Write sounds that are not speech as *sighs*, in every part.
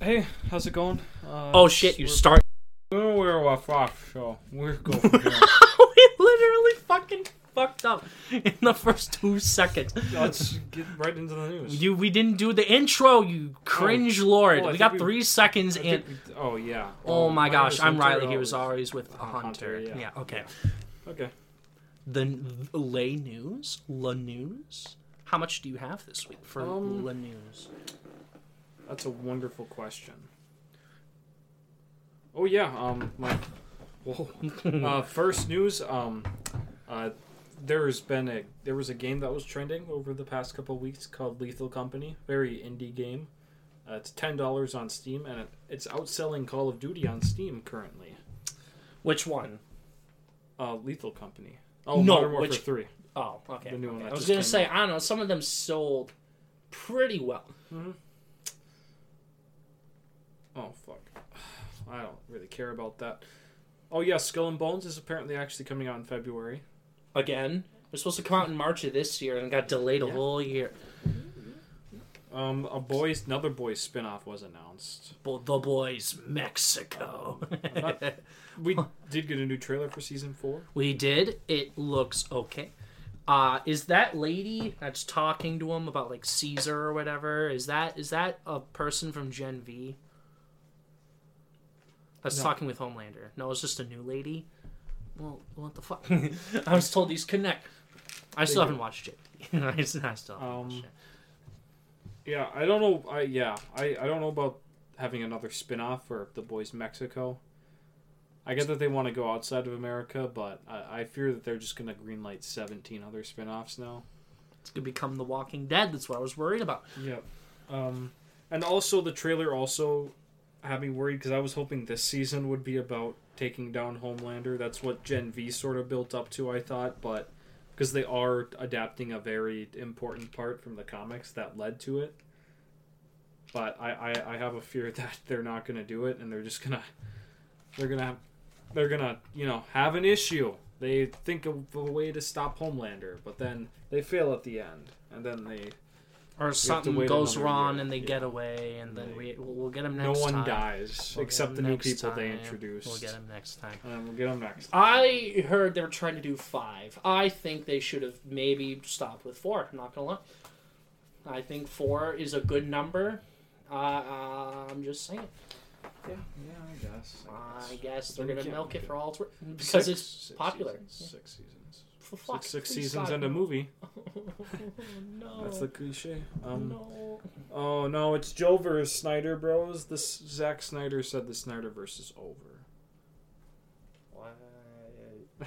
Hey, how's it going? Uh, Oh shit! You we're- start. Oh, we're off, off, so we're *laughs* going we literally fucking fucked up in the first two seconds. Let's get right into the news. You, we didn't do the intro. You cringe lord. Oh, I we think got we- three seconds I and. think we- oh yeah. Oh my gosh! I'm Riley. He was always. with Uh, hunter. Hunter, yeah. yeah. Okay. Okay. The the lay news. La news. How much do you have this week for Um, La news? That's a wonderful question. Oh yeah. Um. My. Whoa. *laughs* uh, first news. Um. Uh. There's been a there was a game that was trending over the past couple of weeks called Lethal Company. Very indie game. Uh, it's ten dollars on Steam, and it, it's outselling Call of Duty on Steam currently. Which one? Uh, Lethal Company. Oh, No, Modern Warfare which- Three. Oh, okay. The new okay. one I was gonna say out. I don't know. Some of them sold pretty well. Oh fuck. *sighs* I don't really care about that. Oh yeah, Skull and Bones is apparently actually coming out in February. Again, it was supposed to come out in March of this year and got delayed a Yeah. whole year. Um, a boys, another boys spin-off was announced. Bo- The boys, Mexico. Not- *laughs* We did get a new trailer for season four. we did. It looks okay. Uh, is that lady that's talking to him about like Caesar or whatever? Is that is that a person from Gen V? That's No. talking with Homelander. No, it's just a new lady. Well, what the fuck? *laughs* I was told these connect. I still haven't watched it. *laughs* I still haven't Um, watched it. Yeah, I don't know. I yeah, I I don't know about having another spin-off for the boys Mexico. I get that they want to go outside of America, but I, I fear that they're just gonna greenlight seventeen other spin-offs now. It's gonna become The Walking Dead. That's what I was worried about. Yep. Um, and also the trailer also had me worried because I was hoping this season would be about taking down Homelander. That's what Gen V sort of built up to, I thought, but because they are adapting a very important part from the comics that led to it. But I, I, I have a fear *laughs* that they're not going to do it, and they're just gonna they're gonna they're gonna you know have an issue. They think of a way to stop Homelander, but then they fail at the end, and then they Or something goes wrong year. and they Yeah. get away, and then They- we we'll, we'll get them no next one time. dies We'll get except 'em the new next people they time. introduced. We'll get them next time. And we'll get them next. I heard they were trying to do five. I think they should have maybe stopped with four. I'm not gonna lie. I think four is a good number. Uh, uh, I'm just saying. Yeah, yeah, I guess. I guess they're gonna milk it it. for all it's worth because Six- it's six popular. Seasons, Six seasons. For fuck's Six, six seasons stop. and a movie. *laughs* no. That's the cliche. Um, no. Oh no, it's Joe versus Snyder Bros. This Zack Snyder said the Snyderverse is over. What?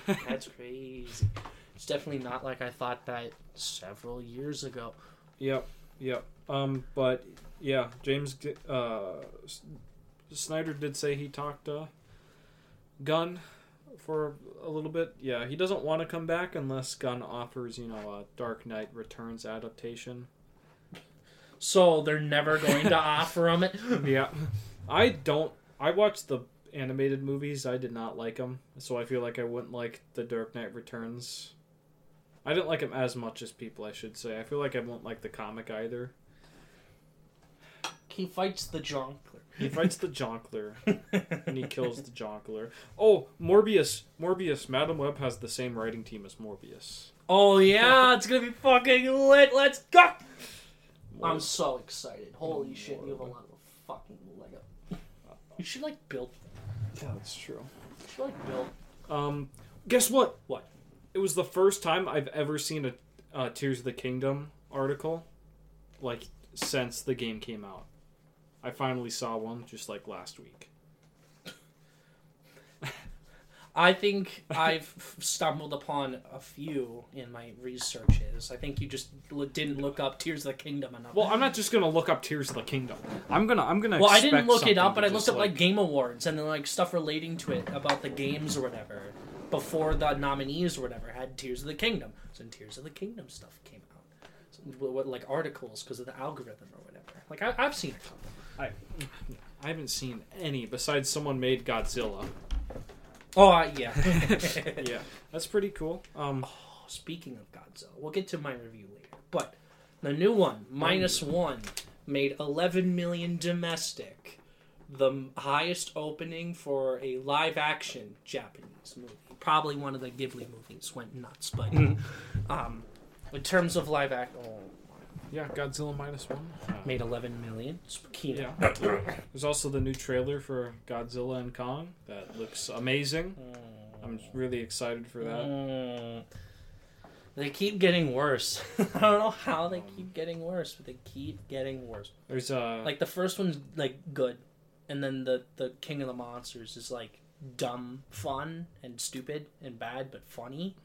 *laughs* That's crazy. It's definitely not like I thought that several years ago. Yep, yep. Um, but yeah, James uh, Snyder did say he talked uh, Gunn for a little bit. Yeah, he doesn't want to come back unless Gunn offers, you know, a Dark Knight Returns adaptation. So they're never going to *laughs* offer him it. yeah, I don't. I watched the animated movies. I did not like them, so I feel like I wouldn't like the Dark Knight Returns. I didn't like him as much as people, I should say. I feel like I won't like the comic either. He fights the Jonkler. He fights the Jonkler *laughs* and he kills the Jonkler. Oh, Morbius! Morbius! Madame Web has the same writing team as Morbius. Oh yeah, it's gonna be fucking lit. Let's go. Mor- I'm so excited. Holy shit, you have a lot of fucking Lego. *laughs* You should like build. yeah, that's true. You should like build. Um, guess what? What? It was the first time I've ever seen a uh, Tears of the Kingdom article, like since the game came out. I finally saw one just like last week. I think I've stumbled upon a few in my researches. I think you just l- didn't look up Tears of the Kingdom enough. Well, I'm not just gonna look up Tears of the Kingdom. I'm gonna I'm gonna. Well, I didn't look it up, but I looked up like Game Awards and then like stuff relating to it about the games or whatever before the nominees or whatever had Tears of the Kingdom. So Tears of the Kingdom stuff came out, so, like articles because of the algorithm or whatever. Like I, I've seen a couple. I, I haven't seen any besides someone made Godzilla. Oh uh, yeah. *laughs* *laughs* yeah, that's pretty cool. Um, Speaking of Godzilla, we'll get to my review later. But the new one, minus one, made 11 million domestic, the highest opening for a live action Japanese movie. Probably one of the Ghibli movies went nuts, but *laughs* um, in terms of live action, oh, Yeah, Godzilla minus one. Uh, made 11 million. Yeah. There's also the new trailer for Godzilla and Kong that looks amazing. I'm really excited for that. Mm. They keep getting worse. *laughs* I don't know how they keep getting worse, but they keep getting worse. There's uh Like the first one's like good, and then the the King of the Monsters is like dumb, fun, and stupid and bad, but funny.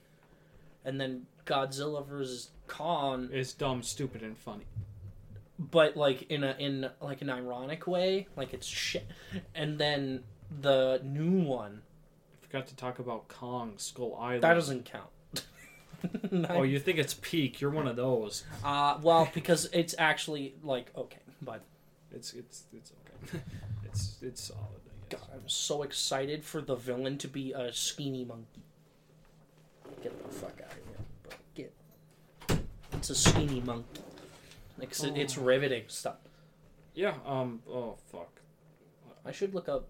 And then Godzilla versus Kong, is dumb, stupid, and funny. but like in a in like an ironic way, like it's shit. And then the new one I Forgot to talk about Kong Skull Island. that doesn't count. *laughs* Oh, you think it's peak? You're one of those. Uh, well, because it's actually like okay, but It's it's it's okay. *laughs* it's it's solid. I guess. God, I'm so excited for the villain to be a skinny monkey. Get the fuck out of here, bro. Get. It's a skinny monkey. Like it's, it's riveting stuff. Yeah. Um. Oh fuck. I should look up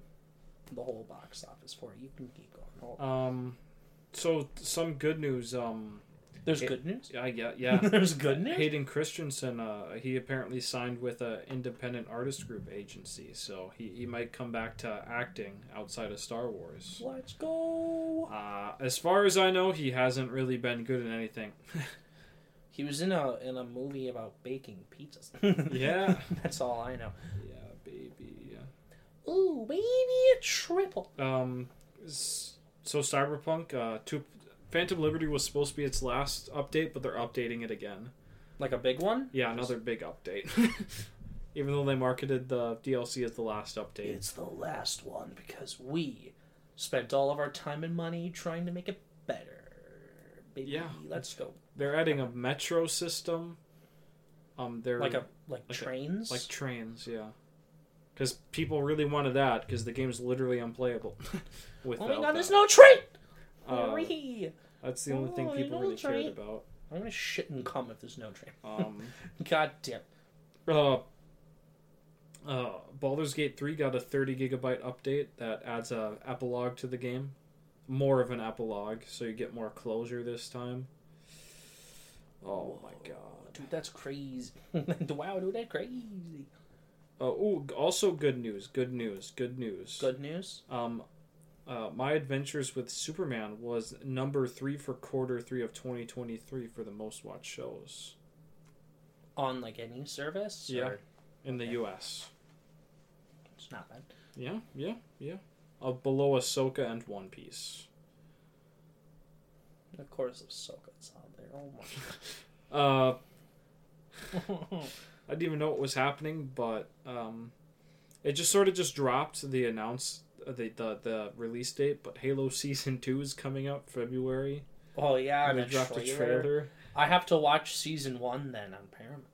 the whole box office for you. You can keep going. Hold on. Um. So some good news. Um. There's it- good news. *laughs* I get yeah. There's good news. Hayden Christensen, uh, he apparently signed with a independent artist group agency, so he, he might come back to acting outside of Star Wars. Let's go. Uh, as far as I know, he hasn't really been good in anything. *laughs* He was in a in a movie about baking pizzas. *laughs* Yeah. that's all I know. yeah, baby. Ooh, baby, a triple. Um, so Cyberpunk, uh, two, Phantom Liberty was supposed to be its last update, but they're updating it again. Like a big one. Yeah, another big update. *laughs* Even though they marketed the DLC as the last update. It's the last one because we spent all of our time and money trying to make it better. Baby, Yeah. let's go. They're adding a metro system. Um, they're Like a like, Like a- trains. like trains, yeah. Because people really wanted that because the gameme's literally unplayable. *laughs* Without oh my god, there's no train. Uh, that's the only thing Oh, people no really cared about. I'm gonna shit and come if there's no train. Um, *laughs* God damn. uh, uh, Baldur's Gate 3 got a 30 gigabyte update that adds a epilogue to the game. More of an epilogue, so you get more closure this time. Oh my god. Dude, that's crazy. *laughs* wow, dude, that's crazy. Uh, ooh, also good news, good news, good news. Good news. Um, uh, My Adventures with Superman was number three for quarter three of 2023 for the most watched shows On like any service? Yeah. Or in the Okay. U.S. it's not bad. Yeah, yeah, yeah. Uh, below Ahsoka and One Piece. Of course, Ahsoka's on there. Oh my. *laughs* Uh. *laughs* I didn't even know what was happening, but um, it just sort of just dropped the announce Uh, the, the the release date. But Halo *laughs* season two is coming up February. oh yeah, and they dropped a trailer. trailer. I have to watch season one then on Paramount.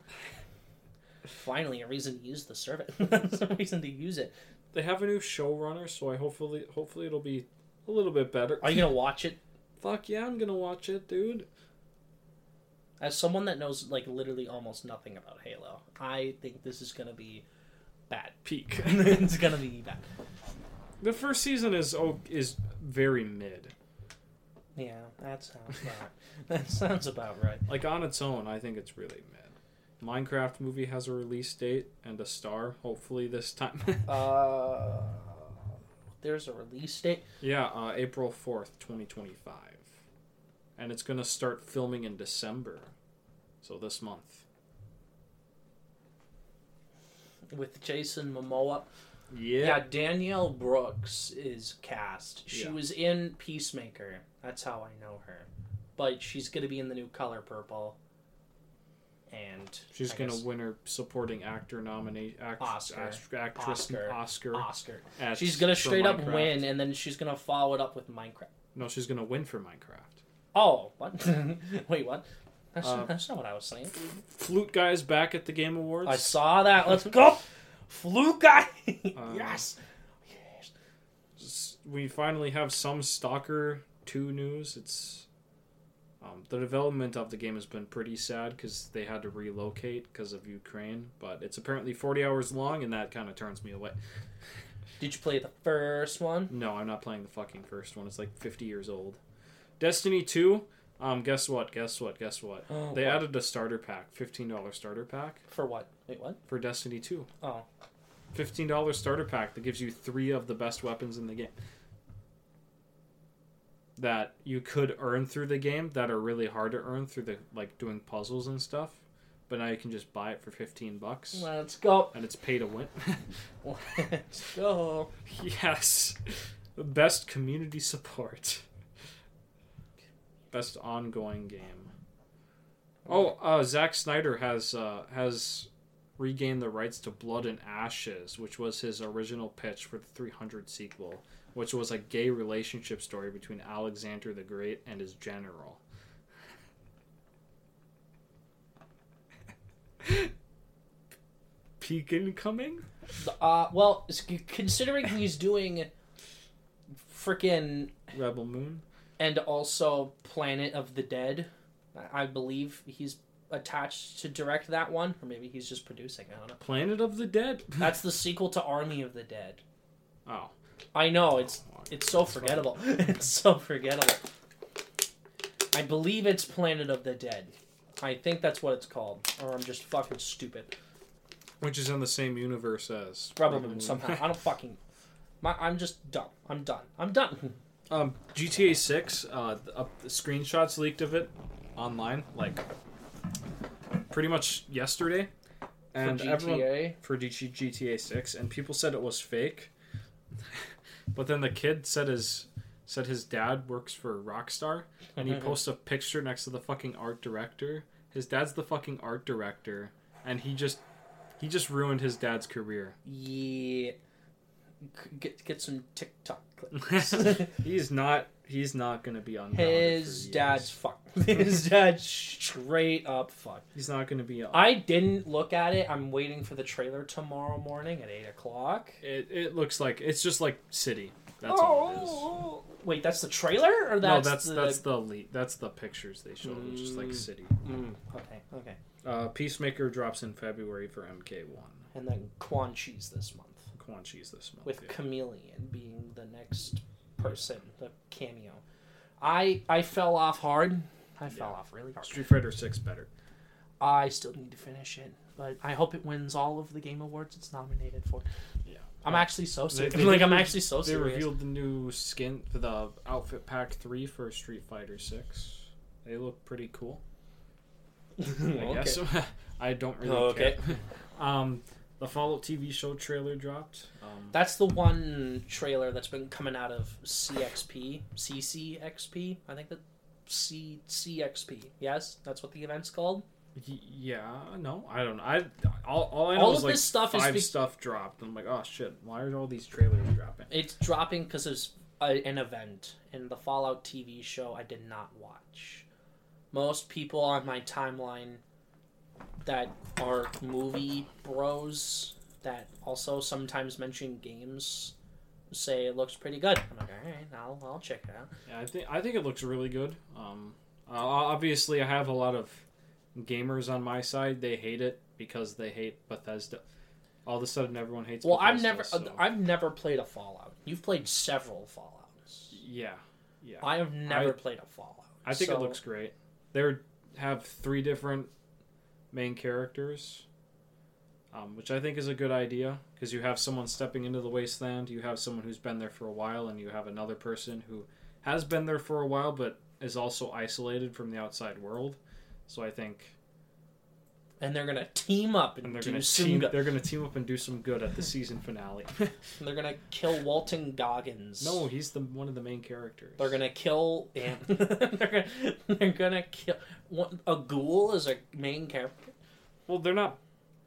Finally, a reason to use the service. *laughs* a reason to use it. They have a new showrunner, so I hopefully hopefully it'll be a little bit better. Are you gonna watch it? *laughs* Fuck yeah, I'm gonna watch it, dude. As someone that knows like literally almost nothing about Halo, I think this is gonna be bad. Peak. it's gonna be bad. The first season is oh, is very mid. Yeah, that sounds about. *laughs* that sounds about right. Like on its own, I think it's really mid. Minecraft movie has a release date and a star. Hopefully this time. *laughs* Uh, there's a release date. yeah, uh, April fourth, twenty twenty five, and it's gonna start filming in December, so this month. with Jason Momoa. Yeah. Yeah, Danielle Brooks is cast. She Yeah. was in Peacemaker. That's how I know her. But she's going to be in the new Color Purple. And She's gonna win her supporting actor nomination, act- Oscar. act- actress Oscar. Oscar. Oscar. at- She's going to straight up Minecraft. win, and then she's going to follow it up with Minecraft. No, she's gonna win for Minecraft. Oh, what? *laughs* Wait, what? That's, Uh, that's not what I was saying. Flute guy's back at the Game Awards. I saw that. Let's go! Fluke guy! *laughs* Um, yes! Yes. We finally have some Stalker 2 news. It's Um, the development of the game has been pretty sad because they had to relocate because of Ukraine, but it's apparently 40 hours long, and that kind of turns me away. Did you play the first one? No, I'm not playing the fucking first one. It's like 50 years old. Destiny 2, um, guess what? Guess what? Guess what? *gasps* Oh, They what? added a starter pack, $15 starter pack For what? Wait, what? for Destiny 2. Oh. $15 starter pack that gives you three of the best weapons in the game that you could earn through the game that are really hard to earn through the like doing puzzles and stuff but now you can just buy it for 15 bucks Let's go. and it's pay to win *laughs* *laughs* Let's go. yes *laughs* best community support best ongoing game. Oh uh Zack Snyder has uh has regained the rights to Blood and Ashes which was his original pitch for the 300 sequel which was a gay relationship story between Alexander the Great and his general. *laughs* Peak incoming? Uh, well, considering he's doing freaking Rebel Moon and also Planet of the Dead, I- believe he's attached to direct that one, or maybe he's just producing. I don't know. Planet of the Dead *laughs* That's the sequel to Army of the Dead. oh I know it's it's so forgettable. *laughs* it's so forgettable. I believe it's Planet of the Dead. I think that's what it's called, or I'm just fucking stupid. which is in the same universe as Rebel Rebel Moon somehow. I don't *laughs* fucking. My, I'm just dumb. I'm done. I'm done. Um, GTA Six, uh, the, uh, the screenshots leaked of it online, like pretty much yesterday, and for everyone GTA. for DG, GTA Six, and people said it was fake, *laughs* but then the kid said his said his dad works for Rockstar, and he *laughs* posts a picture next to the fucking art director. His dad's the fucking art director, and he just he just ruined his dad's career. Yeah. Get get some TikTok. *laughs* he's not he's not gonna be on His dad's fucked. *laughs* His dad's straight up fucked. he's not gonna be on I didn't look at it. I'm waiting for the trailer tomorrow morning at eight o'clock. it, it looks like it's just like city that's all it is Oh, wait, that's the trailer, or no that's that's the... that's the lead that's the pictures they showed it's just like Mm. city Mm, okay, okay. uh peacemaker drops in february for mk1 And then Quan Chi's this month quan chi's this month with yeah. Chameleon being the next person, the cameo. I I fell off hard. I fell Yeah. off really hard. street fighter 6 better I still need to finish it, but I hope it wins all of the game awards it's nominated for. yeah I'm actually so They- they like I'm actually so they serious. revealed the new skin for the outfit pack 3 for street fighter 6 they look pretty cool *laughs* I guess *laughs* I don't really Oh, okay. care. *laughs* um, the Fallout TV show trailer dropped. Um, That's the one trailer that's been coming out of CXP, CCXP. I think that C CXP. Yes, that's what the event's called. yeah, no, I don't know. I all, all I know All is of like this stuff is be- stuff dropped. I'm like, oh shit, why are all these trailers dropping? It's dropping because it's a, an event, and the Fallout TV show I did not watch. Most people on my timeline that are movie bros that also sometimes mention games say it looks pretty good. I'm like, all right, I'll, I'll check it out. Yeah, I think I think it looks really good. Um, uh, obviously, I have a lot of gamers on my side. They hate it because they hate Bethesda. All of a sudden, everyone hates. Well, I've Bethesda, never, so- I've never played a Fallout. You've played several Fallouts. yeah, yeah. I have never I- played a Fallout. I think So- it looks great. They have three different main characters, um, which I think is a good idea because you have someone stepping into the wasteland, you have someone who's been there for a while, and you have another person who has been there for a while but is also isolated from the outside world. So I think, and they're gonna team up and, and they're do gonna some team. good. They're gonna team up and do some good at the *laughs* season finale. *laughs* They're gonna kill Walton Goggins. no, he's the one of the main characters. They're gonna kill. And *laughs* they're gonna they're gonna kill. One, a ghoul is a main character. Well, they're not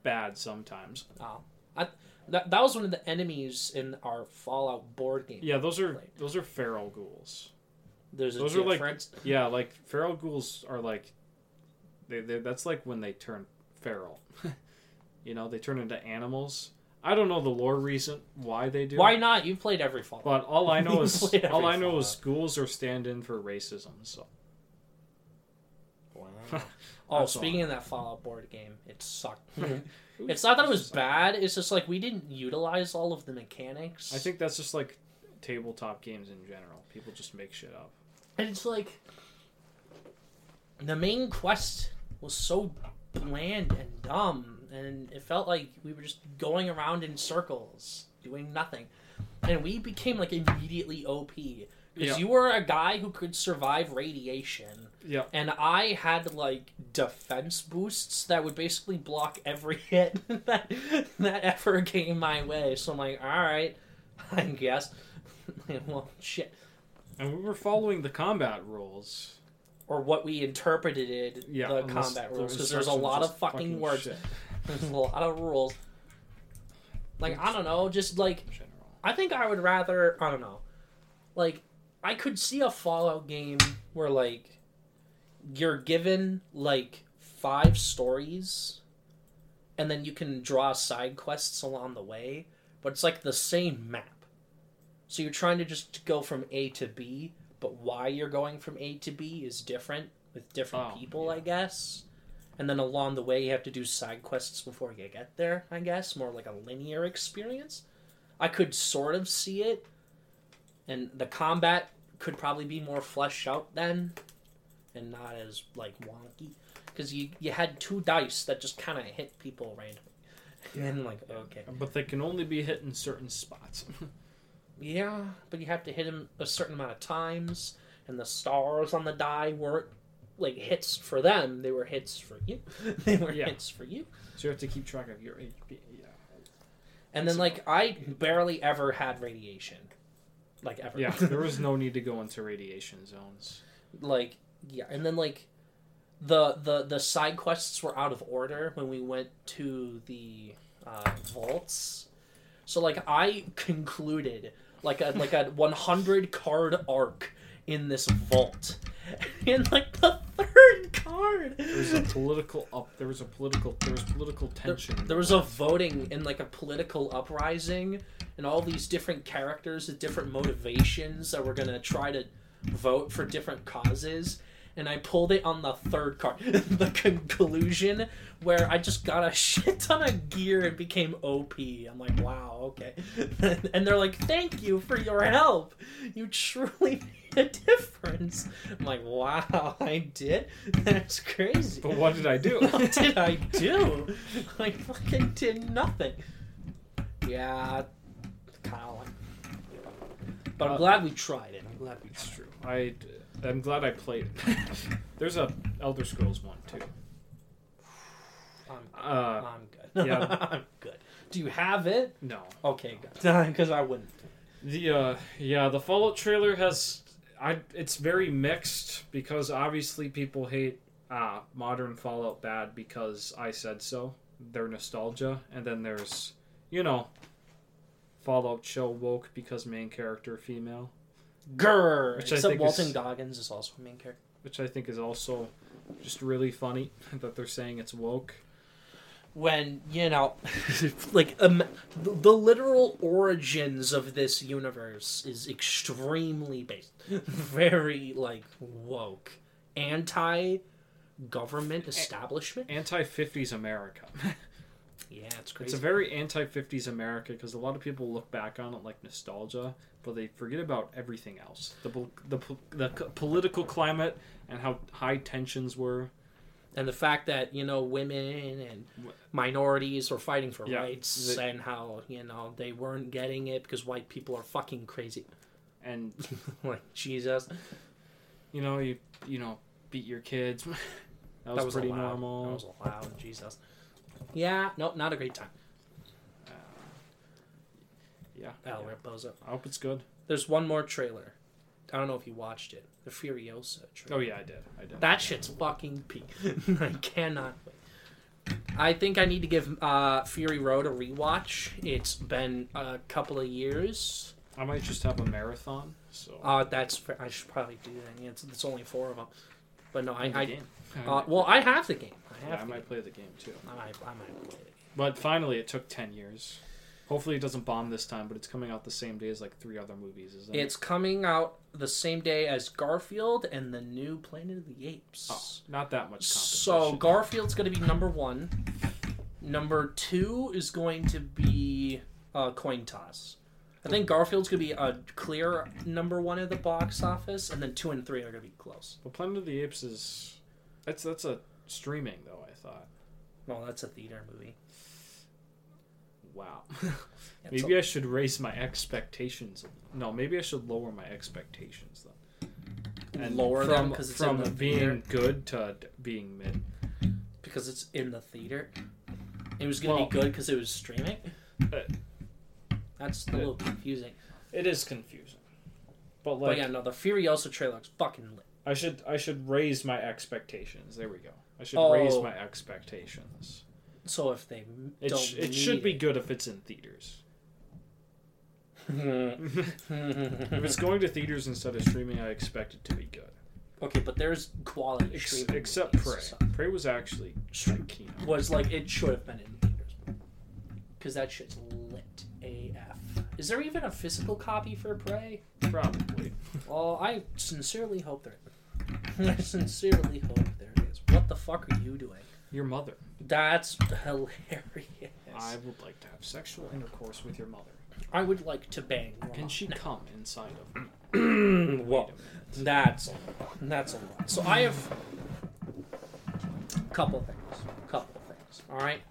bad sometimes. Oh, I, that that was one of the enemies in our Fallout board game. Yeah, those are Played. those are feral ghouls. There's a those are like- Yeah, like feral ghouls are like, they they that's like when they turn feral. *laughs* you know, they turn into animals. I don't know the lore reason why they do. Why not? You've played every Fallout. But all I *laughs* know is all I know is Fallout. ghouls are stand in for racism. So *laughs* Oh, speaking of that Fallout board game, it sucked. it's not that it was bad. It's just like we didn't utilize all of the mechanics. I think that's just like tabletop games in general. People just make shit up. And it's like the main quest was so bland and dumb, and it felt like we were just going around in circles doing nothing. And we became like immediately OP because Yeah. you were a guy who could survive radiation, Yeah. and I had like defense boosts that would basically block every *laughs* hit that that ever came my way. So I'm like, all right, *laughs* I guess. *laughs* well, shit. And we were following the combat rules. Or what we interpreted it, Yeah. the unless combat rules because there's a lot of just fucking, words. shit There's a lot of rules. Like I don't know, just like. I think I would rather I don't know. Like I could see a Fallout game where like you're given like five stories and then you can draw side quests along the way, but it's like the same map. So you're trying to just go from A to B, but why you're going from A to B is different with different Oh, people, yeah. I guess. And then along the way you have to do side quests before you get there, I guess, more like a linear experience. I could sort of see it. And the combat could probably be more fleshed out then and not as like wonky because you you had two dice that just kind of hit people randomly. *laughs* And like, okay. But they can only be hit in certain spots. *laughs* Yeah, but you have to hit him a certain amount of times, and the stars on the die weren't like hits for them; they were hits for you. *laughs* they were Yeah. hits for you. so you have to keep track of your HP. Yeah. And then, So- like, I barely ever had radiation, like ever. Yeah. there was *laughs* no need to go into radiation zones. like, yeah, and then like, the the the side quests were out of order when we went to the uh, vaults. So like, I concluded like a like a 100 card arc in this vault, *laughs* and like the third card. There was a political up. There was a political. There was political tension. There was a voting and like a political uprising, and all these different characters with different motivations that were gonna try to vote for different causes. And I pulled it on the third card, *laughs* the conclusion, where I just got a *laughs* shit ton of gear and became OP. I'm like, wow, okay. *laughs* and they're like, thank you for your help. You truly made a difference. I'm like, wow, I did? That's crazy. But what did I do? What did I do? I fucking did nothing. Yeah, kind of like. But I'm Uh, glad we tried it. I'm glad we It's true. I. I'm glad I played it. *laughs* There's a Elder Scrolls one too. I'm, Uh, I'm good. yeah. *laughs* I'm good. Do you have it? no. Okay, good. *laughs* Because I wouldn't. The uh yeah, the Fallout trailer has I it's very mixed because obviously people hate uh modern Fallout bad because I said so. Their nostalgia and then there's you know Fallout show woke because main character female, Grr. Which I Except Walton is- Goggins is also a main character. which I think is also just really funny *laughs* that they're saying it's woke. when you know *laughs* like um, the, the literal origins of this universe is extremely based *laughs* very like woke anti government establishment Anti 50s America. Yeah it's crazy. It's a very anti 50s America because a lot of people look back on it like nostalgia, but they forget about everything else. The the the political climate and how high tensions were. and the fact that you know women and minorities were fighting for Yeah, rights and how you know they weren't getting it because white people are fucking crazy And *laughs* like jesus you know, you you know, beat your kids. *laughs* that was, pretty allowed. normal. that was allowed jesus yeah nope not a great time Uh, yeah. Al yeah. rip I hope it's good. There's one more trailer. I don't know if you watched it. The Furiosa trailer. Oh yeah, I did. I did. That shit's fucking peak. *laughs* I cannot wait. I think I need to give uh, Fury Road a rewatch. It's been a couple of years. I might just have a marathon. So Uh, that's. I should probably do that. Yeah, it's, it's only four of them. But no, I, I. uh, well, I have the game. I yeah, have. I the might play the game too. I might, I might play it. But finally, it took ten years. Hopefully, it doesn't bomb this time, but it's coming out the same day as like three other movies, isn't it? It's coming out the same day as Garfield and the new Planet of the Apes. Oh, not that much So. Garfield's going to be number one. Number two is going to be uh, coin toss. I think Garfield's going to be a clear number one at the box office, and then two and three are going to be close. But Planet of the Apes is that's that's a streaming though. I thought. No, that's a theater movie. Wow. *laughs* *laughs* Maybe I should raise my expectations. No, maybe I should lower my expectations then. And lower from, them 'cause it's from in the being theater? good to being mid. because it's in the theater. It was going to Well- be good because it was streaming. Uh, That's a little confusing. It is confusing. But But like yeah, no, the Furiosa trailer looks fucking lit. I should I should raise my expectations. There we go. I should Oh. raise my expectations. So if they It, don't, sh- it should be good if it's in theaters. *laughs* if it's going to theaters instead of streaming, I expect it to be good. okay, but there's quality Ex- except Prey. so- Prey was actually like was like it should have been in theaters because that shit's lit AF. Is there even a physical copy for Prey? Probably. Well, I sincerely hope there. *laughs* I sincerely hope there is. What the fuck are you doing? Your mother. That's hilarious. I would like to have sexual intercourse with your mother. I would like to bang. your Can she come inside of me? *clears throat* Whoa. Wait a minute. That's that's a lot. So I have a couple things. A Couple things. All right.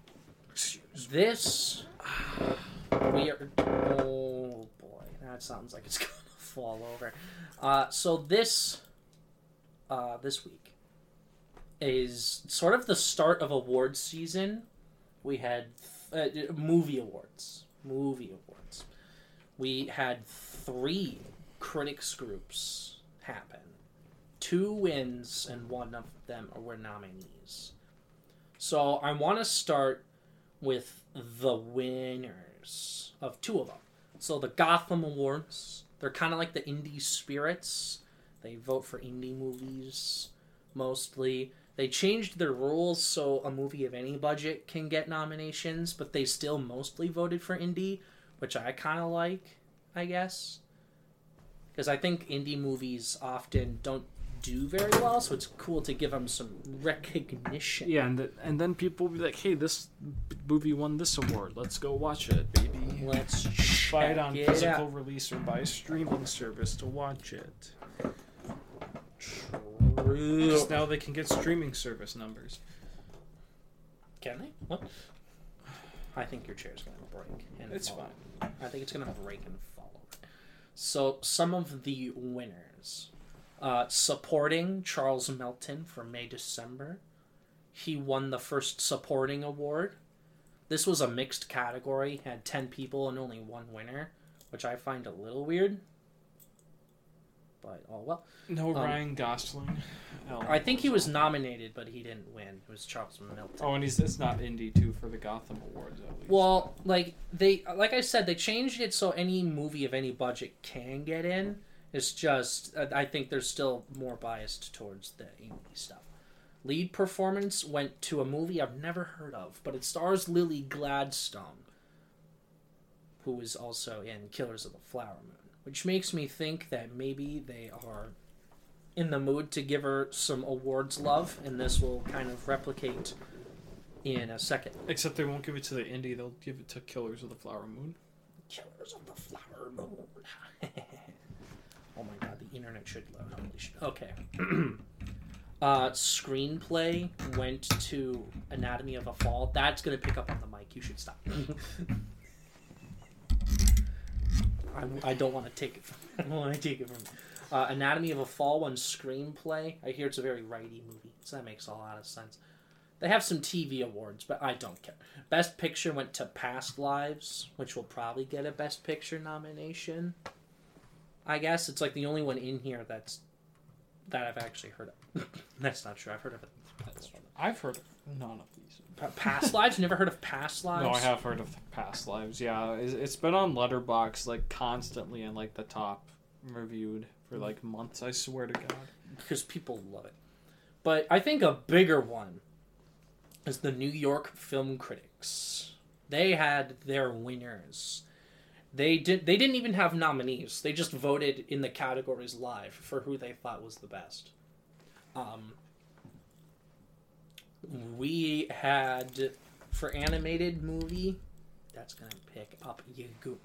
This *sighs* we are. Oh boy, that sounds like it's *laughs* gonna fall over. Uh, so this uh, this week is sort of the start of awards season. We had uh, movie awards. Movie awards. We had three critics groups happen. Two wins and one of them were nominees. So I want to start with the winners of two of them. So the Gotham Awards, they're kind of like the indie spirits. They vote for indie movies mostly. They changed their rules so a movie of any budget can get nominations, but they still mostly voted for indie, which I kind of like, I guess. Because I think indie movies often don't do very well, so it's cool to give them some recognition. Yeah, and the, and then people will be like, "Hey, this movie won this award. Let's go watch it, baby." Let's Buy it on physical out. release or buy a streaming service to watch it. True. Because now they can get streaming service numbers. Can they? What? I think your chair's gonna break. And It's fall. fine. I think it's gonna break and fall. So some of the winners, uh, supporting Charles Melton for May December. He won the first supporting award. This was a mixed category, had ten people and only one winner, which I find a little weird. But oh well. No Um, Ryan Gosling. Oh, I think he was nominated, but he didn't win. It was Charles Melton. Oh, and he's it's not indie too for the Gotham Awards at least. Well, like they, like I said, they changed it so any movie of any budget can get in. It's just uh, I think they're still more biased towards the indie stuff. Lead performance went to a movie I've never heard of, but it stars Lily Gladstone, who is also in Killers of the Flower Moon, which makes me think that maybe they are in the mood to give her some awards love, and this will kind of replicate in a second. Except they won't give it to the indie; they'll give it to Killers of the Flower Moon. Killers of the Flower Moon. *laughs* oh my god, the internet should load. Holy shit. Okay. *clears throat* uh, screenplay went to Anatomy of a Fall. That's gonna pick up on the mic. You should stop. *laughs* I, I don't want to take it. I don't want to take it from. *laughs* Uh, Anatomy of a Fall One screenplay. I hear it's a very righty movie, so that makes a lot of sense. They have some TV awards, but I don't care. Best Picture went to Past Lives, which will probably get a Best Picture nomination. I guess it's like the only one in here that's that I've actually heard of. *coughs* that's not true. I've heard of it. I've heard of none of these. Pa- Past Lives? Never heard of Past Lives? No, I have heard of Past Lives. Yeah, it's, it's been on Letterboxd like constantly and like the top reviewed for like months. I swear to God. because people love it. But I think a bigger one is the New York Film Critics They had their winners. They did. They didn't even have nominees. They just voted in the categories live for who they thought was the best. Um, we had for animated movie. That's gonna pick up you go.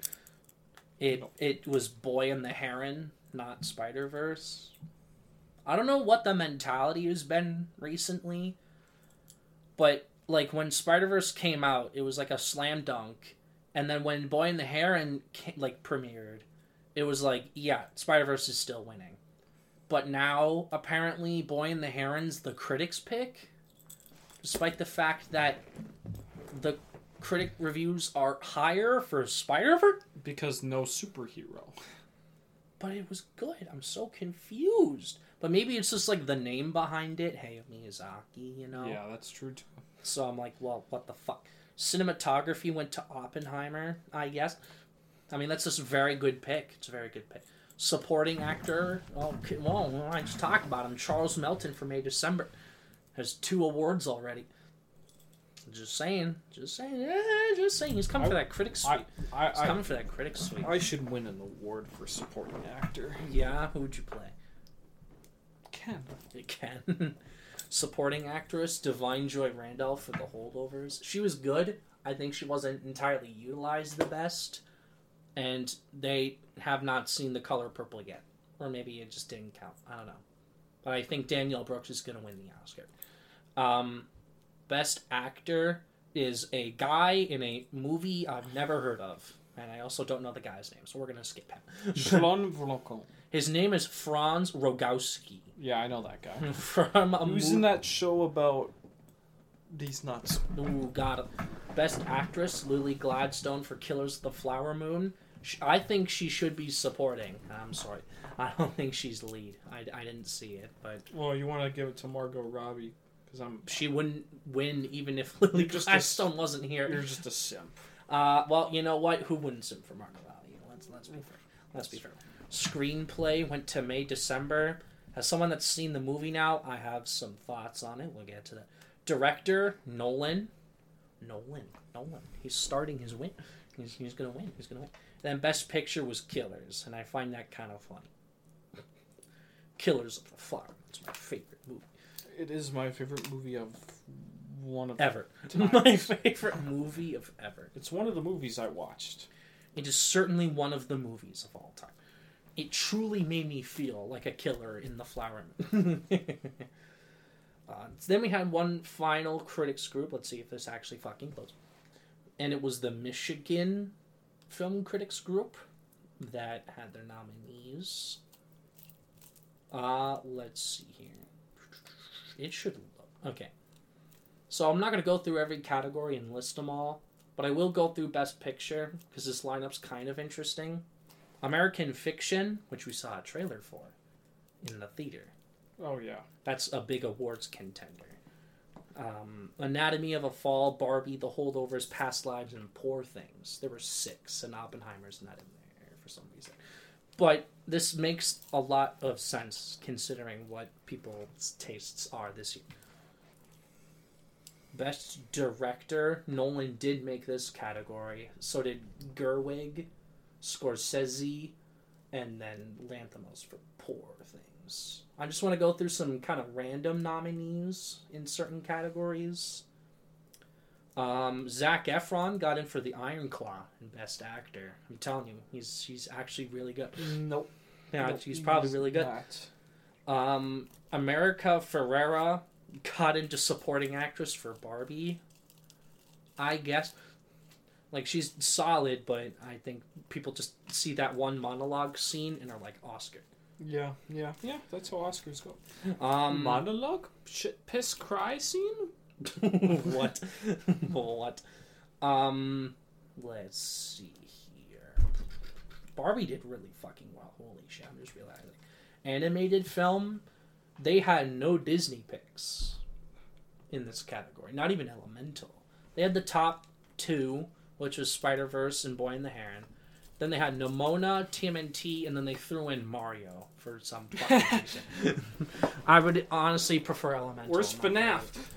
It it was Boy and the Heron, not Spider Verse. I don't know what the mentality has been recently, but like when Spider Verse came out, it was like a slam dunk, and then when Boy and the Heron ca- like premiered, it was like yeah, Spider Verse is still winning, but now apparently Boy and the Heron's the critics' pick, despite the fact that the critic reviews are higher for Spider Verse. Because no superhero. But it was good. I'm so confused. But maybe it's just like the name behind it. Hey, Miyazaki, you know. Yeah, that's true too. So I'm like, well, what the fuck? Cinematography went to Oppenheimer, I guess. I mean, that's just a very good pick. It's a very good pick. Supporting actor, oh, well, I just talked about him. Charles Melton for May December has two awards already. Just saying, just saying, yeah, just saying. He's coming for that critic suite. I, He's I, coming for that critic suite. I, I should win an award for supporting actor. Yeah, who would you play? Ken. *laughs* Can. Supporting actress Da'Vine Joy Randolph for the holdovers. She was good. I think she wasn't entirely utilized the best, and they have not seen the color purple yet, or maybe it just didn't count. I don't know, but I think Danielle Brooks is going to win the Oscar. Um, best actor is a guy in a movie I've never heard of, and I also don't know the guy's name, so we're going to skip him. *laughs* His name is Franz Rogowski Yeah, I know that guy. *laughs* from a was mo- in that show about these nuts. Ooh, got it. Best actress Lily Gladstone for Killers of the Flower Moon. I think she should be supporting. I'm sorry, I don't think she's lead. I, I didn't see it, but Well, you want to give it to Margot Robbie because I'm. she wouldn't win even if *laughs* Lily just a- Gladstone wasn't here. You're just a simp. Uh, well, you know what? Who wouldn't sim for Margot Robbie? Let's let's be fair. Let's be fair. Screenplay went to May December. As someone that's seen the movie now, I have some thoughts on it. We'll get to that. Director Nolan. Nolan. Nolan. He's starting his win. He's, he's gonna win. He's gonna win. Then Best Picture was Killers, and I find that kind of funny. Killers of the Flower. It's my favorite movie It is my favorite movie of one of ever. *laughs* My favorite movie of ever. It's one of the movies I watched. It is certainly one of the movies of all time. It truly made me feel like a killer in the flower moon. *laughs* *laughs* uh, then we had one final critics group. Let's see if this actually fucking closes. And it was the Michigan Film Critics Group that had their nominees. Uh, let's see here. It should look. Okay. So I'm not going to go through every category and list them all. But I will go through Best Picture because this lineup's kind of interesting. American Fiction, which we saw a trailer for in the theater. Oh yeah. That's a big awards contender. Um, Anatomy of a Fall, Barbie, The Holdovers, Past Lives, and Poor Things. There were six, and Oppenheimer's not in there for some reason. But this makes a lot of sense considering what people's tastes are this year. Best Director, Nolan did make this category. So did Gerwig, Scorsese, and then Lanthimos for Poor Things. I just want to go through some kind of random nominees in certain categories. Um, Zac Efron got in for the Iron Claw in Best Actor. I'm telling you, he's he's actually really good. Nope. Yeah, Nope, he's probably really good. not. Um, America Ferrera got into supporting actress for Barbie. I guess, like she's solid, but I think people just see that one monologue scene and are like Oscar. Yeah, yeah, yeah. That's how Oscars go. Um, Monologue, shit, piss, cry scene. *laughs* what? *laughs* what? Um, let's see here. Barbie did really fucking well. Holy shit! I'm just realizing. Animated film, they had no Disney picks in this category. Not even Elemental. They had the top two, which was Spider Verse and Boy and the Heron. Then they had Nimona, TMNT, and then they threw in Mario for some fucking *laughs* reason. I would honestly prefer Elemental. Where's not FNAF?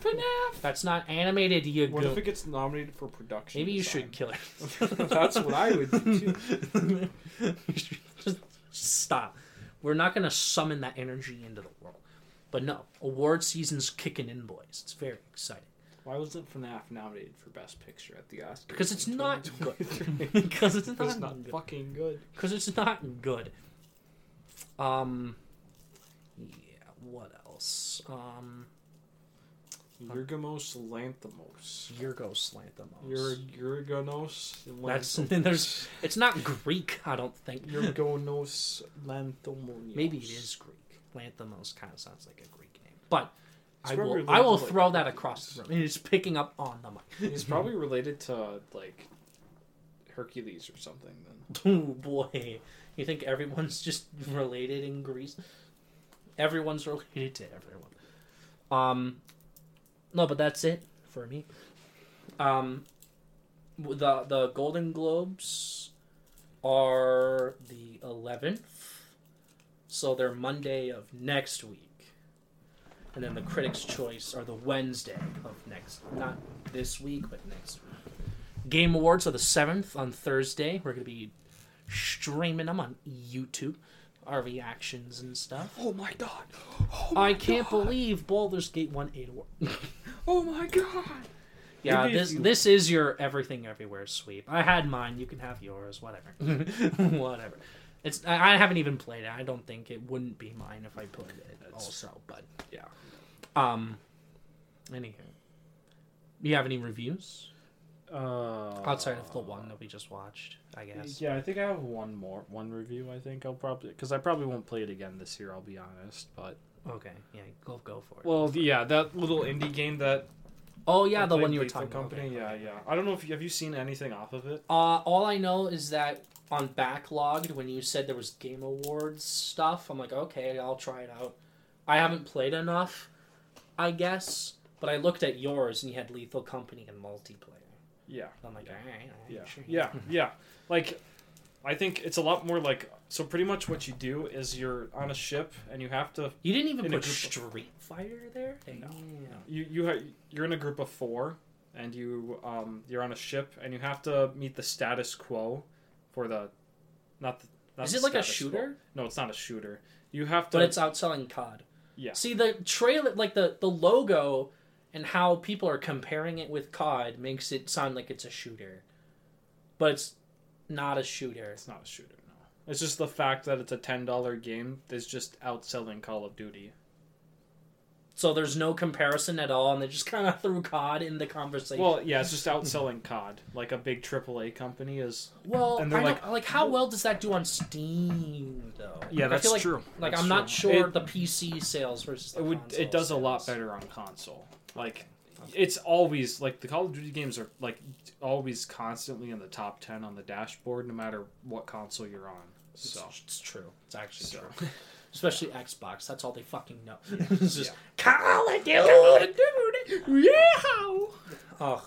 Mario. FNAF. That's not animated. You What go. if it gets nominated for production? Maybe you design? should kill it. *laughs* That's what I would do too. *laughs* Just stop. We're not gonna summon that energy into the world. But no, award season's kicking in, boys. It's very exciting Why wasn't FNAF nominated for Best Picture at the Oscars? because it's not good. because *laughs* *laughs* it's It's not, not good. fucking good. Because it's not good. Um. Yeah. What else? Um. Yurgamos Lanthimos. Yurgos Lanthimos. Yur Yurganos That's Lanthimos. there's. It's not Greek. I don't think. Yurganos Lanthimonios. Maybe it is Greek. Lanthimos kind of sounds like a Greek name, but I will. I will to, like, throw that across the room. And It's picking up on the mic. It's probably related to like Hercules or something. Then *laughs* Oh boy, you think everyone's just related in Greece? Everyone's related to everyone. Um, no, but that's it for me. Um, the the Golden Globes are the eleventh, so they're Monday of next week, and then the Critics' Choice are the Wednesday of next, not this week, but next week. Game Awards are the seventh on Thursday. We're gonna be streaming them on YouTube, our reactions and stuff. Oh my god! Oh my I can't believe Baldur's Gate won eight awards. *laughs* Oh my god! yeah, this this is your everything everywhere sweep. I had mine. You can have yours. Whatever. *laughs* Whatever. It's I, haven't even played it. I don't think it wouldn't be mine if I played it also. But Yeah. Um, anywho, do you have any reviews Uh, outside of the one that we just watched? I guess. Yeah, I think I have one more one review. I think I'll probably because I probably won't play it again this year. I'll be honest, but Okay. Yeah. Go go for it. well, yeah, that little indie game that oh yeah, I the one you were talking about. Company. Okay, Yeah, yeah. I don't know if you, have you seen anything off of it. Uh, all I know is that on Backloggd, when you said there was Game Awards stuff, I'm like, okay, I'll try it out. I haven't played enough, I guess, but I looked at yours and you had Lethal Company and multiplayer. Yeah, I'm like, Yeah. all right, all right, yeah, sure. yeah, *laughs* yeah. Like, I think it's a lot more like so. Pretty much what you do is you're on a ship and you have to You didn't even put Street Fighter there. No. Damn. you you ha- you're in a group of four and you um you're on a ship and you have to meet the status quo for the not the not Is the it like a status quo. shooter? No, it's not a shooter. You have to But it's outselling COD. Yeah. See the trailer, like the the logo, and how people are comparing it with COD makes it sound like it's a shooter, but it's not a shooter. it's not a shooter. No, it's just the fact that it's a ten dollar game is just outselling Call of Duty. So there's no comparison at all, and they just kind of *laughs* threw COD in the conversation. Well, yeah, it's just outselling COD. Like a big AAA company is. well, and they're I like- don't- like how well does that do on Steam though? Yeah, I that's feel like, true. Like That's I'm not sure It- the PC sales versus the It would. It does a lot better on console. Like, it's always like the Call of Duty games are like always constantly in the top ten on the dashboard, no matter what console you're on. It's, So, it's true. It's actually so true. *laughs* Especially Xbox. That's all they fucking know. *laughs* it's just Yeah. Call of Duty. Yeah. Ugh.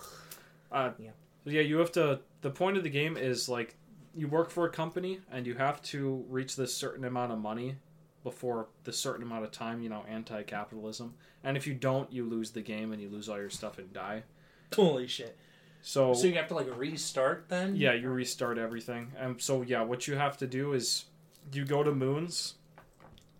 Uh, Yeah. so yeah, you have to. The point of the game is like you work for a company and you have to reach this certain amount of money before the certain amount of time. You know, anti-capitalism. And if you don't, you lose the game and you lose all your stuff and die. Holy shit. So, So you have to like restart then? yeah, you restart everything. And so yeah, what you have to do is you go to moons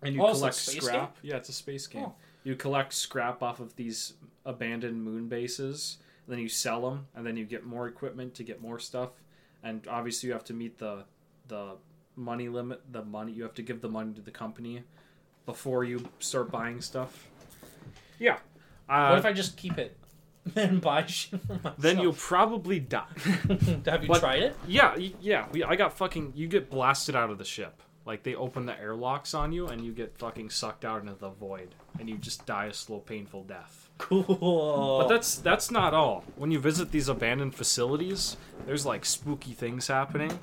and you Oh, collect space scrap. Yeah, it's a space game. Oh. You collect scrap off of these abandoned moon bases, and then you sell them, and then you get more equipment to get more stuff. And obviously, you have to meet the the money limit. The money you have to give the money to the company before you start buying stuff. Yeah. Uh, What if I just keep it *laughs* and buy shit for myself? then you'll probably die. *laughs* have you But- tried it? Yeah, yeah. We, I got fucking. You get blasted out of the ship. Like they open the airlocks on you, and you get fucking sucked out into the void, and you just die a slow, painful death. Cool. But that's that's not all. When you visit these abandoned facilities, there's like spooky things happening.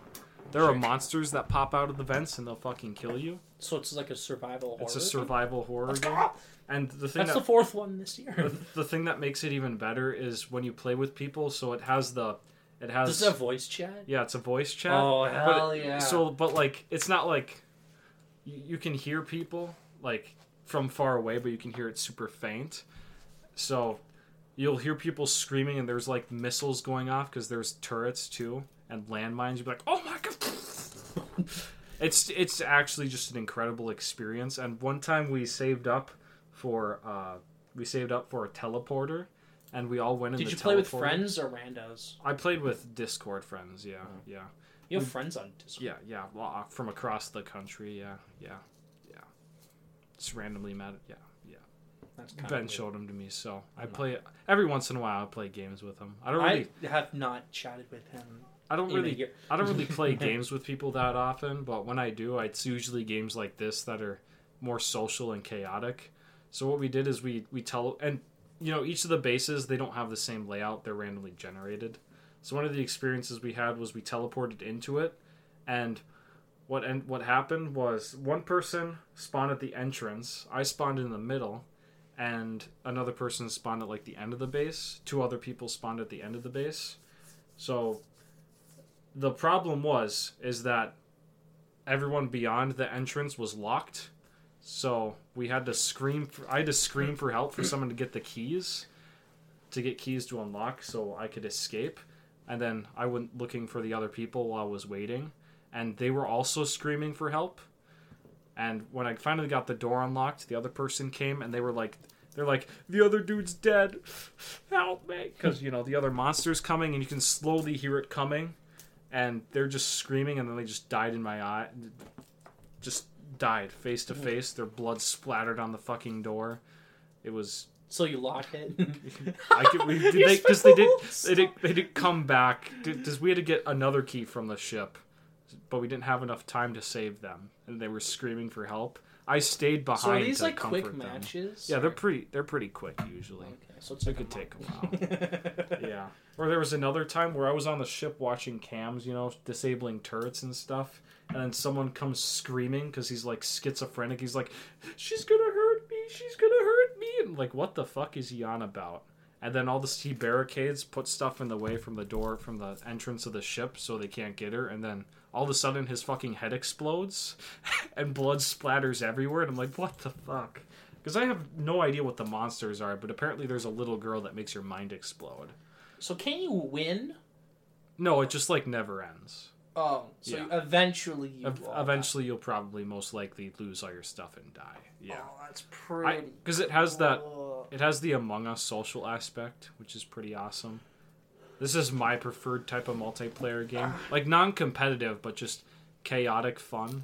There are monsters that pop out of the vents and they'll fucking kill you. so it's like a survival horror. It's a thing? survival horror game. And the thing That's that the fourth one this *laughs* the, year. the thing that makes it even better is when you play with people so it has the It has Does it have voice chat? yeah, it's a voice chat. Oh but hell it- yeah! So, but like, it's not like you, you can hear people like from far away, but you can hear it super faint. So you'll hear people screaming, and there's like missiles going off because there's turrets too and landmines. You'll be like, oh my god! *laughs* it's it's actually just an incredible experience. And one time we saved up for uh, we saved up for a teleporter, and we all went in. The Did the you play with friends or randos? I played with Discord friends. Yeah, yeah. You have friends on Discord. Yeah, yeah, well, uh, from across the country. Yeah, yeah, yeah. Just randomly met. Yeah, yeah. That's kind Ben showed them to me, so I Mhm. play every once in a while. I play games with him. I don't really, I have not chatted with him. I, don't in a really, year. I don't really play *laughs* games with people that often. But when I do, it's usually games like this that are more social and chaotic. So what we did is we we tell and you know each of the bases they don't have the same layout. They're randomly generated. So one of the experiences we had was we teleported into it, and what and what happened was one person spawned at the entrance. I spawned in the middle, and another person spawned at like the end of the base. Two other people spawned at the end of the base. So the problem was is that everyone beyond the entrance was locked. So we had to scream. For, I had to scream for help for someone to get the keys, to get keys to unlock, so I could escape. And then I went looking for the other people while I was waiting, and they were also screaming for help. And when I finally got the door unlocked, the other person came, and they were like, "They're like, the other dude's dead, help me!" Because you know the other monster's coming, and you can slowly hear it coming, and they're just screaming, and then they just died in my eye, just died face to face. Their blood splattered on the fucking door. It was So you lock it. I could, we, *laughs* did they because they did they did they did come back because we had to get another key from the ship, but we didn't have enough time to save them, and they were screaming for help. I stayed behind. So are these to like comfort quick them. matches? Yeah, they're pretty. They're pretty quick usually. Okay, so it's It like could take a while. *laughs* Yeah. Or there was another time where I was on the ship watching cams, you know, disabling turrets and stuff, and then someone comes screaming because he's like schizophrenic. He's like, "She's gonna hurt me! She's gonna hurt me!" And like, what the fuck is he on about? And then all this he barricades, put stuff in the way from the door from the entrance of the ship so they can't get her, and then all of a sudden his fucking head explodes *laughs* and blood splatters everywhere, and I'm like, what the fuck? Because I have no idea what the monsters are, but apparently there's a little girl that makes your mind explode. So can you win? No, it just like never ends. Oh, so Yeah. you- eventually you Ev- eventually, you'll probably most likely lose all your stuff and die. Yeah, Oh, that's pretty. because it has that. It has the Among Us social aspect, which is pretty awesome. This is my preferred type of multiplayer game, *sighs* like non-competitive, but just chaotic fun.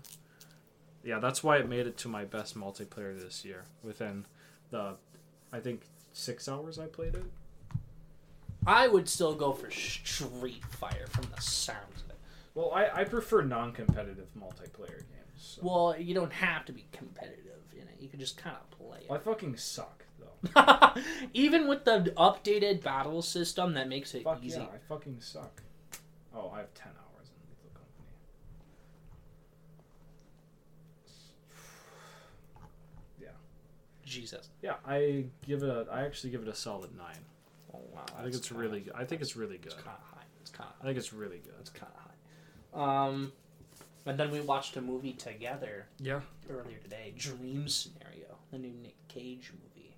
Yeah, that's why it made it to my best multiplayer this year. Within the, I think six hours I played it. I would still go for Street Fighter from the sounds of it. Well, I, I prefer non-competitive multiplayer games. So. Well, you don't have to be competitive in it. You can just kind of play I fucking suck though. *laughs* Even with the updated battle system that makes it Fuck easy. yeah, I fucking suck. Oh, I have ten hours in Lethal Company. *sighs* Yeah. Jesus. Yeah, I give it a. I actually give it a solid nine. Oh wow. I think it's really. good. I think it's really good. It's kind of high. It's kind of I think it's really good. It's kind of high. Um, and then we watched a movie together Yeah. earlier today, Dream Scenario, the new Nick Cage movie.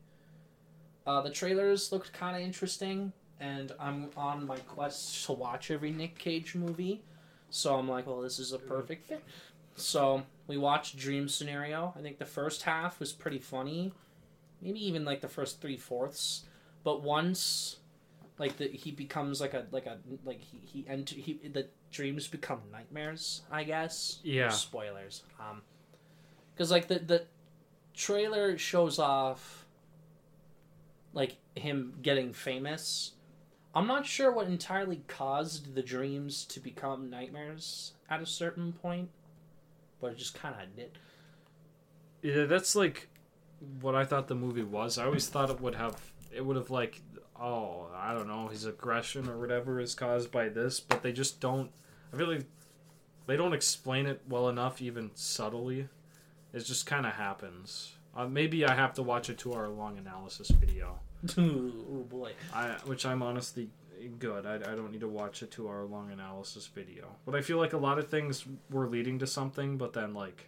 Uh, the trailers looked kind of interesting, and I'm on my quest to watch every Nick Cage movie, so I'm like, well, this is a perfect fit. So we watched Dream Scenario. I think the first half was pretty funny, maybe even like the first three fourths. But once, like the he becomes like a like a like he he enter he the dreams become nightmares. I guess. Yeah. Spoilers. Um, because like the the trailer shows off like him getting famous. I'm not sure what entirely caused the dreams to become nightmares at a certain point, but it just kind of did. Yeah, that's like what I thought the movie was. I always thought it would have. It would have like. Oh, I don't know. His aggression or whatever is caused by this, but they just don't. I feel like they don't explain it well enough, even subtly. It just kind of happens. Uh, maybe I have to watch a two-hour long analysis video. *laughs* oh boy. I, which I'm honestly good. I, I don't need to watch a two hour long analysis video. But I feel like a lot of things were leading to something, but then like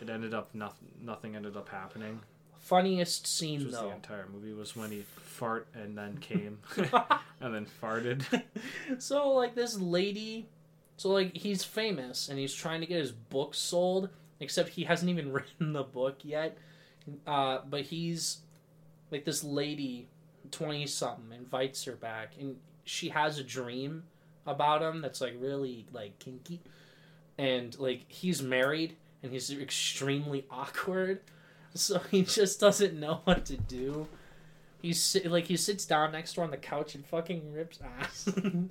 it ended up nothing. Nothing ended up happening. Funniest Which scene was the though. entire movie was when he fart and then came *laughs* *laughs* and then farted. *laughs* so like this lady so like he's famous and he's trying to get his book sold except he hasn't even written the book yet uh, but he's like this lady 20 something invites her back and she has a dream about him that's like really like kinky and like he's married and he's extremely awkward so *laughs* he just doesn't know what to do He's sit- like he sits down next to her on the couch and fucking rips ass, *laughs* and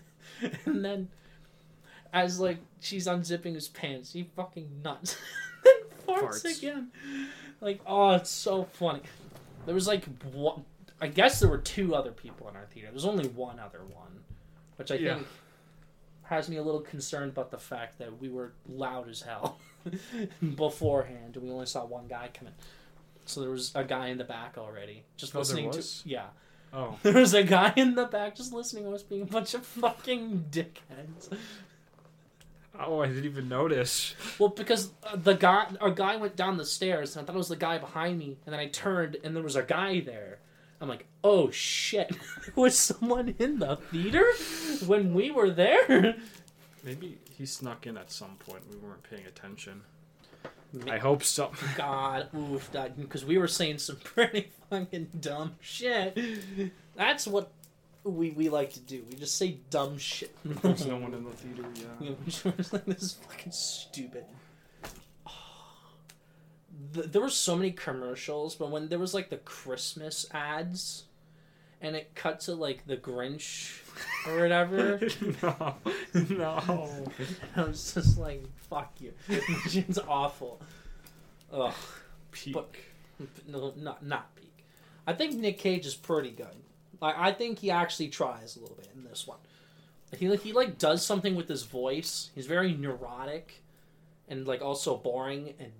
then as like she's unzipping his pants, he fucking nuts, *laughs* then farts, Farts. again. Like oh, it's so funny. There was like one. I guess there were two other people in our theater. There's only one other one, which I Yeah. think has me a little concerned about the fact that we were loud as hell beforehand, and we only saw one guy come in. So there was a guy in the back already, just Oh, listening to yeah. oh, *laughs* There was a guy in the back just listening to us being a bunch of fucking dickheads. oh! I didn't even notice. Well, because uh, the guy, a guy went down the stairs, and I thought it was the guy behind me, and then I turned, and there was a guy there. I'm like, oh shit, *laughs* was someone in the theater when we were there. Maybe he snuck in at some point. We weren't paying attention. I hope so. *laughs* God, oof, that because we were saying some *laughs* pretty fucking dumb shit. That's what we we like to do. We just say dumb shit. There's no one in the theater. Yeah. Yeah, we was like, this is fucking stupid. Th- There were so many commercials, but when there was like the Christmas ads, and it cut to like the Grinch or whatever, *laughs* no, no. *laughs* I was just like, "Fuck you!" *laughs* It's awful. Ugh. Peak. But- No, not not peak. I think Nick Cage is pretty good. Like I think he actually tries a little bit in this one. He like he like does something with his voice. He's very neurotic, and like also boring and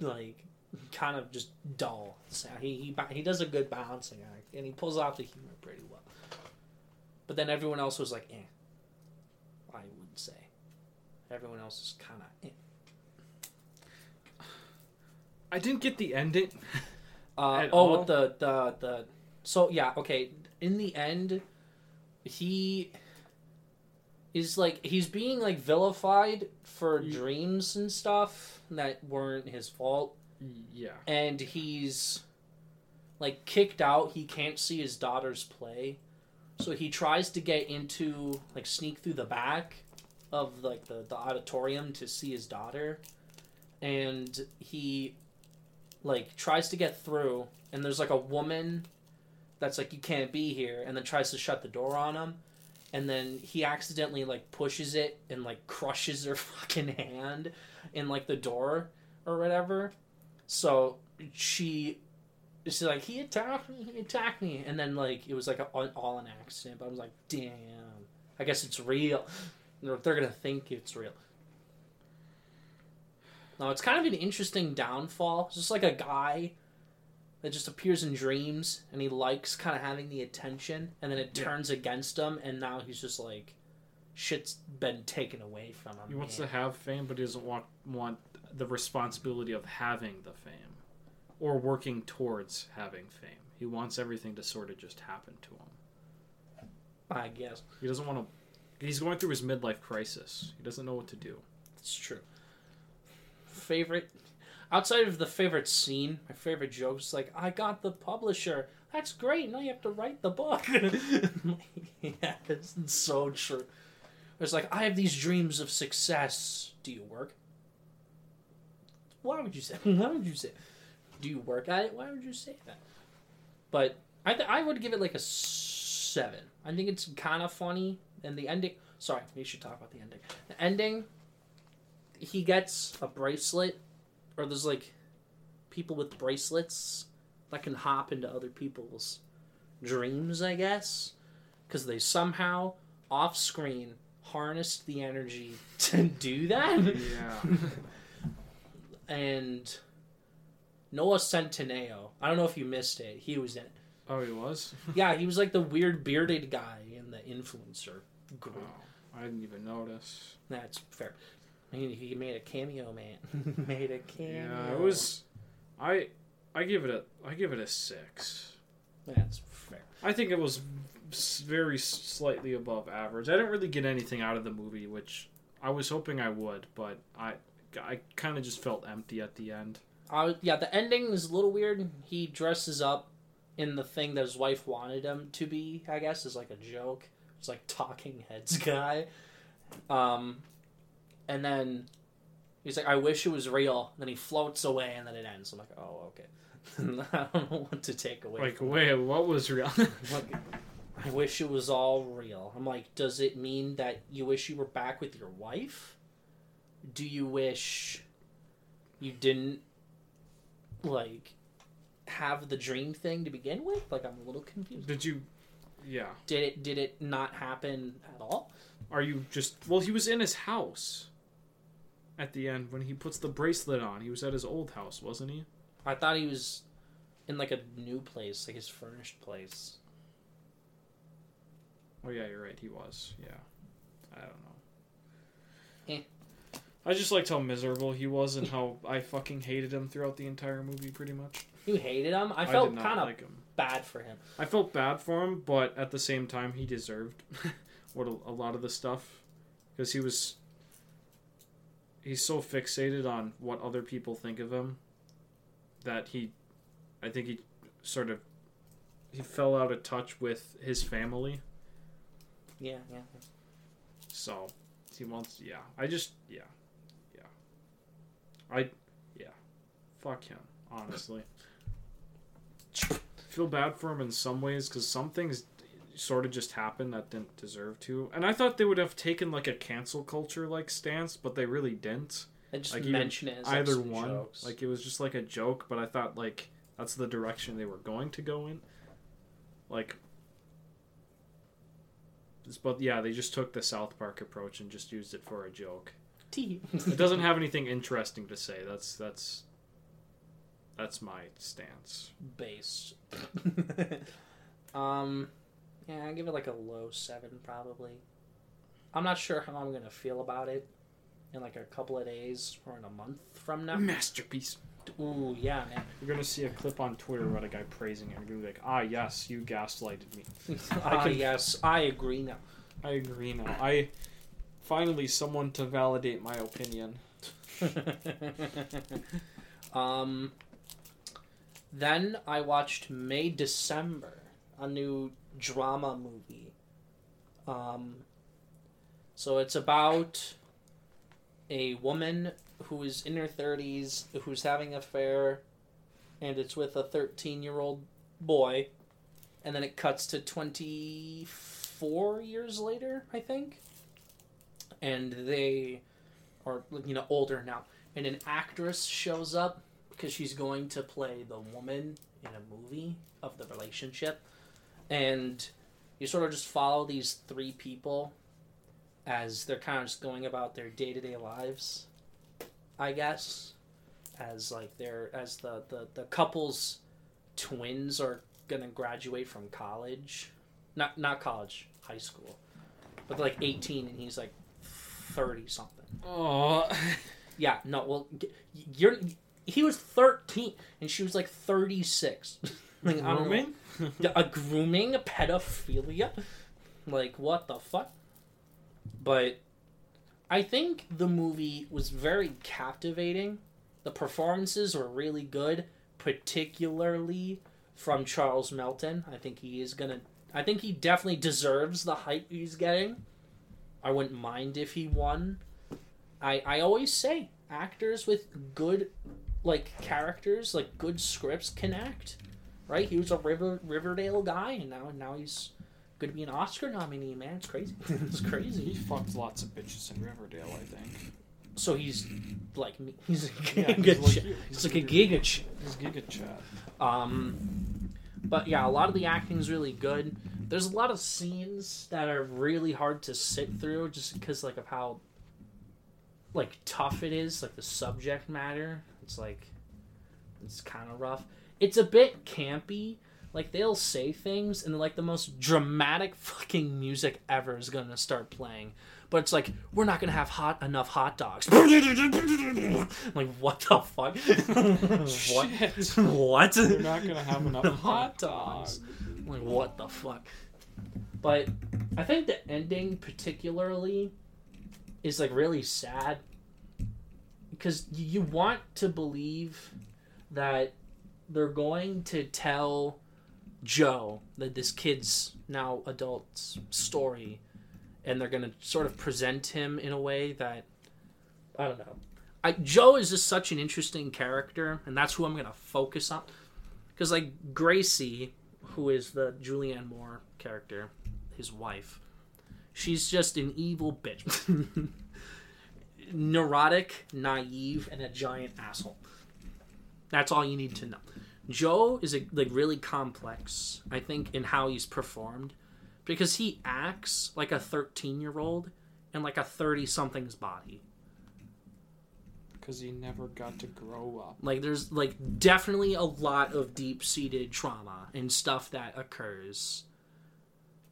like kind of just dull. So he he he does a good balancing act, and he pulls off the humor pretty well. But then everyone else was like, eh. I wouldn't say. Everyone else is kind of eh. I didn't get the ending. *laughs* Uh, oh, all? the the the. So yeah, okay. In the end, he is like he's being like vilified for Ye- dreams and stuff that weren't his fault, Yeah. and he's like kicked out. He can't see his daughters play, so he tries to get into like sneak through the back of like the, the auditorium to see his daughter, and he like tries to get through, and there's like a woman that's like you can't be here, and then tries to shut the door on him. And then he accidentally like pushes it and like crushes her *laughs* fucking hand in like the door or whatever. So she she's like, he attacked me, he attacked me, and then like it was like a, all an accident. But I was like, damn, I guess it's real. They're, they're gonna think it's real. No, it's kind of an interesting downfall. It's just like a guy that just appears in dreams, and he likes kind of having the attention, and then it Yeah. turns against him, and now he's just like, shit's been taken away from him. He wants man. to have fame, but he doesn't want want the responsibility of having the fame, or working towards having fame. He wants everything to sort of just happen to him. I guess He doesn't want to. He's going through his midlife crisis. He doesn't know what to do. it's true. Favorite, outside of the favorite scene, my favorite joke is like, "I got the publisher. That's great. Now you have to write the book." *laughs* yeah, it's so true. It's like I have these dreams of success. Do you work? Why would you say? *laughs* Why would you say? Do you work at it? Why would you say that? But I th- I would give it like a seven. I think it's kind of funny, and the ending. Sorry, we should talk about the ending. The ending. He gets a bracelet, or there's like people with bracelets that can hop into other people's dreams, I guess, because they somehow off screen harnessed the energy *laughs* to do that. Yeah. *laughs* and Noah Centineo. I don't know if you missed it. He was in it. Oh, he was. *laughs* Yeah, he was like the weird bearded guy in the influencer group. Oh, I didn't even notice. That's fair. I mean he, he made a cameo, man. *laughs* made a cameo. Yeah, it was. I I give it a I give it a six. That's fair. I think it was very slightly above average. I didn't really get anything out of the movie, which I was hoping I would, but I I kind of just felt empty at the end. Uh, yeah, the ending is a little weird. He dresses up in the thing that his wife wanted him to be. I guess is like a joke. It's like talking heads guy. Um, and then he's like, "I wish it was real." then he floats away, and then it ends. I'm like, "Oh, okay." *laughs* I don't know what to take away. Like, wait, what was real? *laughs* *laughs* Like, I wish it was all real. I'm like, does it mean that you wish you were back with your wife? Do you wish you didn't like have the dream thing to begin with? Like I'm a little confused. Did you? Yeah. Did it did it not happen at all? Are you just? Well, he was in his house. At the end, when he puts the bracelet on, he was at his old house, wasn't he? I thought he was in like a new place, like his furnished place. Oh yeah, you're right. He was. Yeah. I don't know. Eh. I just liked how miserable he was and how I fucking hated him throughout the entire movie, pretty much. You hated him. I felt kind of like him. bad for him. I felt bad for him, but at the same time, he deserved *laughs* what a, a lot of the stuff because he was. He's so fixated on what other people think of him that he, I think he sort of, he fell out of touch with his family. Yeah, yeah. So he wants, yeah. I just, yeah. I, yeah. Fuck him, honestly. *laughs* Feel bad for him in some ways because some things sort of just happened that didn't deserve to. And I thought they would have taken like a cancel culture like stance, but they really didn't. I just Like, mention it as Either one, jokes. like it was just like a joke, but I thought like that's the direction they were going to go in. Like, but yeah, they just took the South Park approach and just used it for a joke. Tea. It doesn't have anything interesting to say. That's that's that's my stance. base. *laughs* um, yeah, I give it like a low seven probably. I'm not sure how I'm gonna feel about it in like a couple of days or in a month from now. Masterpiece. Ooh, yeah, man. You're gonna see a clip on Twitter about a guy praising it. and You're be like, ah, yes, you gaslighted me. *laughs* Ah, can- yes, I agree now. I agree now. I finally someone to validate my opinion. *laughs* um, then I watched May December, a new drama movie. Um, so it's about a woman who is in her 30s who's having an affair, and it's with a 13 year old boy. And then it cuts to 24 years later, I think. And they are, you know, older now. And an actress shows up because she's going to play the woman in a movie of the relationship. And you sort of just follow these three people as they're kind of just going about their day to day lives, I guess. As like they're as the, the, the couple's twins are gonna graduate from college. Not not college, high school. But like eighteen and he's like thirty something. Oh, Yeah, no, well, you're he was 13 and she was like 36. *laughs* like, I don't know. grooming. A grooming, a pedophilia. Like what the fuck? But I think the movie was very captivating. The performances were really good, particularly from Charles Melton. I think he is gonna. I think he definitely deserves the hype he's getting. I wouldn't mind if he won. I I always say actors with good like characters, like good scripts can act. Right? He was a River Riverdale guy and now now he's gonna be an Oscar nominee, man. It's crazy. *laughs* it's crazy. He crazy. fucked lots of bitches in Riverdale, I think. So he's like me. *laughs* He's a Yeah, giga he's like ch- you. He's like a giga ch- He's Giga Chad. Um, but yeah, a lot of the acting's really good. There's a lot of scenes that are really hard to sit through just because like of how like tough it is, like the subject matter. It's like it's kind of rough. It's a bit campy, like they'll say things and like the most dramatic fucking music ever is gonna start playing but it's like we're not gonna have hot enough hot dogs. *laughs* Like what the fuck? *laughs* What? Shit. what? We're not gonna have enough *laughs* hot dogs. like what the fuck? But i think the ending particularly is like really sad. Because you want to believe that they're going to tell joe that this kid's now adult's story and they're going to sort of hmm. present him in a way that i don't know. I, joe is just such an interesting character and that's who i'm going to focus on. Because like gracie who is the julianne moore character his wife she's just an evil bitch. *laughs* Neurotic naive and a giant asshole. That's all you need to know. Joe is a, like really complex i think in how he's performed because he acts like a 13 year old in like a 30 something's body Because he never got to grow up. like there's like definitely a lot of deep seated trauma and stuff that occurs.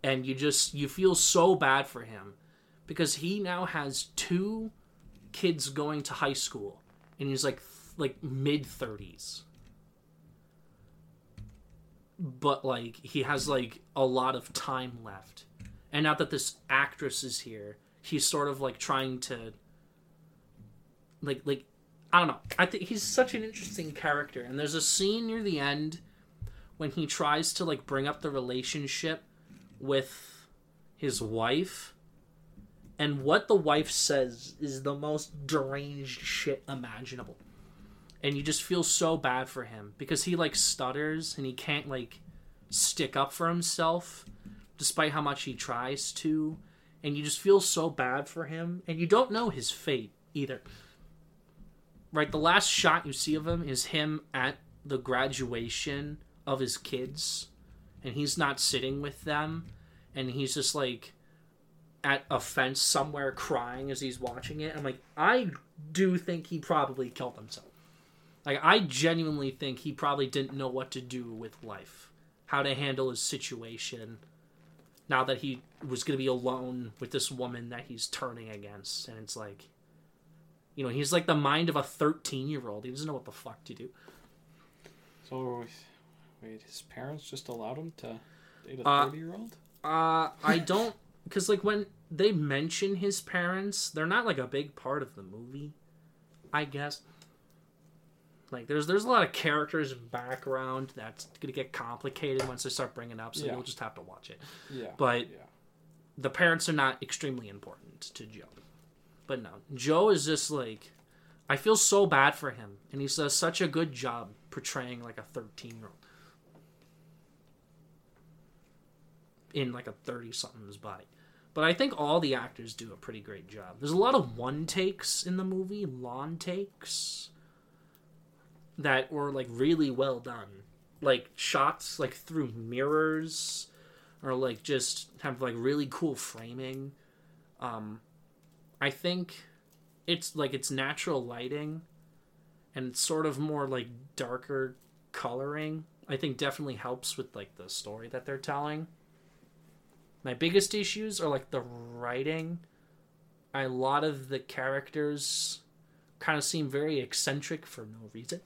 And you just you feel so bad for him because he now has two kids going to high school and he's like th- like mid 30s. But like he has like a lot of time left. And now that this actress is here, he's sort of like trying to like like I don't know. I think he's such an interesting character, and there's a scene near the end when he tries to like bring up the relationship with his wife, and what the wife says is the most deranged shit imaginable. And you just feel so bad for him because he like stutters and he can't like stick up for himself despite how much he tries to, and you just feel so bad for him, and you don't know his fate either. Right the last shot you see of him is him at the graduation of his kids and he's not sitting with them and he's just like at a fence somewhere crying as he's watching it. I'm like i do think he probably killed himself like i genuinely think he probably didn't know what to do with life how to handle his situation now that he was going to be alone with this woman that he's turning against and it's like you know, he's like the mind of a 13 year old. He doesn't know what the fuck to do. So, wait, his parents just allowed him to date a Uh, 30 year old? Uh, I don't, because like when they mention his parents, they're not like a big part of the movie, I guess. Like there's there's a lot of characters and background that's gonna get complicated once they start bringing up, so Yeah. you'll just have to watch it. Yeah. but- yeah. the parents are not extremely important to Joe. But no, Joe is just like I feel so bad for him, and he does such a good job portraying like a thirteen year old in like a thirty something's body. But I think all the actors do a pretty great job. There's a lot of one takes in the movie, lawn takes that were like really well done. Like shots like through mirrors or like just have like really cool framing. Um, I think it's like it's natural lighting and sort of more like darker coloring. I think definitely helps with like the story that they're telling. My biggest issues are like the writing. A lot of the characters kind of seem very eccentric for no reason.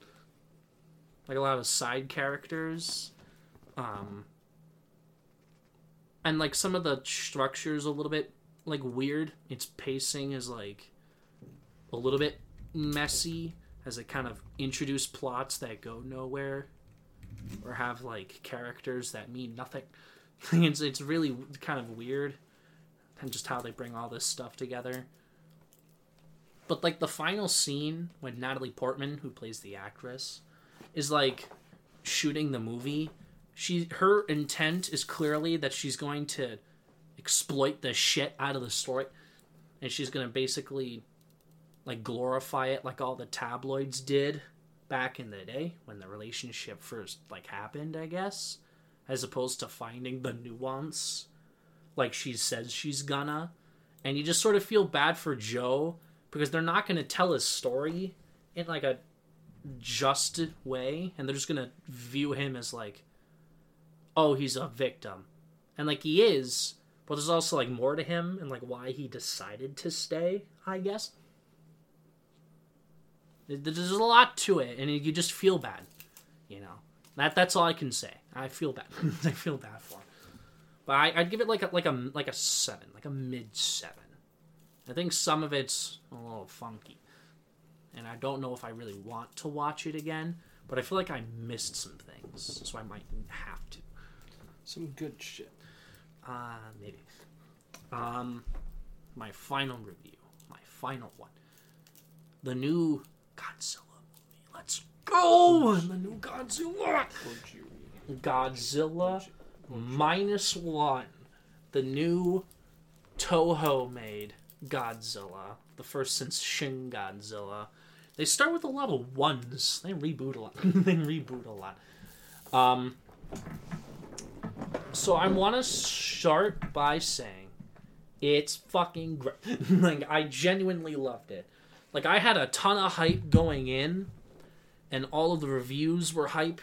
Like a lot of side characters. Um, and like some of the structures a little bit like weird. Its pacing is like a little bit messy as it kind of introduce plots that go nowhere or have like characters that mean nothing. *laughs* it's it's really kind of weird and just how they bring all this stuff together. But like the final scene when Natalie Portman, who plays the actress, is like shooting the movie, she her intent is clearly that she's going to exploit the shit out of the story and she's going to basically like glorify it like all the tabloids did back in the day when the relationship first like happened, I guess, as opposed to finding the nuance like she says she's gonna. And you just sort of feel bad for Joe because they're not going to tell his story in like a just way and they're just to view him as like oh, he's a victim. And like he is, but there's also like more to him and like why he decided to stay, I guess. There's a lot to it and you just feel bad, you know. That that's all I can say. I feel bad. *laughs* I feel bad for him. But I, I'd give it like a like a like a seven, like a mid seven. I think some of it's a little funky, and I don't know if I really want to watch it again. But I feel like I missed some things, so I might have to. Some good shit. Uh, maybe. Um, my final review, my final one, the new Godzilla movie. Let's go! The new Godzilla. Godzilla minus one, the new Toho made Godzilla, the first since Shin Godzilla. They start with a lot of ones. They reboot a lot. *laughs* they reboot a lot. Um, so I want to start by saying it's fucking great. *laughs* like I genuinely loved it. Like I had a ton of hype going in, and all of the reviews were hype,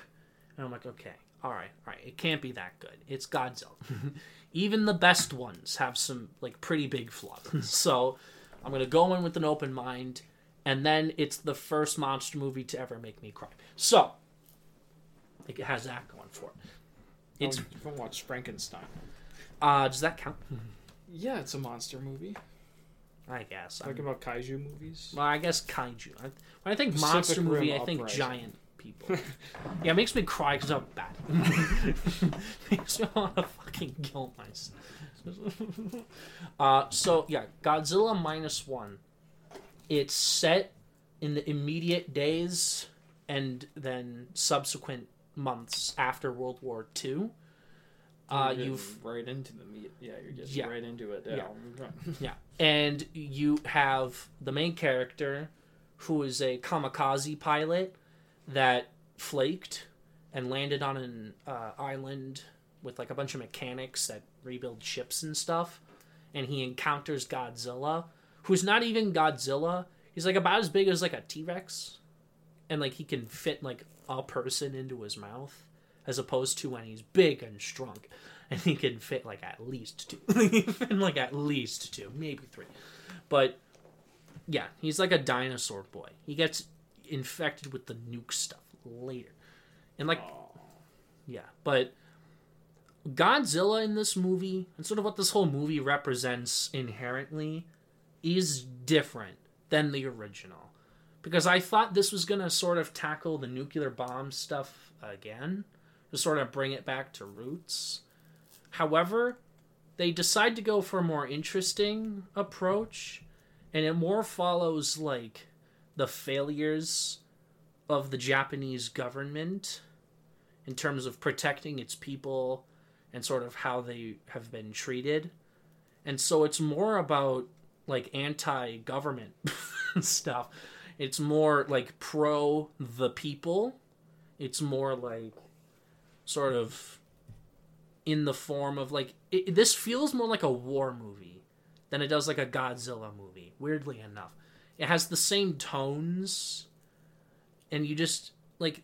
and I'm like, okay, all right, all right, it can't be that good. It's Godzilla. *laughs* Even the best ones have some like pretty big flaws. so I'm gonna go in with an open mind, and then it's the first monster movie to ever make me cry. So it has that going for it. It's oh, you can watch Frankenstein. uh, does that count? Yeah, it's a monster movie. I guess. I'm- Talking about kaiju movies. Well, I guess kaiju. I, when I think Pacific monster movie, Rim I think Uprising. giant people. *laughs* yeah, it makes me cry because I'm bad. *laughs* makes me want to fucking kill myself. *laughs* uh, so yeah, Godzilla minus one. It's set in the immediate days and then subsequent months after World War II. Uh, you're you've right into the meat. Yeah, you're getting Yeah. right into it. Yeah. Yeah. *laughs* Yeah. And you have the main character who is a kamikaze pilot that flaked and landed on an uh, island with like a bunch of mechanics that rebuild ships and stuff. And he encounters Godzilla, who's not even Godzilla. He's like about as big as like a T Rex. And like he can fit like a person into his mouth. As opposed to when he's big and strong. And he can fit like at least two. *laughs* fit like at least two, maybe three. But yeah, he's like a dinosaur boy. He gets infected with the nuke stuff later. And like yeah, but Godzilla in this movie, and sort of what this whole movie represents inherently, is different than the original. Because I thought this was going to sort of tackle the nuclear bomb stuff again, to sort of bring it back to roots. However, they decide to go for a more interesting approach, and it more follows like the failures of the Japanese government in terms of protecting its people and sort of how they have been treated. And so it's more about like anti government *laughs* stuff. It's more like pro the people. It's more like sort of in the form of like it, this feels more like a war movie than it does like a Godzilla movie. Weirdly enough, it has the same tones, and you just like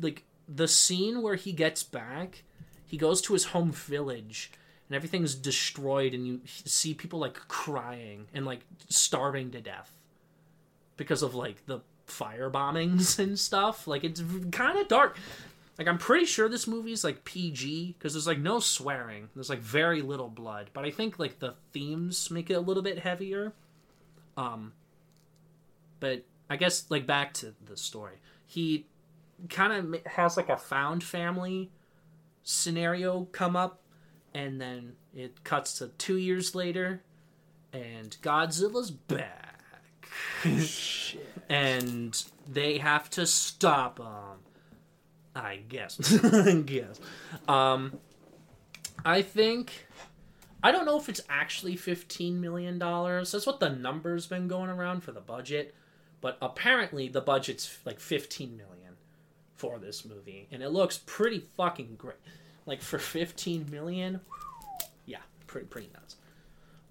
like the scene where he gets back. He goes to his home village, and everything's destroyed, and you see people like crying and like starving to death because of like the fire bombings *laughs* and stuff. Like it's kind of dark. Like I'm pretty sure this movie's like PG because there's like no swearing. There's like very little blood, but I think like the themes make it a little bit heavier. Um but I guess like back to the story. He kind of has like a found family scenario come up and then it cuts to 2 years later and Godzilla's back. and they have to stop him. I guess. *laughs* I guess. Um, I think. I don't know if it's actually fifteen million dollars. That's what the number's been going around for the budget, but apparently the budget's like fifteen million for this movie, and it looks pretty fucking great. Like for fifteen million, yeah, pretty pretty nuts.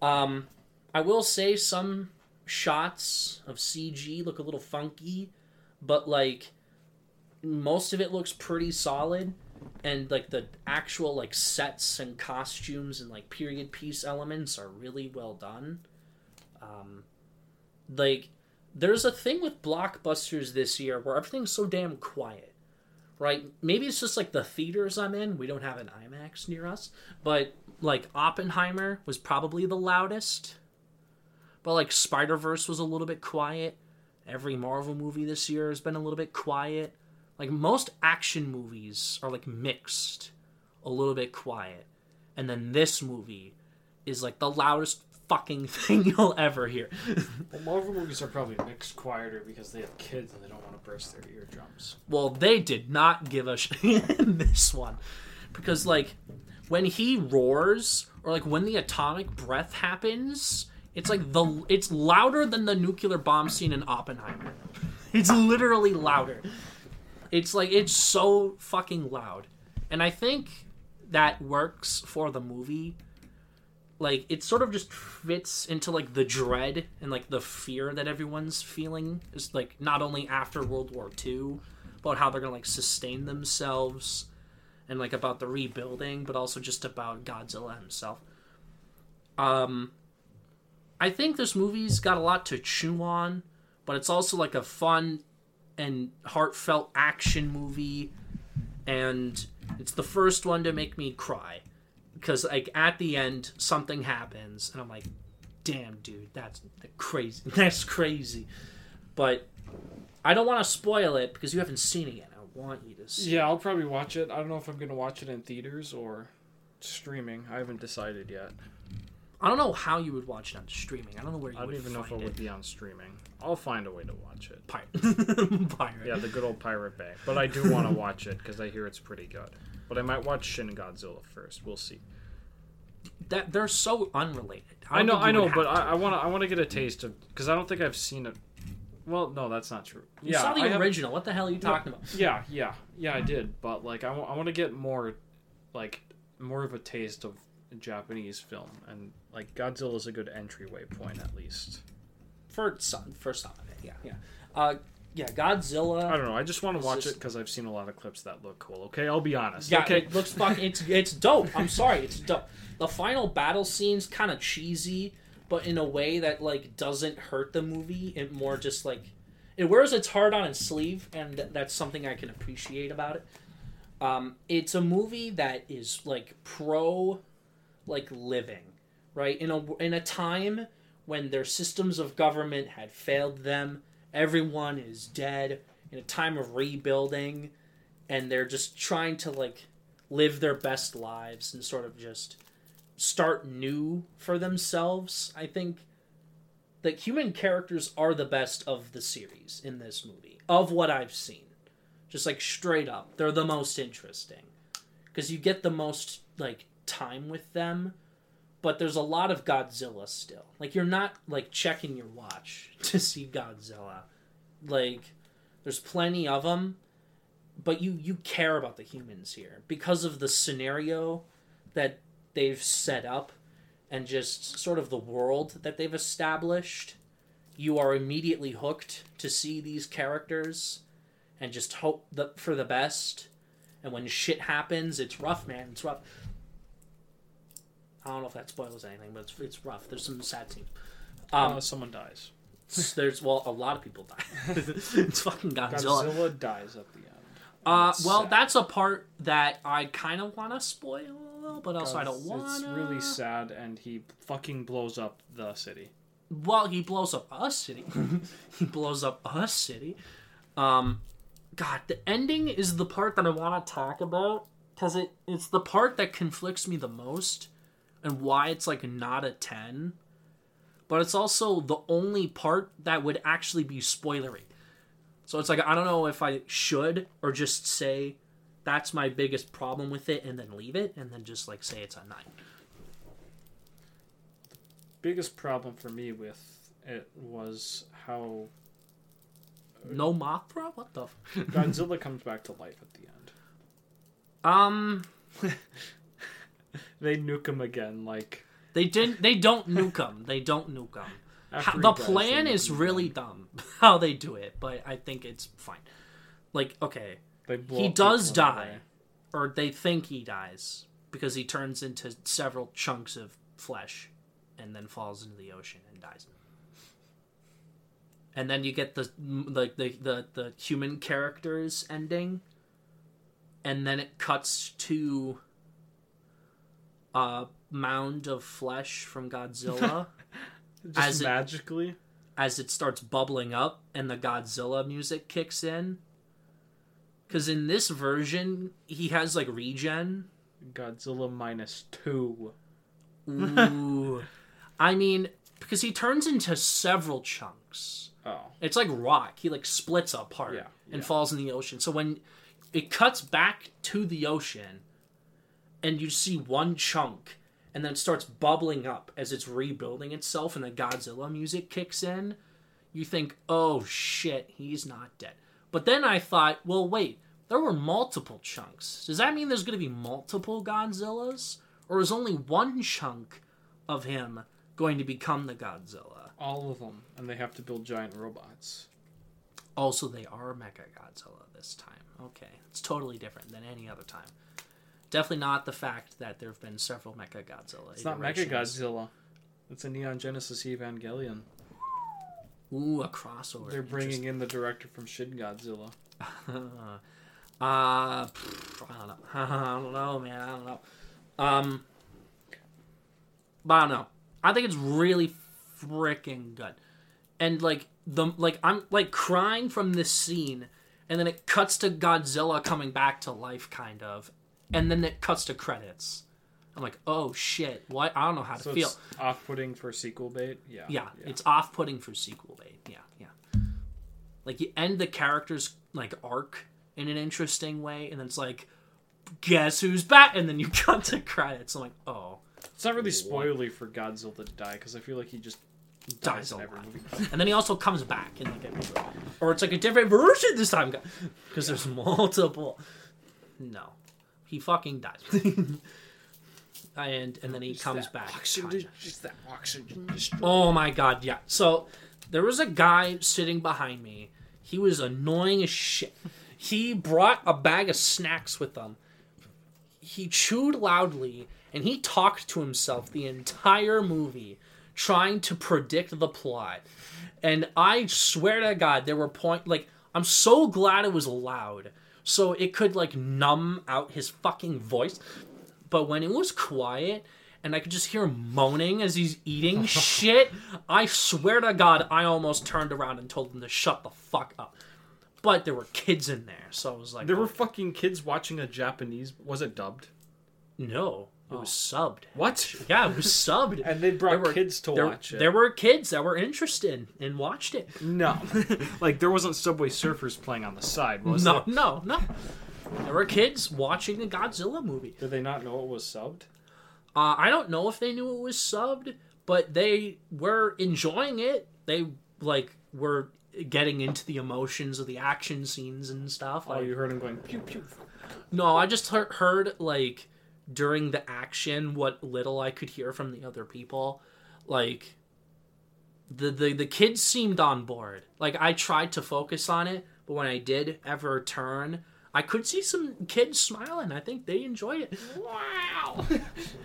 Um, I will say some shots of CG look a little funky, but like most of it looks pretty solid. and like the actual like sets and costumes and like period piece elements are really well done. Um, like there's a thing with blockbusters this year where everything's so damn quiet, right? Maybe it's just like the theaters I'm in. We don't have an IMAX near us, but like Oppenheimer was probably the loudest. But like Spider Verse was a little bit quiet. Every Marvel movie this year has been a little bit quiet. Like most action movies are like mixed, a little bit quiet. And then this movie is like the loudest fucking *laughs* thing you'll ever hear. *laughs* Well, Marvel movies are probably mixed quieter because they have kids and they don't want to burst their eardrums. well, they did not give a *laughs* shit in this one. Because like when he roars or like when the atomic breath happens, it's like the it's louder than the nuclear bomb scene in Oppenheimer. It's literally louder. It's like it's so fucking loud. And I think that works for the movie. Like it sort of just fits into like the dread and like the fear that everyone's feeling is like not only after World War II, but how they're gonna like sustain themselves and like about the rebuilding, but also just about Godzilla himself. Um I think this movie's got a lot to chew on, but it's also like a fun and heartfelt action movie and it's the first one to make me cry because like at the end something happens and i'm like damn dude that's crazy *laughs* that's crazy but i don't want to spoil it because you haven't seen it yet i want you to see Yeah, I'll probably watch it. I don't know if I'm gonna watch it in theaters or streaming. I haven't decided yet. i don't know how you would watch it on streaming i don't know where you I don't would even know if it find would be on streaming. I'll find a way to watch it. Pirate. *laughs* Pirate. Yeah, the good old Pirate Bay. But I do want to watch it because I hear it's pretty good. But I might watch Shin Godzilla first. We'll see. That they're so unrelated. I don't know, I know, but I, to. I want to, I want to get a taste of because I don't think I've seen it. Well, no, that's not true. you yeah, saw the I have- original. What the hell are you talking about? Yeah, yeah, yeah, I did. But like, I want to get more, like, more of a taste of Japanese film, and like Godzilla is a good entryway point at least. For some, for some of it, yeah, yeah, uh, yeah. Godzilla. I don't know. I just want to watch just- it because I've seen a lot of clips that look cool. Okay, I'll be honest. Yeah, okay, it looks fucking. It's it's dope. I'm sorry, it's dope. The final battle scene's kind of cheesy, but in a way that like doesn't hurt the movie. It more just like it wears its heart on its sleeve, and th- that's something I can appreciate about it. Um, it's a movie that is like pro, like living, right in a in a time when their systems of government had failed them. Everyone is dead in a time of rebuilding and they're just trying to like live their best lives and sort of just start new for themselves. I think that human characters are the best of the series in this movie, of what I've seen. Just like straight up, they're the most interesting because you get the most like time with them. But there's a lot of Godzilla still. Like you're not like checking your watch *laughs* to see Godzilla. Like there's plenty of them but you you care about the humans here because of the scenario that they've set up and just sort of the world that they've established you are immediately hooked to see these characters and just hope the, for the best and when shit happens it's rough man it's rough i don't know if that spoils anything but it's, it's rough there's some sad scenes um, uh, someone dies. there's well a lot of people die *laughs* it's fucking godzilla Godzilla dies at the end. uh, It's well, sad. that's a part that I kind of want to spoil, but also I don't want It's really sad, and he fucking blows up the city. Well, he blows up a city. *laughs* he blows up a city. Um, God, the ending is the part that I want to talk about because it it's the part that conflicts me the most, and why it's like not a ten. But it's also the only part that would actually be spoilery. So it's like I don't know if I should or just say that's my biggest problem with it and then leave it and then just like say it's a nine. Biggest problem for me with it was how No Mothra? What the? F- Godzilla comes back to life at the end. um, *laughs* They nuke him again, like they didn't. They don't nuke him. They don't nuke him. *laughs* he the plan is nuke him really dumb *laughs* how they do it, but I think it's fine. Like, okay, he does people in a die. way. or they think he dies because he turns into several chunks of flesh and then falls into the ocean and dies. And then you get the like the, the the human characters ending, and then it cuts to a mound of flesh from Godzilla *laughs* Just As it- magically. as it starts bubbling up and the Godzilla music kicks in. Because in this version, he has like regen. Godzilla minus two. Ooh. *laughs* I mean, because he turns into several chunks. Oh. It's like rock. He like splits apart Yeah, and yeah. falls in the ocean. So when it cuts back to the ocean and you see one chunk and then it starts bubbling up as it's rebuilding itself and the Godzilla music kicks in, you think, "Oh shit, he's not dead." But then I thought, "Well, wait. There were multiple chunks. Does that mean there's going to be multiple Godzillas or is only one chunk of him going to become the Godzilla?" All of them. And they have to build giant robots. Also, they are Mecha Godzilla this time. Okay, it's totally different than any other time. Definitely not the fact that there have been several Mecha Godzilla. It's not Mecha Godzilla. It's a Neon Genesis Evangelion. Ooh, a crossover. They're bringing in the director from Shin Godzilla. *laughs* Uh, pff, I don't know. *laughs* I don't know, man. I don't know. Um, but I don't know. I think it's really freaking good, and like the like I'm like crying from this scene, and then it cuts to Godzilla coming back to life, kind of, and then it cuts to credits. I'm like, oh shit! What? I don't know how to So feel. off-putting for sequel bait. Yeah. Yeah, it's off-putting for sequel bait. Yeah, yeah. Like you end the character's like arc in an interesting way, and then it's like, guess who's back? And then you *laughs* cut to credits. I'm like, oh, It's not really spoilery for Godzilla to die because I feel like he just Dies dies in a every lot. movie. *laughs* and then he also comes back in like every movie. or it's like a different version this time because there's *laughs* multiple. No, he fucking dies. *laughs* and and then he comes That back. Oxygen, just that oxygen. Oh my god, yeah. So there was a guy sitting behind me. He was annoying as shit. He brought a bag of snacks with him. He chewed loudly and he talked to himself the entire movie trying to predict the plot. And I swear to God, there were point like I'm so glad it was loud. So it could like numb out his fucking voice. But when it was quiet and I could just hear him moaning as he's eating *laughs* shit, I swear to God, I almost turned around and told him to shut the fuck up. But there were kids in there, so I was like, There were oh. fucking kids watching a Japanese. Was it dubbed? no, it was subbed. What? Yeah, it was subbed. *laughs* And they brought There were- kids to there, watch it. There were kids that were interested and watched it. No, *laughs* like there wasn't Subway Surfers playing on the side, was No, there? no, no. There were kids watching the Godzilla movie. Did they not know it was subbed? Uh, I don't know if they knew it was subbed, but they were enjoying it. They like were getting into the emotions of the action scenes and stuff. Oh, Like, you heard him going pew pew. no, I just heard, heard like during the action what little I could hear from the other people. Like the the the kids seemed on board. Like I tried to focus on it, but when I did ever turn, I could see some kids smiling. I think they enjoyed it. Wow. *laughs*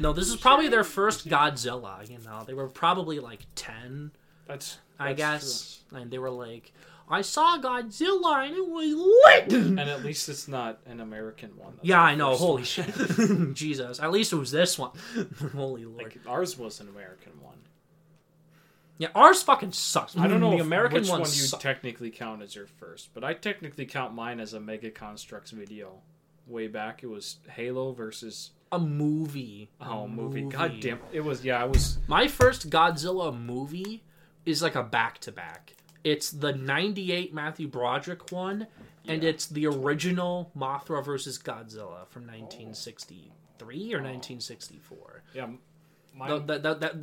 No, this is probably their first Godzilla. You know, they were probably like ten, That's. I that's guess, and they were like, "I saw Godzilla and it was lit." And at *laughs* least it's not an American one. That's yeah, I know. Holy one. shit, *laughs* Jesus! At least it was this one. *laughs* Holy lord. Like ours was an American one. yeah, ours fucking sucks. I don't know the American which one. one you technically count as your first, but I technically count mine as a Mega Construx video. Way back, it was Halo versus a movie. Oh, A oh movie. God damn, it was yeah. it was My first Godzilla movie is like a back to back. It's the 98 Matthew Broderick one, and Yeah. it's the original Mothra versus Godzilla from 1963 or 1964. yeah. Mine, The- that- that-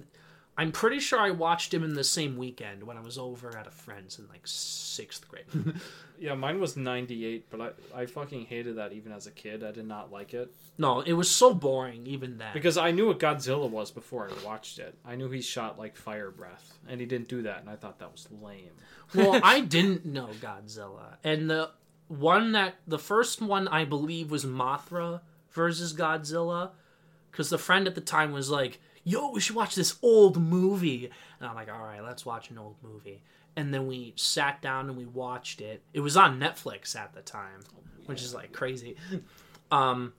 I'm pretty sure I watched him in the same weekend when I was over at a friend's in like sixth grade. *laughs* yeah, mine was '98, but I I fucking hated that even as a kid. I did not like it no, it was so boring even then. because I knew what Godzilla was before I watched it. I knew he shot like fire breath, and he didn't do that, and I thought that was lame. well, *laughs* I didn't know Godzilla, and the one that the first one I believe was Mothra versus Godzilla because the friend at the time was like, "Yo, we should watch this old movie," and I'm like, "All right, let's watch an old movie." And then we sat down and we watched it. It was on Netflix at the time, which is like crazy. *laughs* Um,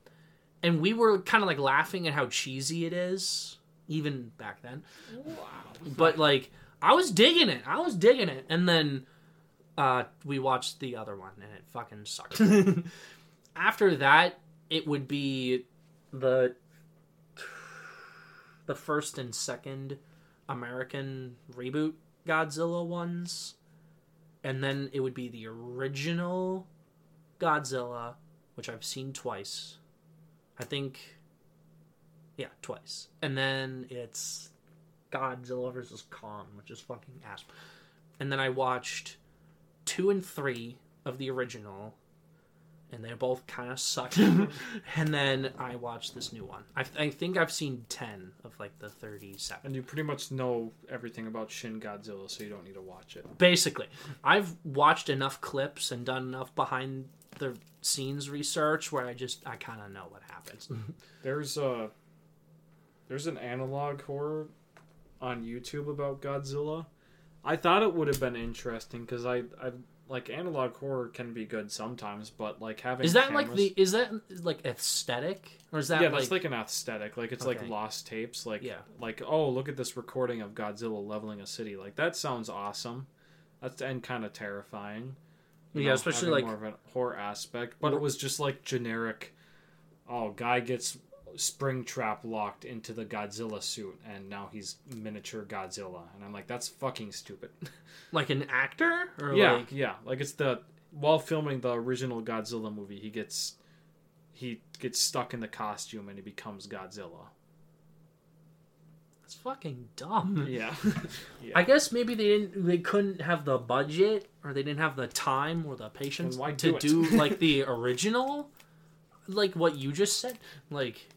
and we were kind of like laughing at how cheesy it is, even back then. Wow. But like, I was digging it. I was digging it. And then uh, we watched the other one, and it fucking sucked. *laughs* After that, it would be the the first and second American reboot Godzilla ones, and then it would be the original Godzilla, which I've seen twice. I think, yeah, twice, and then it's Godzilla versus Kong, which is fucking ass. And then I watched two and three of the original, and they both kind of sucked. *laughs* and then I watched this new one. I, I think I've seen ten of like the thirty-seven. And you pretty much know everything about Shin Godzilla, so you don't need to watch it. Basically, I've watched enough clips and done enough behind the scenes research where I just I kind of know what happens. *laughs* There's a there's an analog horror on YouTube about Godzilla. I thought it would have been interesting because I I like analog horror can be good sometimes, but like having is that like the is that like aesthetic or is that yeah, like, that's like an aesthetic. Like it's Okay. like lost tapes. Like Yeah. like oh look at this recording of Godzilla leveling a city. Like that sounds awesome. That's and kind of terrifying. you Yeah, know, especially, like- more of a horror aspect. But it was just like generic. Oh, guy gets spring trap locked into the Godzilla suit, and now he's miniature Godzilla. And I'm like, that's fucking stupid. *laughs* like an actor or yeah, like yeah. Like it's the while filming the original Godzilla movie, he gets he gets stuck in the costume and he becomes Godzilla. That's fucking dumb. *laughs* Yeah. *laughs* yeah. I guess maybe they didn't they couldn't have the budget or they didn't have the time or the patience why to it? do like the original like what you just said like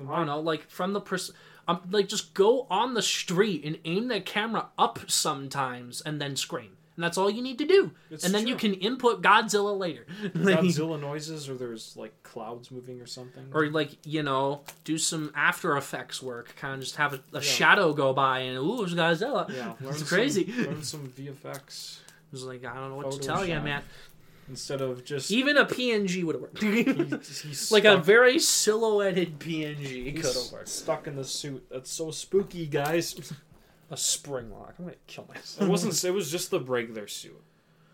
I don't know like from the pers- um, like just go on the street and aim the camera up sometimes and then scream. And that's all you need to do. It's and then you can input Godzilla later. *laughs* Like- Godzilla noises, or there's like clouds moving or something. or like you know do some After Effects work kind of just have a, a shadow go by and ooh it's Godzilla. Yeah, *laughs* it's some- crazy. learn some VFX *laughs* It was like I don't know what to tell you, man. Instead of just Even a PNG would have worked. he's, *laughs* he's like a very silhouetted PNG could have worked. stuck in the suit. That's so spooky, guys. A spring lock. I'm gonna kill myself. It wasn't. It was just the regular suit.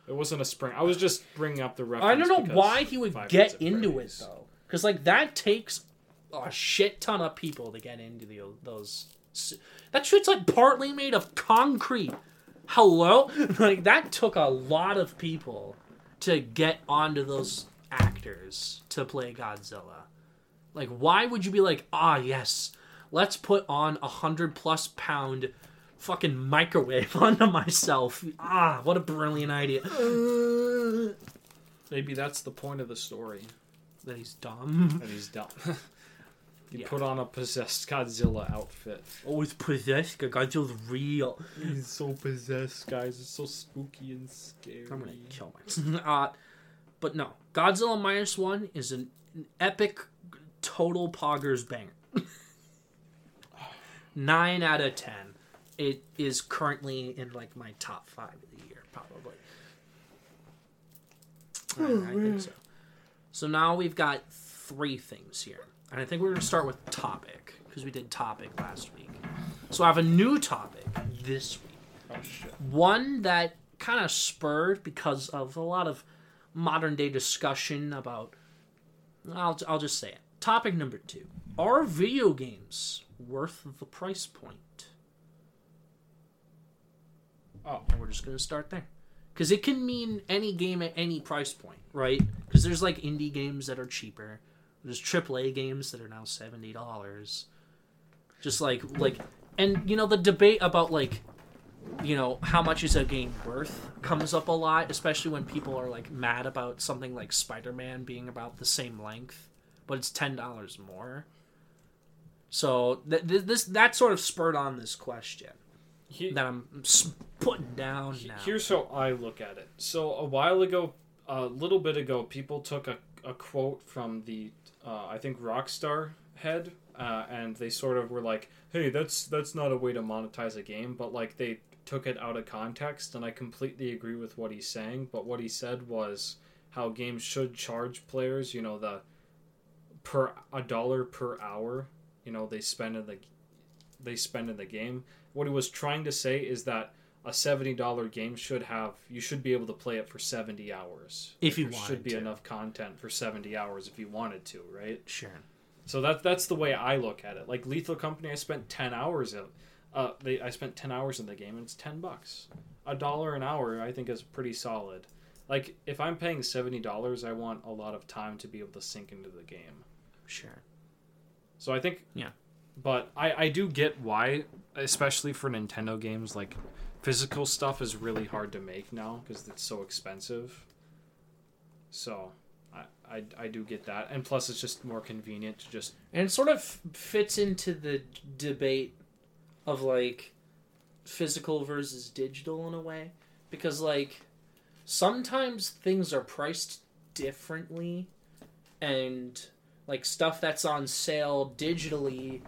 It wasn't a spring. I was just bringing up the reference. I don't know why he would get into it though, because like that takes a shit ton of people to get into the those. su- That shit's like partly made of concrete. Hello, *laughs* like that took a lot of people to get onto those actors to play Godzilla. Like, why would you be like, ah, yes, let's put on a hundred plus pound fucking microwave *laughs* onto myself? Ah, what a brilliant idea. Maybe that's the point of the story. that he's dumb. That he's dumb. *laughs* you Yeah. put on a possessed Godzilla outfit. Always possessed. Godzilla's real. He's so possessed, guys. It's so spooky and scary. I'm gonna kill myself. *laughs* uh, but no, Godzilla minus one is an, an epic, total poggers banger. *laughs* Nine out of ten. It is currently in like my top five of the year, probably. *sighs* I, I think so. So now we've got three things here, and I think we're gonna start with topic because we did topic last week. So I have a new topic this week. Oh shit. one that kind of spurred because of a lot of modern day discussion about I'll, I'll just say it. Topic number two are video games worth the price point? Oh, and we're just going to start there. Because it can mean any game at any price point right? Because there's like indie games that are cheaper there's aaa games that are now $70 just like like and you know the debate about like you know how much is a game worth comes up a lot especially when people are like mad about something like spider-man being about the same length but it's $10 more. So th- th- this that sort of spurred on this question he, that i'm putting down now. Here's how I look at it. So a while ago, a little bit ago, people took a, a quote from the uh, I think Rockstar head, uh, and they sort of were like, "Hey, that's that's not a way to monetize a game," but like they took it out of context, and I completely agree with what he's saying. But what he said was how games should charge players, you know, the per a dollar per hour, you know, they spend in the they spend in the game. What he was trying to say is that a seventy dollar game should have you should be able to play it for seventy hours. If you there should be to. enough content for seventy hours if you wanted to, right? Sure. So that that's the way I look at it. Like Lethal Company, I spent ten hours of, uh, they I spent ten hours in the game, and it's ten bucks. A dollar an hour, I think, is pretty solid. Like if I'm paying seventy dollars, I want a lot of time to be able to sink into the game. Sure. So I think Yeah. But I I do get why, especially for Nintendo games, like physical stuff is really hard to make now because it's so expensive. So. I, I, I do get that, and plus it's just more convenient to just And it sort of fits into the debate of like physical versus digital in a way because like sometimes things are priced differently and like stuff that's on sale digitally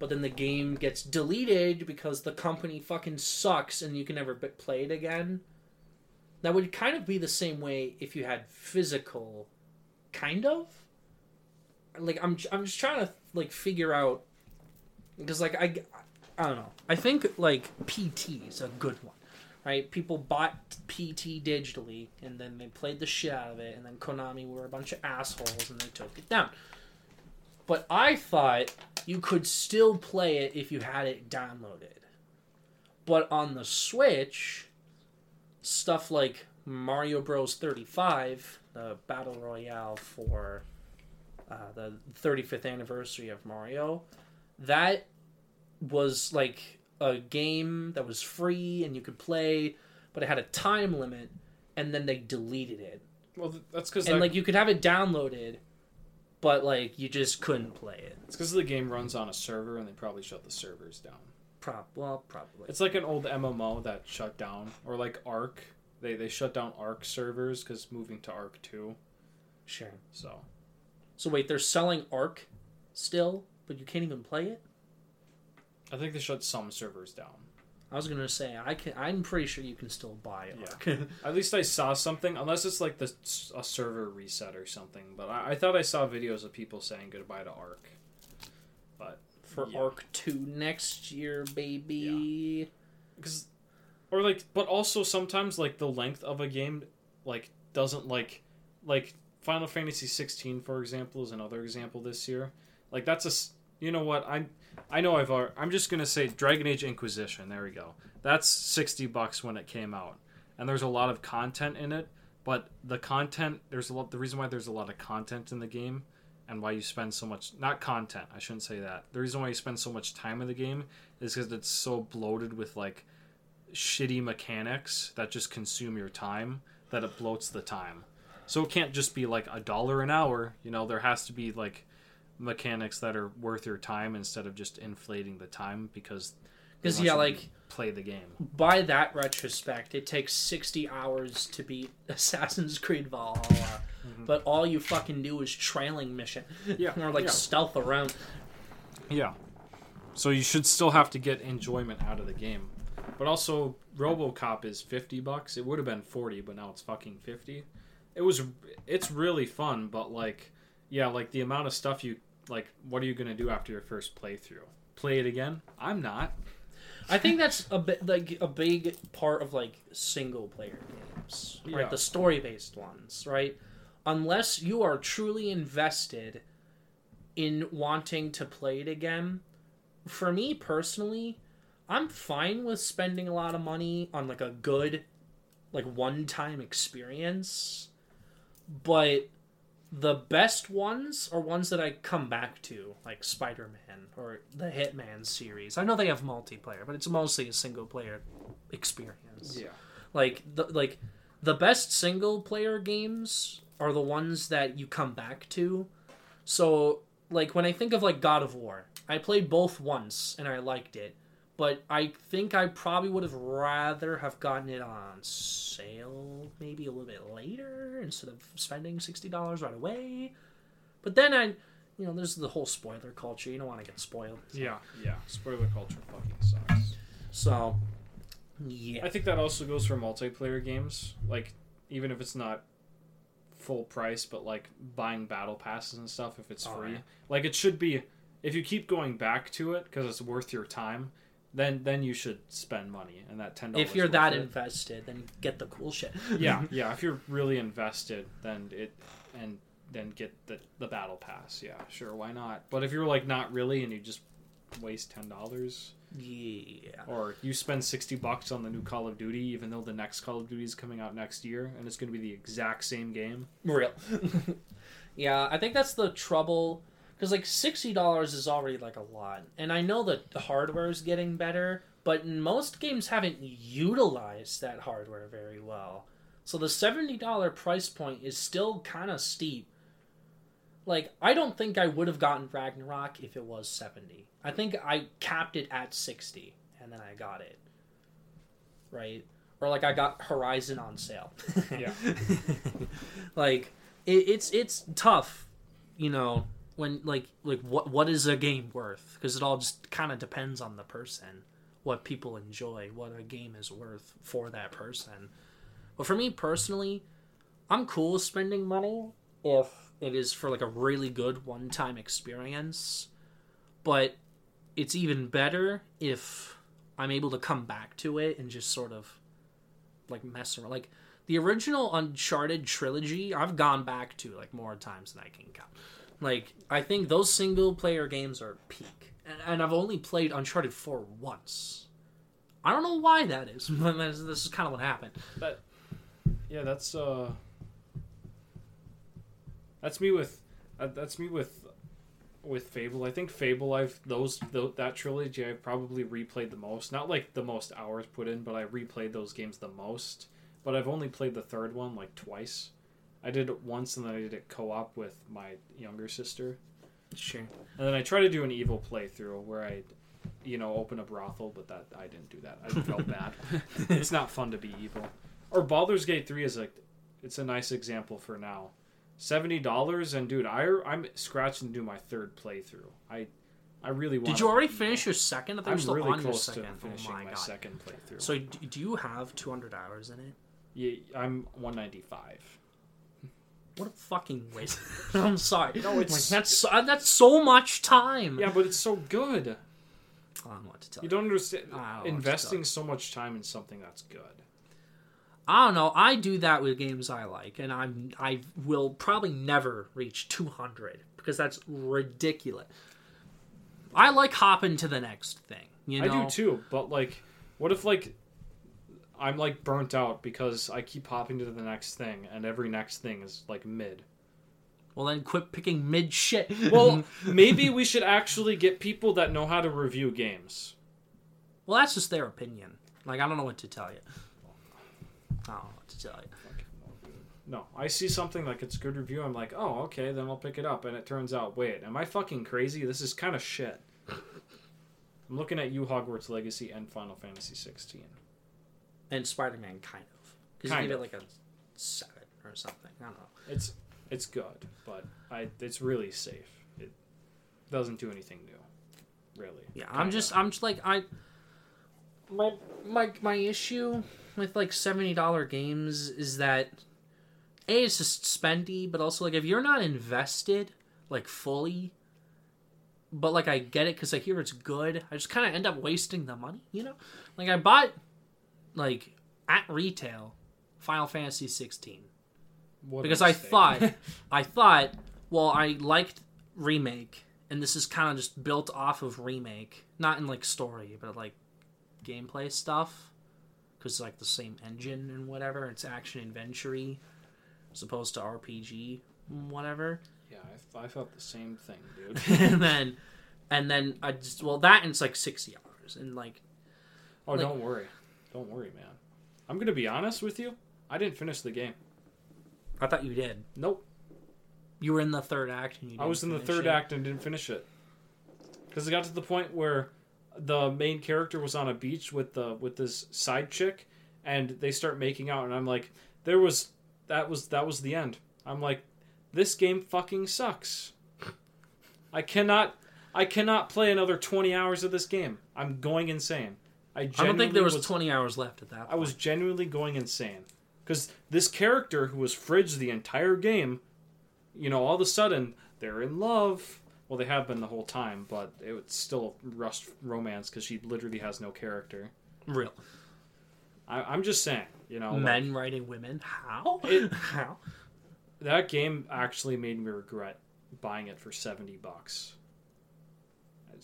but then the game gets deleted because the company fucking sucks and you can never play it again that would kind of be the same way if you had physical kind of like I'm I'm just trying to like figure out because like I I don't know. I think like PT is a good one. Right? People bought PT digitally and then they played the shit out of it and then Konami were a bunch of assholes and they took it down. But I thought you could still play it if you had it downloaded. But on the Switch, stuff like Mario Bros 35, the battle royale for uh, the 35th anniversary of Mario, that was like a game that was free and you could play, but it had a time limit, and then they deleted it. well that's because And like you could have it downloaded, but like you just couldn't play it. It's because the game runs on a server and they probably shut the servers down. Prob well, probably. It's like an old MMO that shut down, or like Ark. They they shut down Ark servers because moving to Ark two. Sure. So So wait, they're selling Ark still, but you can't even play it. I think they shut some servers down. I was gonna say I can. I'm pretty sure you can still buy Yeah. *laughs* At least I saw something, unless it's like the a server reset or something. But I, I thought I saw videos of people saying goodbye to Ark. But for Yeah. Ark Two next year, baby. because or like but also sometimes like the length of a game like doesn't like like final fantasy 16 for example is another example this year like that's a you know what i'm i know i've i'm just gonna say dragon age inquisition there we go. That's 60 bucks when it came out. And there's a lot of content in it but the content there's a lot the reason why there's a lot of content in the game and why you spend so much not content i shouldn't say that. The reason why you spend so much time in the game is because it's so bloated with like shitty mechanics that just consume your time that it bloats the time. So it can't just be like a dollar an hour you know there has to be like mechanics that are worth your time instead of just inflating the time because they 'Cause, want yeah, like- play the game By that retrospect, it takes 60 hours to beat *laughs* Assassin's Creed Valhalla, mm-hmm. but all you fucking do is trailing mission, Yeah, *laughs* or like yeah. stealth around. Yeah. So you should still have to get enjoyment out of the game. But also RoboCop is 50 bucks. It would have been 40, but now it's fucking 50. It was it's really fun, but like yeah, like the amount of stuff you like what are you going to do after your first playthrough? Play it again? I'm not. I think that's a bit like a big part of like single player games, right? Yeah. The story based ones, right? Unless you are truly invested in wanting to play it again. For me personally, I'm fine with spending a lot of money on like a good like one time experience. But the best ones are ones that I come back to, like Spider Man or the Hitman series. I know they have multiplayer, but it's mostly a single player experience. Yeah. Like the like the best single player games are the ones that you come back to. So like when I think of like God of War, I played both once and I liked it, but I think I probably would have rather have gotten it on sale maybe a little bit later instead of spending sixty dollars right away. But then I, you know, there's the whole spoiler culture. You don't want to get spoiled. Yeah, yeah. Spoiler culture fucking sucks. So, yeah, I think that also goes for multiplayer games. Like, even if it's not full price, but like buying battle passes and stuff, if it's Oh, free, yeah. like it should be. If you keep going back to it because it's worth your time, then then you should spend money, and that ten dollars. if you're that invested, then get the cool shit. *laughs* yeah, *laughs* yeah. If you're really invested, then it and then get the the battle pass. Yeah, sure, why not? But if you're like not really, and you just waste ten dollars, yeah. or you spend 60 bucks on the new Call of Duty, even though the next Call of Duty is coming out next year and it's going to be the exact same game. Real. *laughs* yeah, I think that's the trouble because like sixty dollars is already like a lot, and I know that the hardware is getting better, but most games haven't utilized that hardware very well. So the seventy dollar price point is still kind of steep. Like I don't think I would have gotten Ragnarok if it was seventy. I think I capped it at sixty, and then I got it. Right. Or like I got Horizon on sale. Yeah. *laughs* like it, it's it's tough, you know, when like like what what is a game worth? Because it all just kind of depends on the person, what people enjoy, what a game is worth for that person. But for me personally, I'm cool spending money if it is for like a really good one-time experience. But it's even better if I'm able to come back to it and just sort of like mess around. Like the original Uncharted trilogy, I've gone back to like more times than I can count. Like I think those single player games are peak, and, and I've only played Uncharted 4 once. I don't know why that is, *laughs* but this, is kind of what happened. But yeah, that's uh That's me with uh, that's me with with Fable. I think Fable I've those th- that trilogy I've probably replayed the most. Not like the most hours put in, but I replayed those games the most. But I've only played the third one like twice. I did it once and then I did it co-op with my younger sister. Sure. And then I tried to do an evil playthrough where I, you know, open a brothel, but that I didn't do that. I *laughs* felt bad. it's not fun to be evil. Or Baldur's Gate three is like, it's a nice example for now. Seventy dollars and dude, I I'm scratching to do my third playthrough. I, I really want. Did you already finish your second? I think I'm still really on your close to oh finishing oh my, my, god. second playthrough. So do you have 200 hours in it? yeah, I'm one ninety five. What a fucking waste! *laughs* I'm sorry. No, it's- like, that's so, uh, that's so much time. Yeah, but it's so good. I don't know what to tell You you. don't understand don't know what to investing so much time in something that's good. I don't know. I do that with games I like, and I'm I will probably never reach 200 because that's ridiculous. I like hopping to the next thing. You know, I do too, but like, what if like I'm like burnt out because I keep hopping to the next thing, and every next thing is like mid. Well, then quit picking mid shit. *laughs* Well, *laughs* maybe we should actually get people that know how to review games. well, that's just their opinion. Like I don't know what to tell you. I don't know what to tell you. No, I see something like it's good review. I'm like, oh, okay, then I'll pick it up. And it turns out, wait, am I fucking crazy? This is kind of shit. I'm looking at you, Hogwarts Legacy, and Final Fantasy 16. And Spider-Man kind of because you give it like a seven or something. I don't know. It's it's good, but I it's really safe. It doesn't do anything new, really. Yeah, I'm Kinda. just I'm just like I my my my issue with like seventy dollar games is that a it's just spendy, but also like if you're not invested like fully, but like I get it because I hear it's good, I just kind of end up wasting the money, you know. Like I bought like at retail Final Fantasy sixteen. What because I thought *laughs* I thought well I liked remake and this is kind of just built off of remake not in like story but like gameplay stuff. Because it's like the same engine and whatever it's action adventure as opposed to RPG whatever. Yeah, I, I felt the same thing, dude. *laughs* and then and then I just well that and it's like sixty hours and like Oh, Like- don't worry, don't worry, man. I'm gonna be honest with you. I didn't finish the game. I thought you did Nope. you were in the third act and you I was in the third it. act and didn't finish it because it got to the point where the main character was on a beach with the with this side chick, and they start making out, and I'm like, there was that was that was the end. I'm like, this game fucking sucks. I cannot I cannot play another 20 hours of this game. I'm going insane. I, I don't think there was, was 20 hours left at that. Point. I was genuinely going insane because this character who was fridged the entire game, you know, all of a sudden they're in love. Well, they have been the whole time, but it's still a rust romance because she literally has no character. real I, I'm just saying, you know, like, men writing women. How? It- *laughs* How? that game actually made me regret buying it for 70 bucks.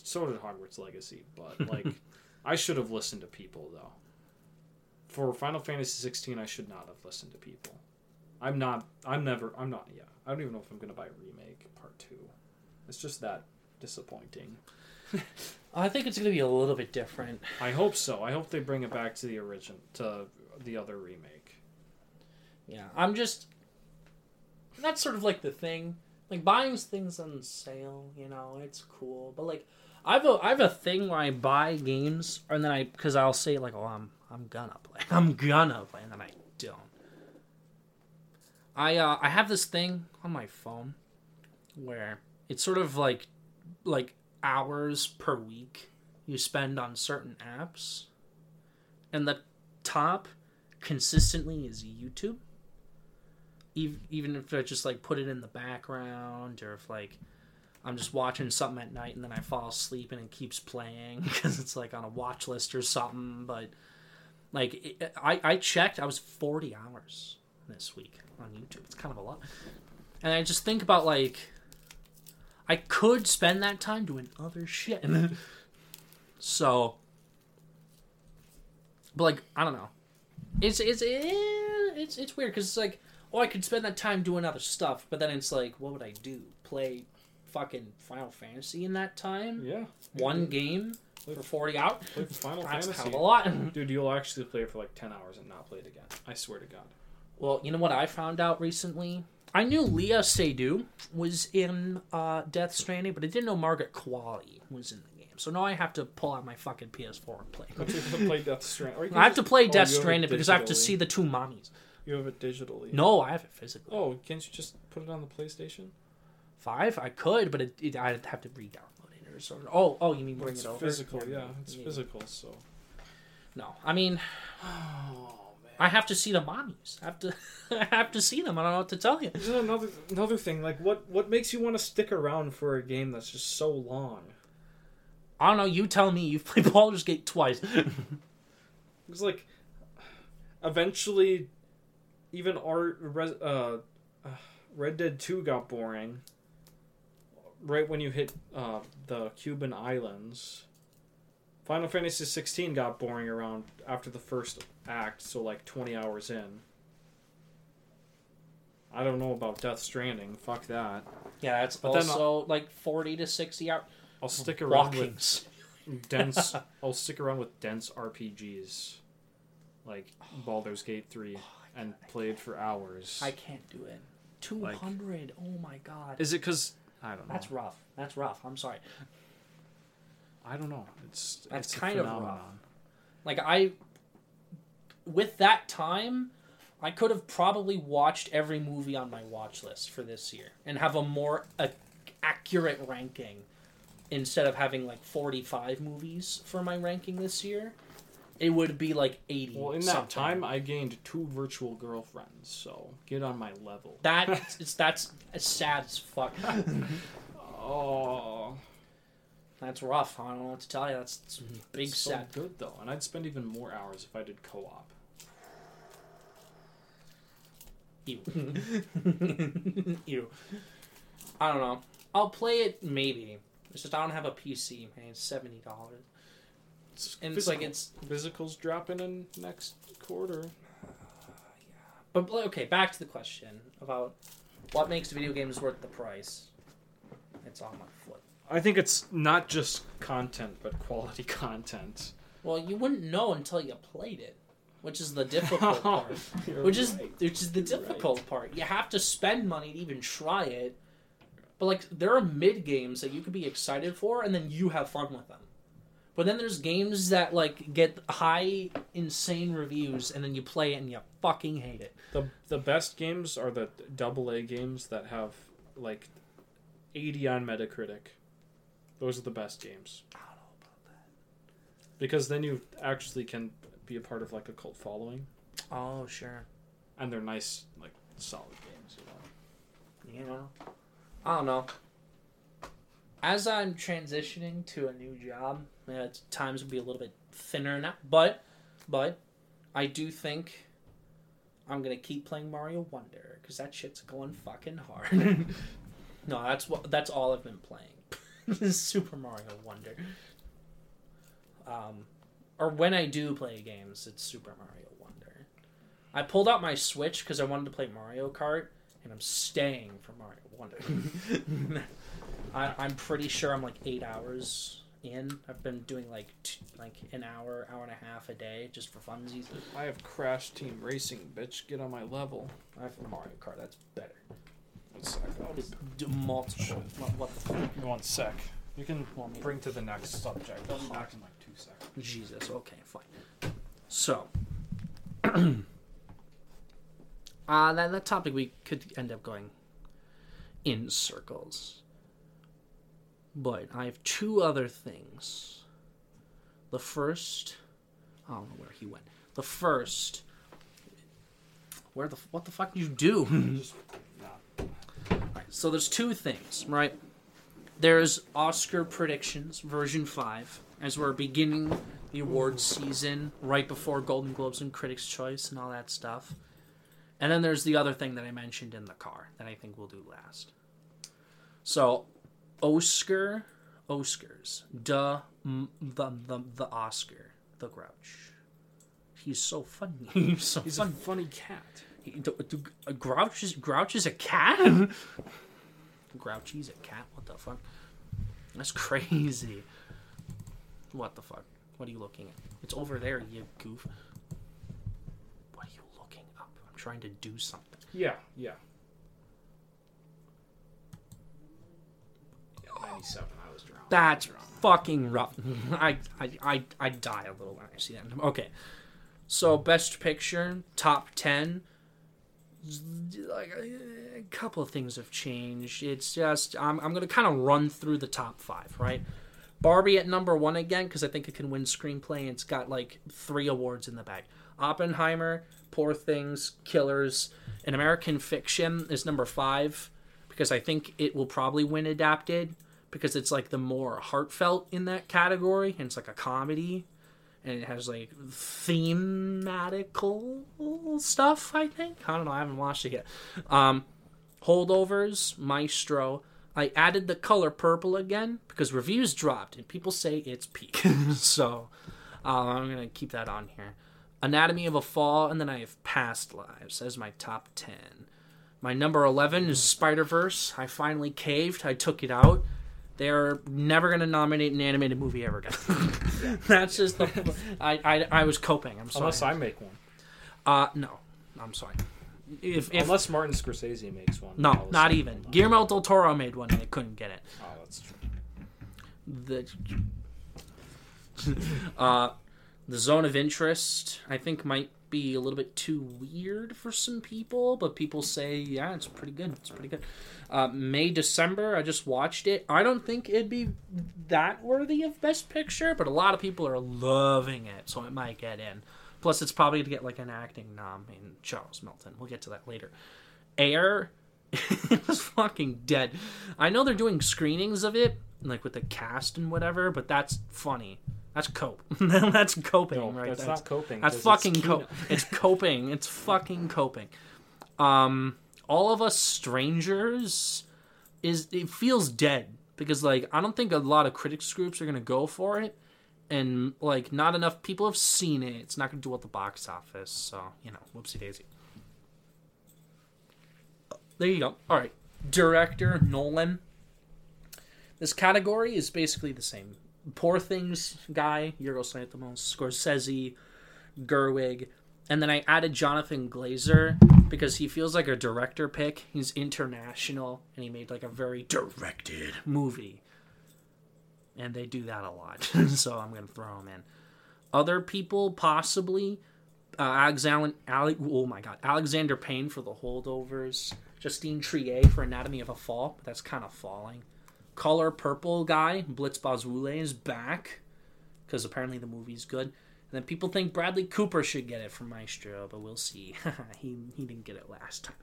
So did Hogwarts Legacy, but like *laughs* I should have listened to people though. For Final Fantasy 16 I should not have listened to people. I'm not I'm never I'm not yeah. I don't even know if I'm going to buy remake part 2. It's just that disappointing. *laughs* I think it's gonna be a little bit different. I hope so. I hope they bring it back to the origin to the other remake. Yeah, I'm just. That's sort of like the thing. Like buying things on sale, you know, it's cool. But like, I have a I have a thing where I buy games and then I because I'll say like, oh, I'm I'm gonna play, *laughs* I'm gonna play, and then I don't. I uh I have this thing on my phone where it's sort of like like hours per week you spend on certain apps, and the top consistently is YouTube. Ev- Even if I just like put it in the background, or if like I'm just watching something at night and then I fall asleep and it keeps playing *laughs* because it's like on a watch list or something. But like it, I I checked, I was 40 hours this week on YouTube. It's kind of a lot, and I just think about like I could spend that time doing other shit. *laughs* so, but like I don't know, it's it's eh, it's it's weird because it's like oh I could spend that time doing other stuff, but then it's like what would I do? Play fucking Final Fantasy in that time? Yeah. One game for forty hours? Play Final That's Fantasy. kind of a lot. *laughs* Dude, you'll actually play it for like 10 hours and not play it again. I swear to God. Well, you know what I found out recently? I knew Léa Seydoux was in uh, Death Stranding, but I didn't know Margaret Qualley was in the game. So now I have to pull out my fucking PS4 and play. But you have to play Death Stranding. or you can I have to play oh, Death you have it Stranding because I have to see the two mommies. You have it digitally. No, I have it physically. Oh, can't you just put it on the PlayStation? Five, I could, but it, it, I'd have to re-download it or something. Oh, oh, you mean bring it's it over? physical, yeah. It's Yeah. physical, so. No, I mean Oh man. I have to see the mommies. I have to, *laughs* I have to see them. I don't know what to tell you. This is another another thing. Like, what what makes you want to stick around for a game that's just so long? I don't know. You tell me. You've *laughs* played Baldur's Gate twice. *laughs* It's like, eventually, even art uh, uh, Red Dead Two got boring. Right when you hit uh, the Cuban islands, Final Fantasy 16 got boring around after the first act, so like 20 hours in. I don't know about Death Stranding. Fuck that. yeah, it's But then- also like forty to sixty hours. *laughs* *laughs* I'll stick around with dense. I'll stick around with dense RPGs, like *sighs* Baldur's Gate three, and play it for hours. I can't do it. Two hundred. oh my god. Is it because I don't know? That's rough. That's rough. I'm sorry. I don't know. It's That's it's a kind of rough. Like I, with that time, I could have probably watched every movie on my watch list for this year and have a more uh, accurate ranking instead of having like 45 movies for my ranking this year. It would be like 80. Well, in that something. time, I gained two virtual girlfriends, so get on my level. that *laughs* it's that's sad as fuck. *laughs* Oh, That's rough. I don't know what to tell you. That's, that's big it's so sad. good though, and I'd spend even more hours if I did co-op. Ew. *laughs* Ew. I don't know. I'll play it maybe. It's just I don't have a PC, man. It's seventy dollars. It's And it's like it's physicals dropping in next quarter. but okay, back to the question about what makes video games worth the price. It's on my foot. I think it's not just content, but quality *laughs* content. Well, you wouldn't know until you played it, which is the difficult *laughs* part. Which is right. which is the You're difficult part. You have to spend money to even try it. But like there are mid games that you could be excited for and then you have fun with them. But then there's games that like get high, insane reviews, and then you play it and you fucking hate it. The the best games are the double A games that have like eighty on Metacritic. Those are the best games. I don't know about that. Because then you actually can be a part of like a cult following. Oh sure. And they're nice, like solid games, you know. You know, I don't know. As I'm transitioning to a new job, yeah, times will be a little bit thinner now. But, but, I do think I'm gonna keep playing Mario Wonder because that shit's going fucking hard. *laughs* no, that's what that's all I've been playing. *laughs* Super Mario Wonder. Um, or when I do play games, it's Super Mario Wonder. I pulled out my Switch because I wanted to play Mario Kart, and I'm staying for Mario Wonder. *laughs* I, I'm pretty sure I'm like eight hours in. I've been doing like t- like an hour, hour and a half a day just for funsies. I have Crash Team Racing, bitch. Get on my level. I have Mario Kart. That's better. One sec. I'll It's d- multiple. What, what the fuck? One sec. You can Want me to- bring to the next subject. I'll be back in like two seconds. Jesus. Okay, fine. So, *clears throat* uh, that that topic we could end up going in circles, but I have two other things. The first, I don't know where he went. The first, where the what the fuck did you do? *laughs* Right, so there's two things, right? There's Oscar predictions, version five, as we're beginning the awards season right before Golden Globes and Critics' Choice and all that stuff. And then there's the other thing that I mentioned in the car that I think we'll do last. So, Oscar, Oscars, duh, the the the Oscar, the Grouch. He's so funny. *laughs* He's so He's funny. a funny cat. He- do- do- a Grouch is Grouch is a cat. *laughs* Grouchy's a cat. What the fuck? That's crazy. What the fuck? What are you looking at? It's over there, you goof. What are you looking up? I'm trying to do something. Yeah, yeah. 97. I was drowned. That's drowned. fucking rough. *laughs* I, I I I die a little when I see that. Okay, so best picture, top ten. Like a couple of things have changed. It's just I'm I'm gonna kind of run through the top five, right? Barbie at number one again because I think it can win screenplay. and It's got like three awards in the bag. Oppenheimer, Poor Things, Killers, and American Fiction is number five because I think it will probably win adapted because it's like the more heartfelt in that category and it's like a comedy and it has like thematical stuff i think. I don't know. I haven't watched it yet. Um holdovers maestro. I added the color purple again because reviews dropped and people say it's peak. *laughs* So uh, i'm gonna keep that on here. Anatomy of a fall and then i have past lives as my top 10 my number 11 is Spider Verse. I finally caved. I took it out. They're never going to nominate an animated movie ever again. *laughs* That's just the. *laughs* I, I, I was coping. I'm sorry. Unless I make one. Uh, no. I'm sorry. If, if Unless Martin Scorsese makes one. No, All of a not even. hold on. Guillermo del Toro made one and they couldn't get it. Oh, that's true. The, *laughs* uh, the zone of interest, I think, might be a little bit too weird for some people, but people say, yeah, it's pretty good. It's pretty good. Uh, May, December, I just watched it. I don't think it'd be that worthy of Best Picture, but a lot of people are loving it, so it might get in. Plus, it's probably to get like an acting nom in Charles Melton. We'll get to that later. Air *laughs* it was fucking dead. I know they're doing screenings of it, like with the cast and whatever, but that's funny. That's cope. *laughs* that's coping, No, right? that's there. not coping. That's fucking it's co- Kino. It's coping. It's fucking coping. Um, all of us strangers is it feels dead because like I don't think a lot of critics groups are gonna go for it, and like not enough people have seen it. It's not gonna do well at the box office, so you know, whoopsie daisy. There you go. All right, director Nolan. This category is basically the same. Poor Things guy, Yorgos Lanthimos, Scorsese, Gerwig, and then I added Jonathan Glazer because he feels like a director pick. He's international and he made like a very directed movie. and they do that a lot. *laughs* so I'm gonna throw him in. Other people possibly uh, Alexander. Ale- oh my God, Alexander Payne for the holdovers. Justine Triet for Anatomy of a Fall. But that's kind of falling. Color Purple guy Blitz Bazawule is back because apparently the movie's good. And then people think Bradley Cooper should get it for Maestro, but we'll see. *laughs* he he didn't get it last time.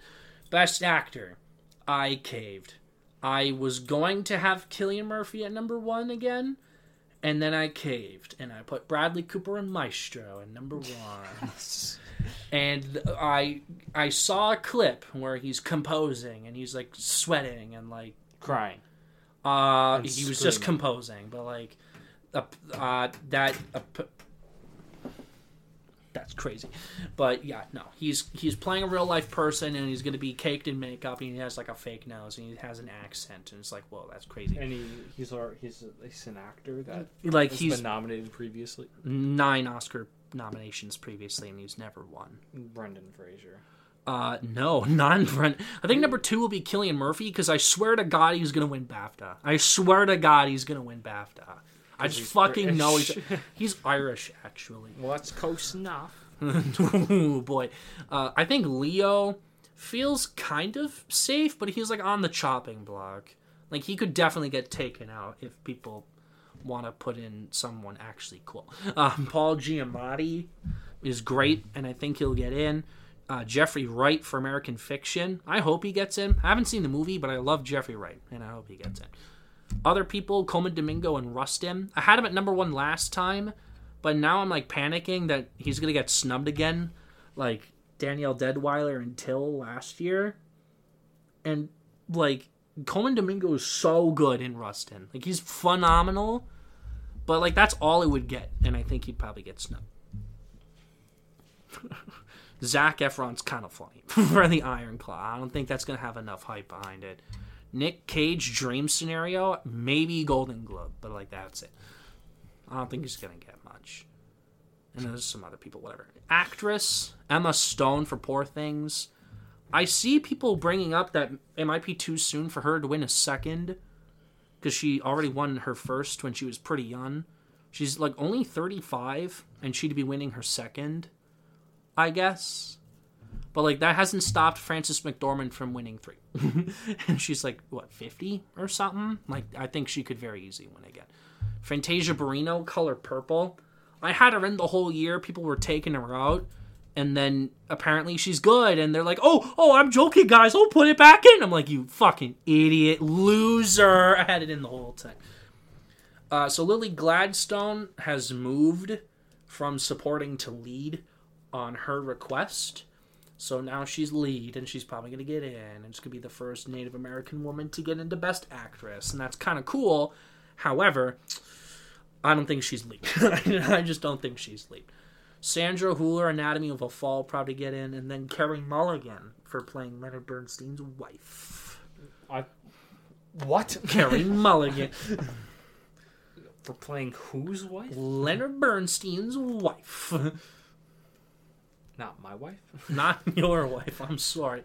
Best actor, I caved. I was going to have Cillian Murphy at number one again, and then I caved and I put Bradley Cooper and Maestro at number *laughs* one. and I I saw a clip where he's composing and he's like sweating and like Crying. Uh he was just composing, but like uh, uh that uh, that's crazy. But yeah, no, he's he's playing a real life person and he's gonna be caked in makeup and he has like a fake nose and he has an accent and it's like, whoa, that's crazy. And he, he's our, he's a, he's an actor that Like has he's been nominated previously. nine Oscar nominations previously and he's never won. Brendan Fraser. Uh, no, *laughs* not in front. I think number two will be Cillian Murphy because I swear to God he's gonna win BAFTA. I swear to God he's gonna win BAFTA. I just fucking know he's *laughs* he's Irish actually. Well, that's close enough. *laughs* Ooh, boy, uh, I think Leo feels kind of safe, but he's like on the chopping block. Like he could definitely get taken out if people want to put in someone actually cool. Um, Paul Giamatti is great, and I think he'll get in. Uh, Jeffrey Wright for American Fiction. I hope he gets in. I haven't seen the movie, but I love Jeffrey Wright, and I hope he gets in. Other people, Colman Domingo and Rustin. I had him at number one last time, but now I'm like panicking that he's gonna get snubbed again, like Danielle Deadwyler and Till last year. And like Colman Domingo is so good in Rustin. Like he's phenomenal, but like that's all it would get, and I think he'd probably get snubbed. *laughs* Zac Efron's kind of funny *laughs* for the Iron Claw. I don't think that's gonna have enough hype behind it. Nick Cage dream scenario, maybe Golden Globe, but like that's it. I don't think he's gonna get much. And there's some other people, whatever. Actress Emma Stone for Poor Things. I see people bringing up that it might be too soon for her to win a second because she already won her first when she was pretty young. She's like only 35 and she'd be winning her second, I guess. But like that hasn't stopped Frances McDormand from winning three. and *laughs* she's like what, 50 or something? Like I think she could very easily win again. Fantasia Barrino, color purple. I had her in the whole year. People were taking her out. And then apparently she's good. And they're like, oh, oh, I'm joking, guys. I'll put it back in. I'm like, you fucking idiot, loser. I had it in the whole time. Uh, so Lily Gladstone has moved from supporting to lead on her request. So now she's lead, and she's probably going to get in. And it's going to be the first Native American woman to get into Best Actress. And that's kind of cool. However, I don't think she's lead. *laughs* I just don't think she's lead. Sandra Hüller, Anatomy of a Fall, probably get in. And then Carey Mulligan for playing Leonard Bernstein's wife. I. What? Carey *laughs* Mulligan. For playing whose wife? Leonard Bernstein's wife. Not my wife. *laughs* Not your wife, I'm sorry.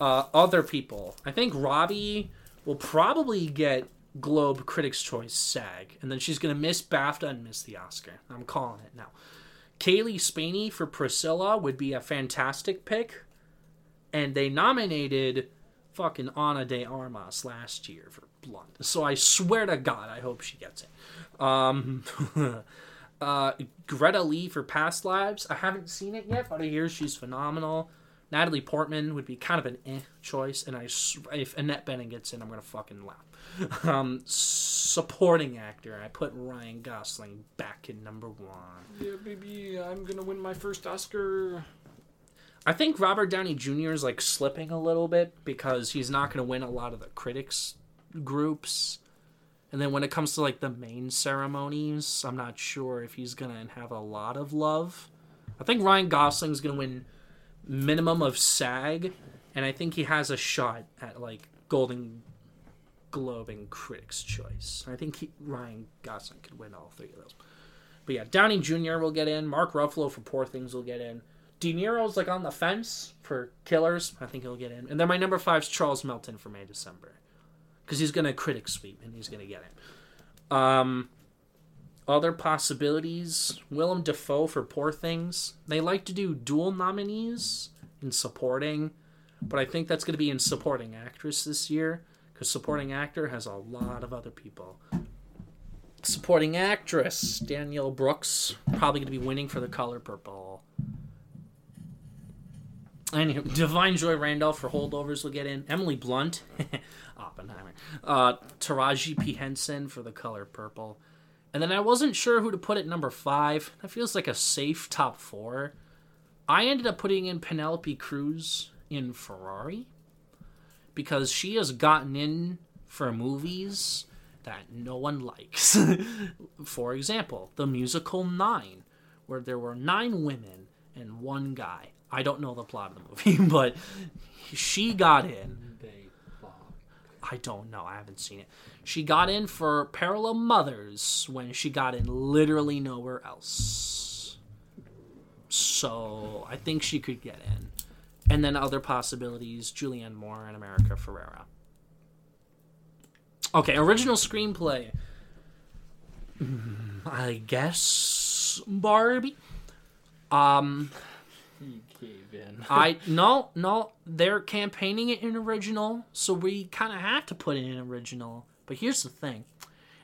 Uh, other people. I think Robbie will probably get Globe Critics' Choice SAG, and then she's going to miss BAFTA and miss the Oscar. I'm calling it now. Cailee Spaeny for Priscilla would be a fantastic pick, and they nominated fucking Ana de Armas last year for Blonde. So I swear to God, I hope she gets it. Um, *laughs* uh, Greta Lee for Past Lives. I haven't seen it yet, but I hear she's phenomenal. Natalie Portman would be kind of an eh choice, and I if Annette Bening gets in, I'm gonna fucking laugh. *laughs* Um, supporting actor, I put Ryan Gosling back in number one. Yeah, baby, I'm gonna win my first Oscar. I think Robert Downey Jr. is like slipping a little bit because he's not going to win a lot of the critics groups. And then when it comes to like the main ceremonies, I'm not sure if he's to have a lot of love. I think Ryan Gosling's to win minimum of SAG and I think he has a shot at like Golden Globe and Critics Choice. I think he, Ryan Gosling could win all three of those. But yeah, Downey Jr. will get in. Mark Ruffalo for Poor Things will get in. De Niro's like on the fence for Killers. I think he'll get in. And then my number five is Charles Melton for May December, because he's gonna critic sweep and he's gonna get it. Um, other possibilities: Willem Dafoe for Poor Things. They like to do dual nominees in supporting, but I think that's going to be in supporting actress this year because supporting actor has a lot of other people. Supporting actress Danielle Brooks probably going to be winning for The Color Purple. Anywho, Da'Vine Joy Randolph for holdovers will get in. Emily Blunt, *laughs* Oppenheimer. Uh, Taraji P Henson for The Color Purple. And then I wasn't sure who to put at number five. That feels like a safe top four. I ended up putting in Penelope Cruz in Ferrari because she has gotten in for movies that no one likes. *laughs* for example, the musical Nine, where there were nine women and one guy. I don't know the plot of the movie, *laughs* but she got in. I don't know. I haven't seen it. She got in for Parallel Mothers when she got in literally nowhere else. So I think she could get in. And then other possibilities Julianne Moore and America Ferrera. Okay, original screenplay. I guess Barbie. Um, In. *laughs* I no no they're campaigning it in original, so we kind of have to put it in original. But here's the thing,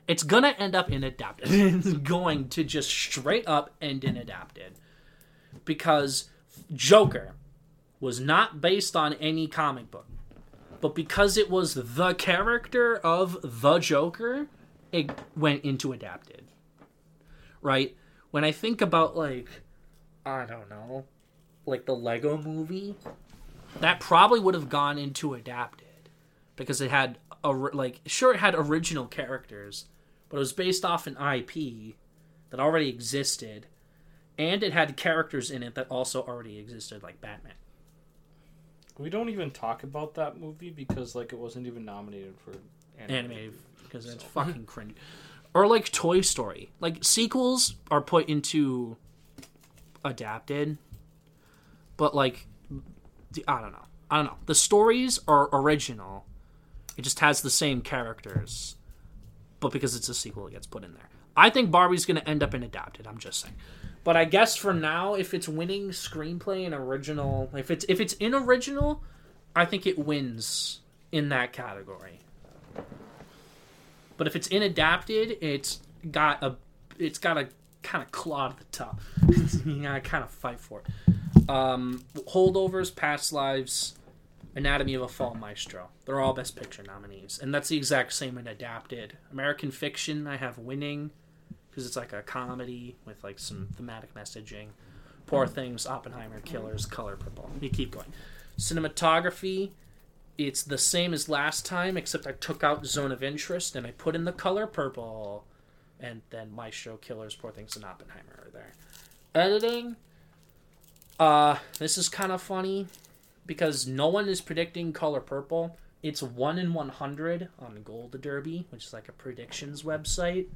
it's gonna end up in adapted. *laughs* it's going to just straight up end in adapted because Joker was not based on any comic book, but because it was the character of the Joker, it went into adapted. Right? When I think about like I don't know, like the Lego movie, that probably would have gone into adapted because it had a like sure it had original characters, but it was based off an IP that already existed, and it had characters in it that also already existed, like Batman. We don't even talk about that movie because like it wasn't even nominated for Animated because it's fucking cringe. Or like Toy Story, like sequels are put into adapted, but like I don't know, I don't know. The stories are original. It just has the same characters, but because it's a sequel, it gets put in there. I think Barbie's going to end up in adapted. I'm just saying. But I guess for now, if it's winning screenplay and original, if it's if it's in original, I think it wins in that category. But if it's in adapted, it's got a it's got a kind of claw at the top. *laughs* you gotta kind of fight for it. Um, holdovers, past lives, Anatomy of a Fall, Maestro. They're all Best Picture nominees, and that's the exact same in adapted. American Fiction, I have winning because it's like a comedy with like some thematic messaging. Poor Things, Oppenheimer, Killers, Color Purple. You keep going. Cinematography, it's the same as last time, except I took out Zone of Interest and I put in the color purple. And then Maestro, Killers, Poor Things, and Oppenheimer are there. Editing, uh, this is kind of funny because no one is predicting color purple. It's 1 in 100 on Gold Derby, which is like a predictions website.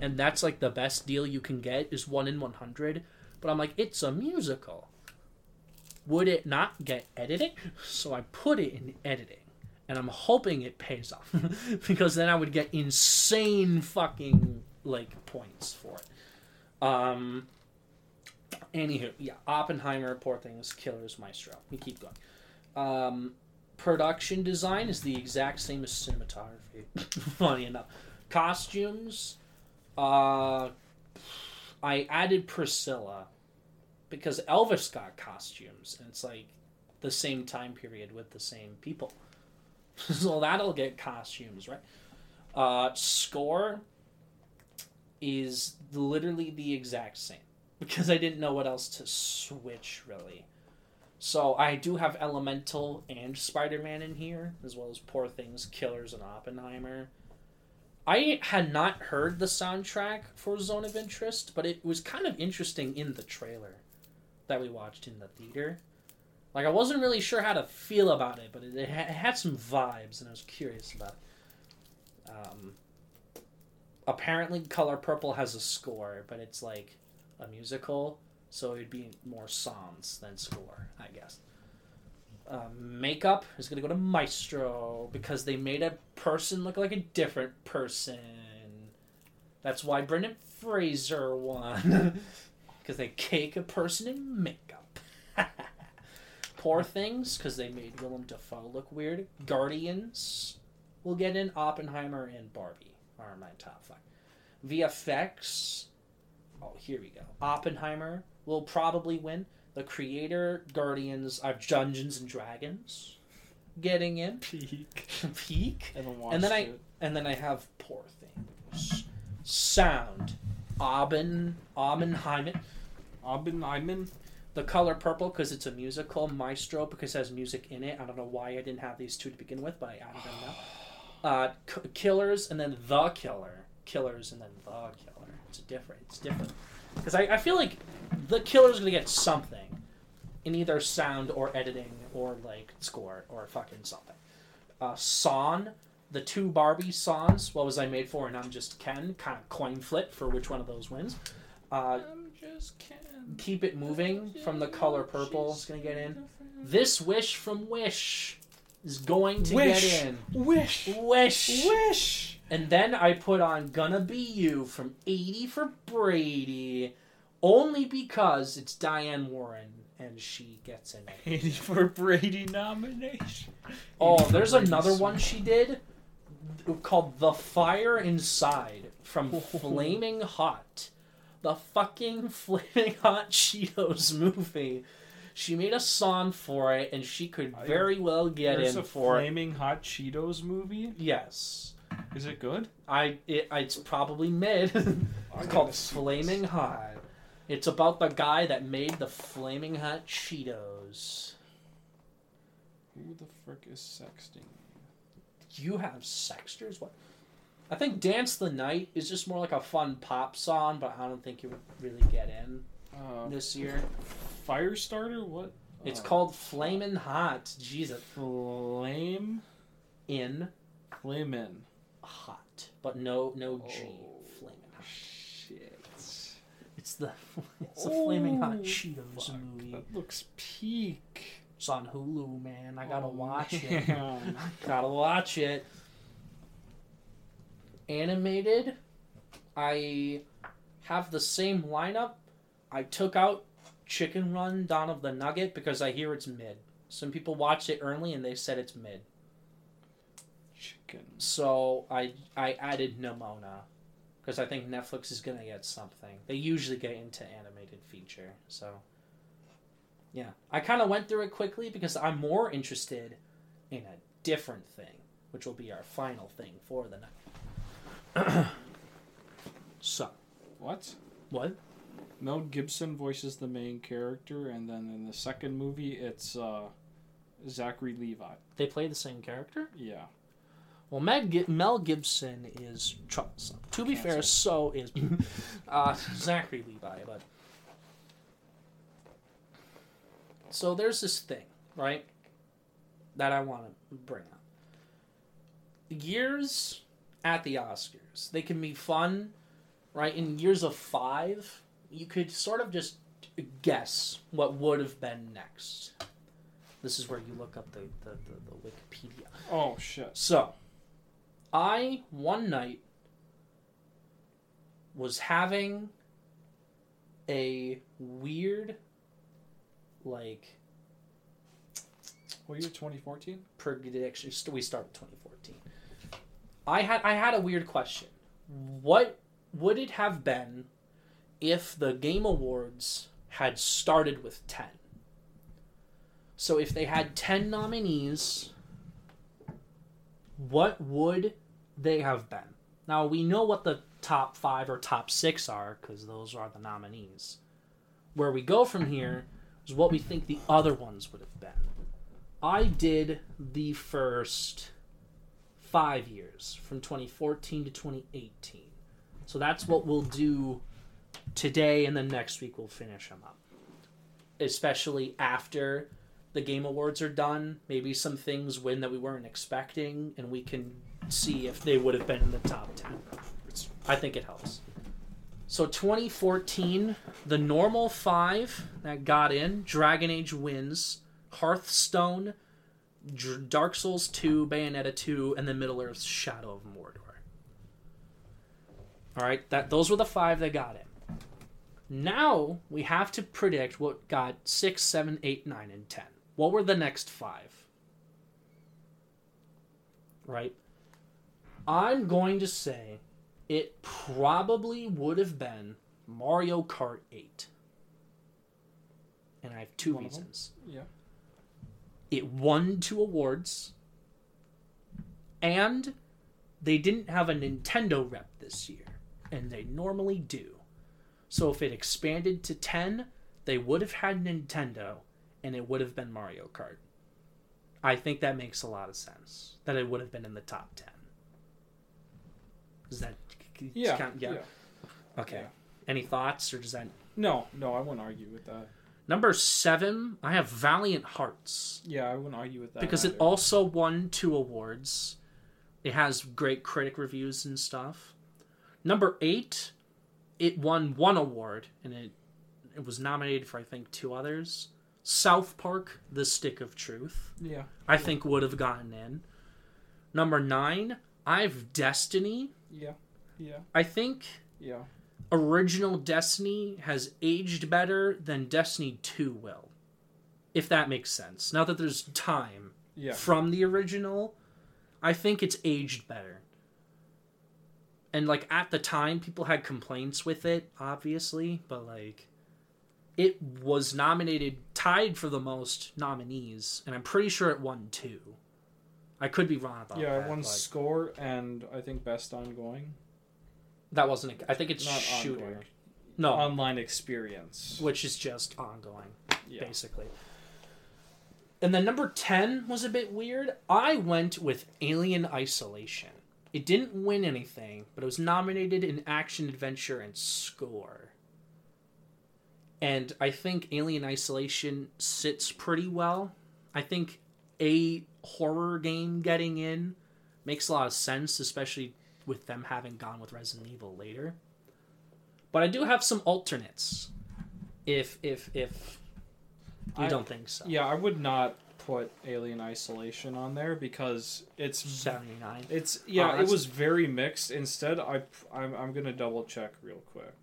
And that's like the best deal you can get is 1 in 100. But I'm like, it's a musical. Would it not get editing? *laughs* So I put it in editing. And I'm hoping it pays off. *laughs* because then I would get insane fucking like points for it. Um Anywho, yeah, Oppenheimer, Poor Things, Killers, Maestro. We keep going. Um, production design is the exact same as cinematography. *laughs* Funny enough, costumes. Uh, I added Priscilla because Elvis got costumes, and it's like the same time period with the same people. *laughs* so that'll get costumes, right? Uh, score is literally the exact same because I didn't know what else to switch really. So I do have Elemental and Spider Man in here, as well as Poor Things, Killers, and Oppenheimer. I had not heard the soundtrack for Zone of Interest, but it was kind of interesting in the trailer that we watched in the theater. Like I wasn't really sure how to feel about it, but it, it had some vibes, and I was curious about it. Um, apparently, Color Purple has a score, but it's like a musical, so it'd be more songs than score, I guess. Um, makeup is gonna go to Maestro because they made a person look like a different person. That's why Brendan Fraser won. *laughs* Because they cake a person in makeup. *laughs* Poor Things, because they made Willem Dafoe look weird. Guardians will get in. Oppenheimer and Barbie are my top five. VFX. Oh, here we go. Oppenheimer will probably win. The creator, Guardians, I've Dungeons and Dragons getting in. *laughs* Peak. Peak. I haven't And then I it. and then I have Poor Things. Sound. Aben Oppenheimer. Oppenheimer. The color purple because it's a musical. Maestro because it has music in it. I don't know why I didn't have these two to begin with, but I added them now. *sighs* Uh, K- Killers and then The Killer. Killers and then The Killer. It's different. It's different. Because I, I feel like The Killer's gonna get something in either sound or editing or like score or fucking something. Uh, Son. The two Barbie songs. What was I made for? And I'm just Ken. Kind of coin flip for which one of those wins. Uh, I'm just kidding. Keep It Moving from the color purple is going to get in. This Wish from Wish is going to Wish. get in. Wish. Wish. Wish. And then I put on Gonna Be You from 80 for Brady only because it's Diane Warren and she gets it. 80 for Brady nomination. Oh, there's Brady another song. one she did called The Fire Inside from *laughs* Flaming Hot. The fucking *laughs* Flaming Hot Cheetos movie. She made a song for it and she could very well get There's in a for it. Flaming Hot Cheetos movie. Yes. Is it good? I it, it's probably mid. *laughs* I called Flaming Hot. It's about the guy that made the Flaming Hot Cheetos. Who the frick is sexting? You have sexters? What? I think Dance the Night is just more like a fun pop song, but I don't think you would really get in Uh, this year. Firestarter? What? It's Uh, called Flamin' Hot. Jesus. Flame. In Flamin'. Hot. But no no G. Oh. Flamin' Hot. Shit. It's the it's the Flaming Hot Oh, Cheetos fuck, movie. That looks peak. It's on Hulu, man. I gotta Oh, watch it. man. *laughs* Gotta watch it. Animated, I have the same lineup. I took out Chicken Run Dawn of the Nugget because I hear it's mid. Some people watched it early and they said it's mid. So I I added Nimona because I think Netflix is gonna get something. They usually get into animated feature. So yeah, I kind of went through it quickly because I'm more interested in a different thing, which will be our final thing for the night. *coughs* so What? what? Mel Gibson voices the main character, and then in the second movie, it's uh, Zachary Levi. They play the same character? Yeah. Well, Meg Mel Gibson is troublesome. To be fair, so is *laughs* uh, Zachary Levi. But so there's this thing, right, that I want to bring up. Years at the Oscars, they can be fun, right? In years of five, you could sort of just guess what would have been next. This is where you look up the, the, the, the Wikipedia. Oh shit. So, I one night was having a weird, like, What year? 2014. prediction. We start with 2014. I had I had a weird question. What would it have been if the Game Awards had started with 10? So if they had 10 nominees, what would they have been? Now we know what the top 5 or top 6 are cuz those are the nominees. Where we go from here is what we think the other ones would have been. I did the first five years from 2014 to 2018. So that's what we'll do today, and then next week we'll finish them up. Especially after the Game Awards are done, maybe some things win that we weren't expecting, and we can see if they would have been in the top 10. I think it helps. So 2014, the normal five that got in Dragon Age wins, Hearthstone, Dark Souls 2, Bayonetta 2, and then Middle Earth's Shadow of Mordor. All right, that those were the five that got it. Now we have to predict what got six, seven, eight, nine, and ten. What were the next five? Right. I'm going to say it probably would have been Mario Kart 8. And I have two One reasons. Yeah. It won two awards, and they didn't have a Nintendo rep this year, and they normally do. So if it expanded to 10, they would have had Nintendo, and it would have been Mario Kart. I think that makes a lot of sense. That it would have been in the top 10. Is that. Yeah. count- yeah. yeah. Okay. Yeah. Any thoughts, or does that. No, no, I wouldn't argue with that. Number seven, I have Valiant Hearts. Yeah, I wouldn't argue with that. because it also won two awards. It has great critic reviews and stuff. Number eight, it won one award and it it was nominated for I think two others. South Park: The Stick of Truth, Yeah. I think would have gotten in. Number nine, I've Destiny. Yeah. Yeah. I think Yeah. original Destiny has aged better than Destiny 2 will. If that makes sense. Now that there's time Yeah. from the original, I think it's aged better. And like at the time, people had complaints with it, obviously, but like it was nominated, tied for the most nominees, and I'm pretty sure it won two. I could be wrong about Yeah, that. I won but score and I think best ongoing. that wasn't. A, I think it's Not shooter. ongoing. No, Online experience. which is just ongoing. Yeah. basically. And then number 10 was a bit weird. I went with Alien Isolation. It didn't win anything, but it was nominated in action, adventure, and score. And I think Alien Isolation sits pretty well. I think a horror game getting in makes a lot of sense, especially with them having gone with Resident Evil later. But I do have some alternates. If if if you I- don't think so. Yeah, I would not put Alien Isolation on there because it's 79. it's Oh, yeah, it was very mixed. Instead, I I'm, I'm gonna double check real quick.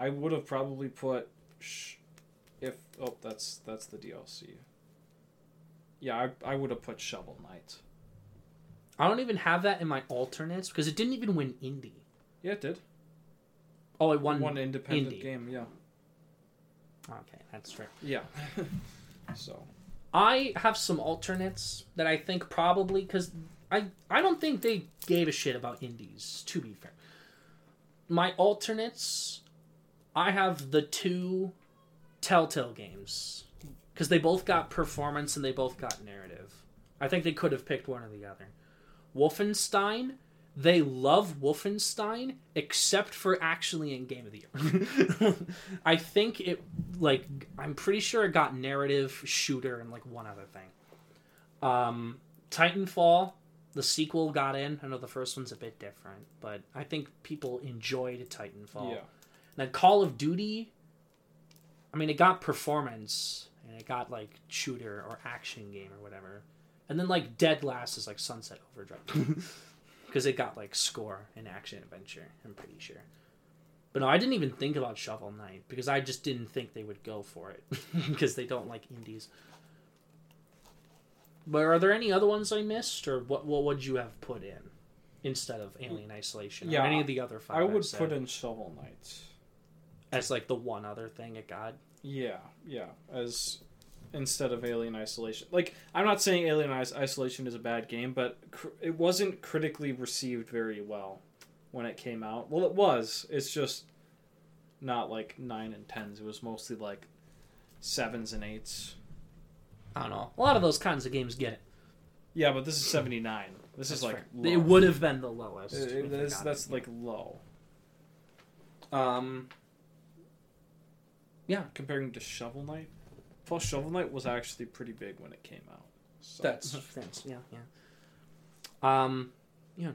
I would have probably put sh- if oh that's that's the DLC. Yeah, I I would have put Shovel Knight. I don't even have that in my alternates because it didn't even win indie. Yeah, it did. Oh, it won. One independent indie. game. Yeah. Okay, that's true. Yeah. *laughs* so I have some alternates that I think probably because I I don't think they gave a shit about indies. To be fair, my alternates, I have the two Telltale games because they both got performance and they both got narrative. I think they could have picked one or the other. Wolfenstein, they love Wolfenstein except for actually in Game of the Year. *laughs* I think it like I'm pretty sure it got narrative, shooter, and like one other thing. Um, Titanfall, the sequel got in. I know the first one's a bit different, but I think people enjoyed Titanfall. yeah. And then Call of Duty, I mean, it got performance and it got like shooter or action game or whatever. And then like Dead Last is like Sunset Overdrive *laughs* because it got like score and action adventure. I'm pretty sure. But no, I didn't even think about Shovel Knight because I just didn't think they would go for it *laughs* because they don't like indies. But are there any other ones I missed, or what? What would you have put in instead of Alien Isolation? or Yeah, any of the other five. I would put in Shovel Knight. As like the one other thing it got. Yeah, yeah. As instead of Alien Isolation, like I'm not saying Alien Isolation is a bad game, but cr- it wasn't critically received very well when it came out. Well, it was. It's just not like nine and tens. It was mostly like sevens and eights. I don't know. A lot of those kinds of games get it. Yeah, but this is seventy nine. This That's is like low. it would have been the lowest. It- it- that's like low um. Yeah, comparing to Shovel Knight. Plus, Shovel Knight was actually pretty big when it came out. So. that's *laughs* that's yeah yeah. Um, yeah.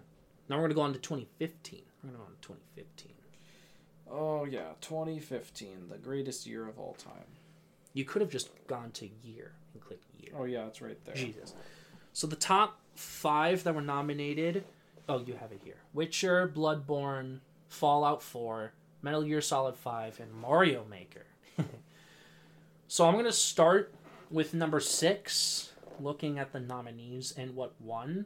Now we're gonna go on to 2015. We're gonna go on to 2015. Oh yeah, 2015, the greatest year of all time. You could have just gone to year and clicked year. Oh yeah, it's right there. Jesus. So the top five that were nominated. Oh, you have it here: Witcher, Bloodborne, Fallout 4, Metal Gear Solid 5, and Mario Maker. *laughs* so I'm going to start with number six, looking at the nominees and what won.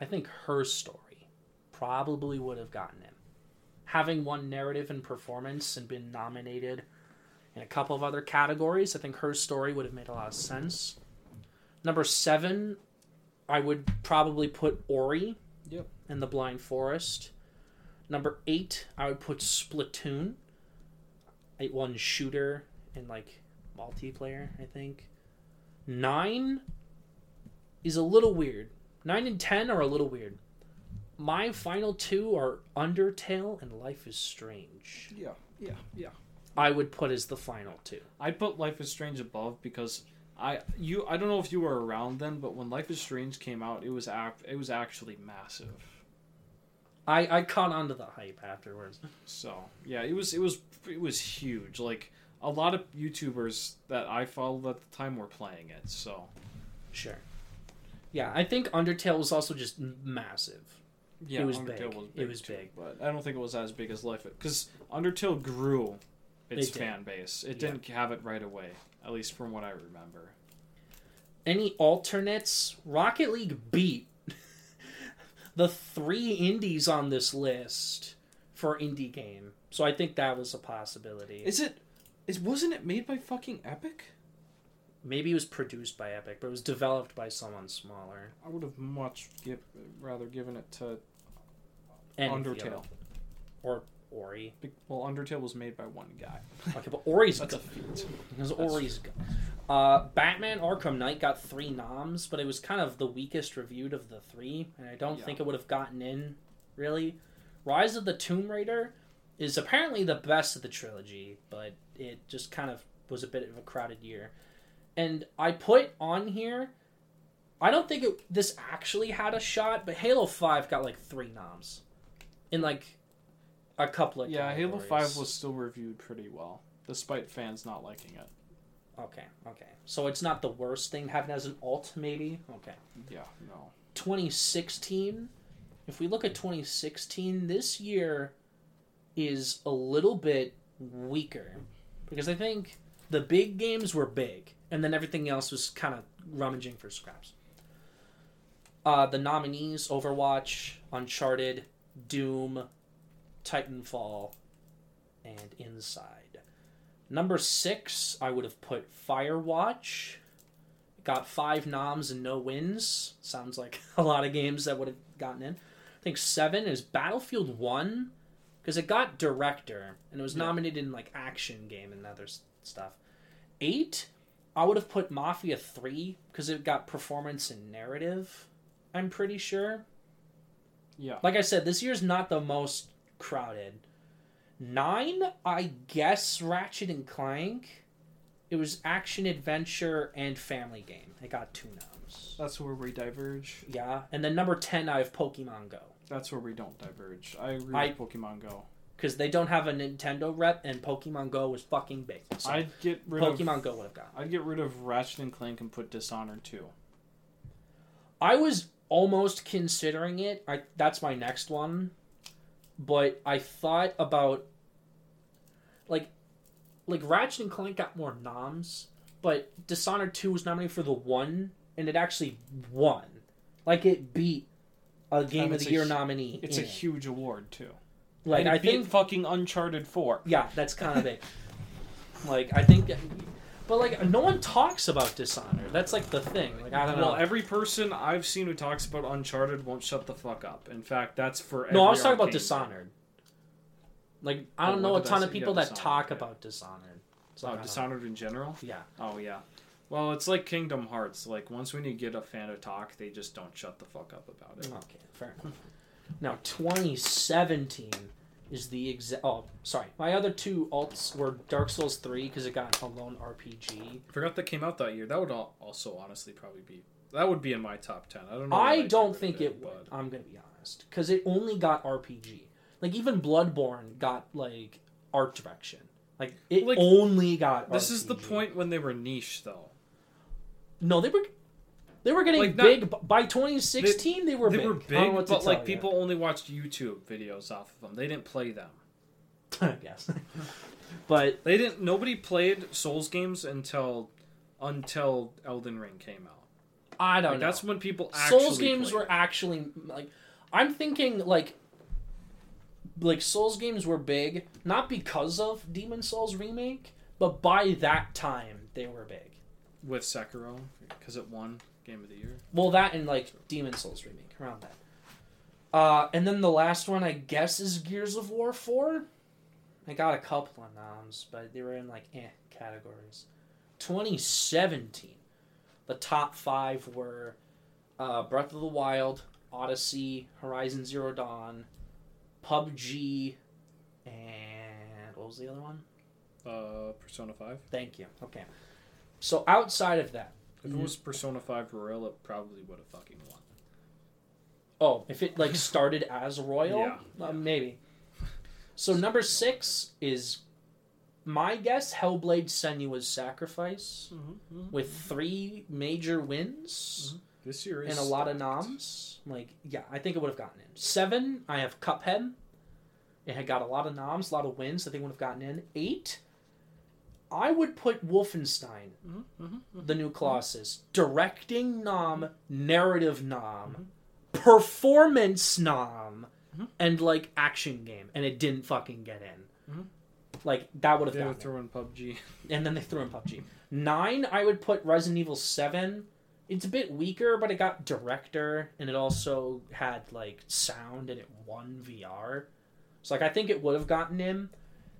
I think her story probably would have gotten him. Having won narrative and performance and been nominated in a couple of other categories, I think her story would have made a lot of sense. Number seven, I would probably put Ori Yep. and the Blind Forest. Number eight, I would put Splatoon. Eight one shooter and like multiplayer, I think. Nine is a little weird. Nine and ten are a little weird. My final two are Undertale and Life is Strange. Yeah, yeah, yeah. I would put as the final two. I'd put Life is Strange above because I you I don't know if you were around then, but when Life is Strange came out, it was act it was actually massive. I, I caught on to the hype afterwards. So yeah, it was it was it was huge. Like a lot of YouTubers that I followed at the time were playing it. So Sure. Yeah, I think Undertale was also just massive. yeah, It was Undertale big. was It was too, big. but I don't think it was as big as Life because Undertale grew its It fan base. It Yeah. didn't have it right away, at least from what I remember. Any alternates? Rocket League beat the three indies on this list for indie game. So I think that was a possibility. Is it? Is wasn't it made by fucking Epic? Maybe it was produced by Epic, but it was developed by someone smaller. I would have much give, rather given it to Any Undertale. Or Ori. Well, Undertale was made by one guy. Okay, but Ori's *laughs* That's a good. feat. Because Ori's good. Uh, Batman Arkham Knight got three noms, but it was kind of the weakest reviewed of the three, and I don't Yeah. think it would have gotten in, really. Rise of the Tomb Raider is apparently the best of the trilogy, but it just kind of was a bit of a crowded year. And I put on here, I don't think it, this actually had a shot, but Halo 5 got like three noms. In like a couple of Yeah, Halo. Five was still reviewed pretty well, despite fans not liking it. Okay, okay. So it's not the worst thing having as an alt, maybe? Okay. Yeah, no. 2016, if we look at 2016, this year is a little bit weaker because I think the big games were big and then everything else was kind of rummaging for scraps. Uh, the nominees Overwatch, Uncharted, Doom, Titanfall, and Inside. Number six, I would have put Firewatch. Got five noms and no wins. Sounds like *laughs* a lot of games that would have gotten in. I think seven is Battlefield 1 because it got director and it was nominated in like action game and other stuff. Eight, I would have put Mafia 3 because it got performance and narrative. I'm pretty sure. Yeah. Like I said, this year's not the most crowded. Nine, I guess Ratchet and Clank. It was action adventure and family game. It got two noms. That's where we diverge. Yeah, and then number ten, I have Pokemon Go That's where we don't diverge. I agree I- with Pokemon Go. because they don't have a Nintendo rep, and Pokemon Go was fucking big. So I'd get rid Pokemon of Go would have got. I'd get rid of Ratchet and Clank and put Dishonored 2. I was almost considering it. I that's my next one, but I thought about like like Ratchet and Clank got more noms, but Dishonored Two was nominated for the one, and it actually won. Like it beat a Game of the Year hu- nominee. It's a it. huge award too. like it I think fucking Uncharted 4. yeah, that's kind of big. like I think, but like no one talks about Dishonored. That's like the thing. Like I don't know. Well, every person I've seen who talks about Uncharted won't shut the fuck up. In fact, that's for No, I was talking about. Dishonored. Like I Oh, don't know a ton of people Yeah, that talk yeah. about Dishonored. So I Oh, don't know. Dishonored in general? Yeah. Oh yeah. Well, it's like Kingdom Hearts. Like once when you get a fan to talk, they just don't shut the fuck up about it. Okay, fair enough. Now 2017 is the exact. Oh, sorry. My other two alts were Dark Souls 3 because it got a lone RPG. Forgot that came out that year. That would also honestly probably be that would be in my top ten. I don't know. I don't think it would. but- I'm gonna be honest because it only got RPG. Like even Bloodborne got like art direction. Like it Like, only got. This is the point when they were niche, though. No, they were. They were getting Like, not- big by 2016. They, were they big. were big, know what to but like you. people only watched YouTube videos off of them. They didn't play them. *laughs* I guess. *laughs* but They didn't. Nobody played Souls games until until Elden Ring came out. I don't Like, know. that's when people actually Souls games played were actually like I'm thinking like like Souls games were big not because of Demon Souls remake, but by that time they were big. with Sekiro because it won Game of the Year. Well, that and like Demon Souls remake around that. Uh, and then the last one I guess is Gears of War four. I got a couple of noms, but they were in like eh categories. 2017, the top five were uh, Breath of the Wild, Odyssey, Horizon Zero Dawn, PUBG, and what was the other one? Uh, Persona Five. Thank you. Okay. So outside of that, If it was Persona Five Royal, it probably would have fucking won. Oh, if it like started as royal, Yeah. uh, maybe. So number six is my guess. Hellblade: Senua's Sacrifice mm-hmm, mm-hmm. with three major wins mm-hmm. This year is and a lot of noms. Like, yeah, I think it would have gotten in. Seven, I have Cuphead. It had got a lot of noms, a lot of wins. I think it would have gotten in. Eight, I would put Wolfenstein, Mhm, mhm, mhm. the new Colossus, directing nom, narrative nom, Mm-hmm. performance nom, and like action game, and it didn't fucking get in. Like that would have They gotten would throw in PUBG. *laughs* and then they threw in PUBG. Nine, I would put Resident Evil Seven. It's a bit weaker, but it got director, and it also had like sound, and it won VR. So like I think it would have gotten in.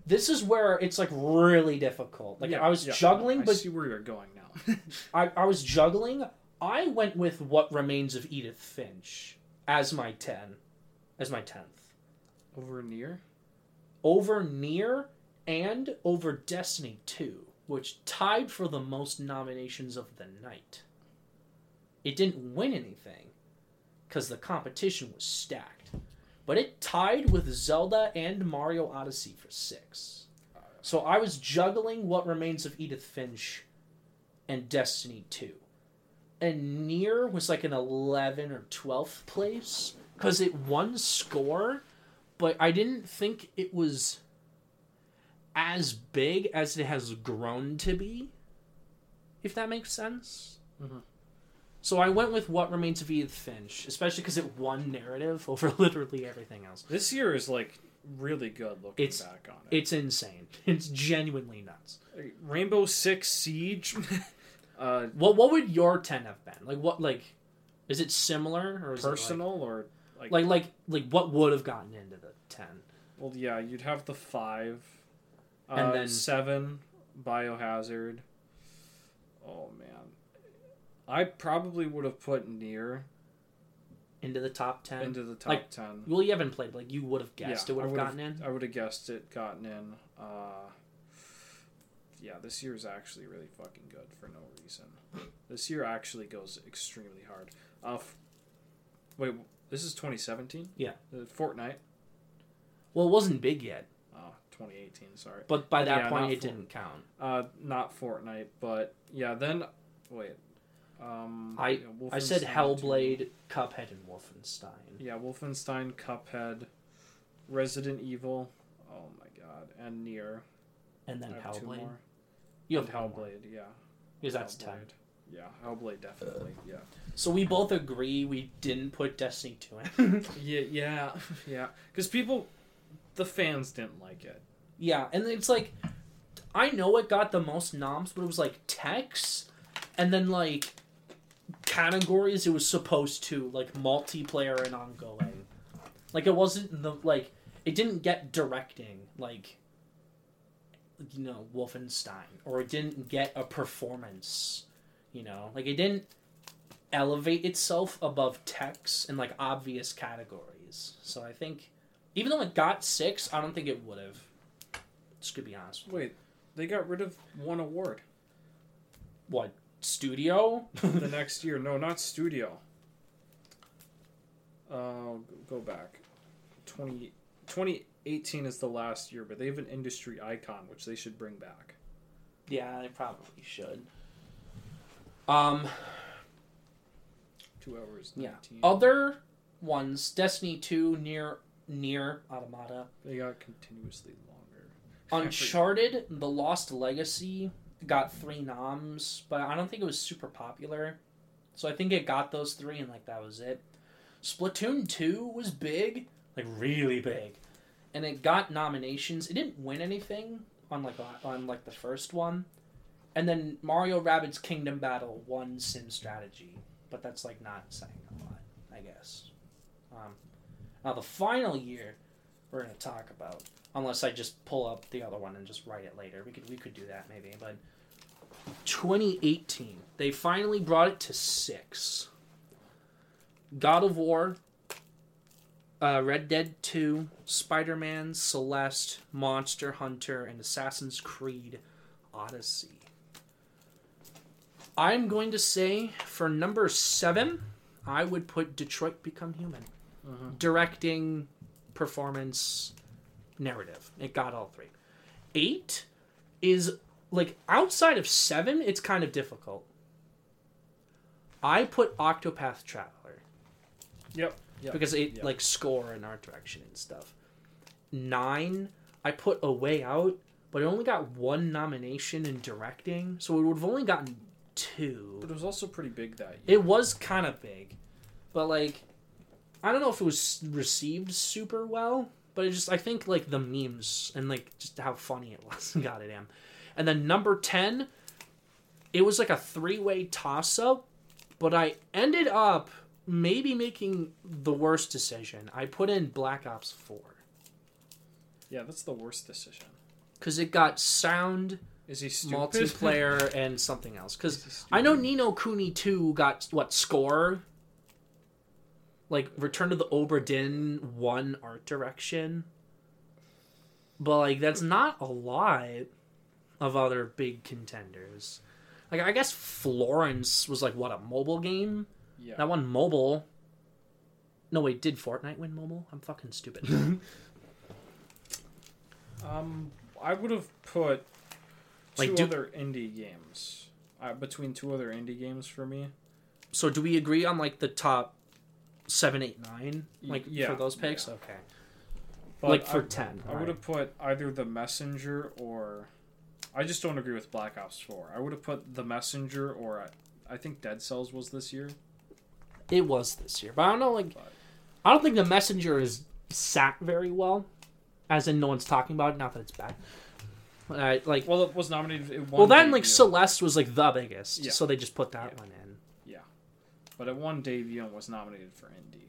This is where it's like really difficult. Like Yeah, I was yeah. juggling, I but see where you're going now. *laughs* *laughs* I, I was juggling. I went with What Remains of Edith Finch as my ten, as my tenth. Over NieR. over NieR and over Destiny 2, which tied for the most nominations of the night. It didn't win anything because the competition was stacked, but it tied with Zelda and Mario Odyssey for six. So I was juggling What Remains of Edith Finch and Destiny 2. And NieR was like an 11 or 12th place because it won score but I didn't think it was as big as it has grown to be. If that makes sense. Mhm. So I went with What Remains of Edith Finch, especially because it won narrative *laughs* over literally everything else. This year is like really good looking It's- back on it. It's insane. It's genuinely nuts. Rainbow Six Siege. *laughs* uh, What what would your ten have been? Like what like is it similar or is personal or like, it like, like like like what would have gotten into the ten? Well, yeah, you'd have the five, uh, And then- seven, Biohazard. Oh man, I probably would have put NieR Into the top ten? into the top like, ten. well you haven't played, like you would have guessed Yeah, it would have gotten in. I would have guessed it gotten in. Uh, yeah, this year is actually really fucking good for no reason. This year actually goes extremely hard. Uh, f- wait, this is 2017. Yeah. Uh, Fortnite. Well it wasn't big yet. Oh, 2018. Sorry. But by that Yeah, point, it full. didn't count. Uh, not Fortnite, but yeah. Then wait. Um, I- yeah, I said Hellblade, 2. Cuphead, and Wolfenstein. Yeah, Wolfenstein, Cuphead, Resident Evil. Oh my god, and NieR. And then I have two Hellblade. You have one more, Hellblade, yeah. Because that's 10. Yeah, Hellblade definitely. Yeah. So we both agree we didn't put Destiny 2 in. *laughs* Yeah, yeah, *laughs* yeah. Because people, the fans didn't like it. yeah, and it's like, I know it got the most noms, but it was like text, and then like categories it was supposed to, like multiplayer and ongoing. Like it wasn't the, like, it didn't get directing, like, you know, Wolfenstein, or it didn't get a performance, you know, like it didn't elevate itself above text and like obvious categories. So I think, even though it got six, I don't think it would have. Just to be honest. Wait, they got rid of one award What studio? *laughs* the next year. No, not studio. Uh, go back. 20, 2018 is the last year, but they have an industry icon which they should bring back. yeah, they probably should. Um, Two hours. Yeah. Other ones, Destiny 2, NieR NieR Automata, They got continuously longer. Uncharted, The Lost Legacy got three noms, but I don't think it was super popular. So I think it got those three, and like that was it. Splatoon 2 was big, like really big, and it got nominations. It didn't win anything on like on like the first one, and then Mario Rabbids Kingdom Battle won Sim Strategy, but that's like not saying a lot, I guess. Um, now the final year we're gonna talk about unless I just pull up the other one and just write it later. We could we could do that maybe, but 2018 they finally brought it to six. God of War, uh, Red Dead 2, Spider Man, Celeste, Monster Hunter, and Assassin's Creed Odyssey. I'm going to say for number seven, I would put Detroit Become Human. Mhm. Directing, performance, narrative. It got all three. Eight is like outside of seven, it's kind of difficult. I put Octopath Traveler Yep. Yep. because it Yep. like score and art direction and stuff. Nine, I put A Way Out, but it only got one nomination in directing, so it would have only gotten two. But it was also pretty big that year. It was kind of big, but like, I don't know if it was received super well. But it just, I think like the memes and like just how funny it was got it in. And then number ten, it was like a three way toss up, but I ended up maybe making the worst decision. I put in Black Ops Four Yeah, that's the worst decision. because it got sound, Is he stupid? multiplayer, *laughs* and something else. Because Is he stupid? I know Ni no Kuni 2 got what score? Like Return to the Dinn one art direction. But like that's not a lot of other big contenders. Like I guess Florence was like what a mobile game? Yeah. That one mobile. No wait, did Fortnite win mobile? I'm fucking stupid. *laughs* Um, I would have put two Like, do- other indie games. Uh, between two other indie games for me. so do we agree on like the top seven, eight, nine? Like yeah, for those picks? yeah. Okay. But like for I, ten. I would have put either The Messenger or. I just don't agree with Black Ops 4. I would have put The Messenger or I, I think Dead Cells was this year. It was this year, but I don't know. Like, But- I don't think the messenger is sat very well. As in, no one's talking about it. Not that it's bad. Uh, like, Well, it was nominated. It won well, then like. Celeste was like the biggest, Yeah. so they just put that Yeah. one in. Yeah, but it won debut and was nominated for indie.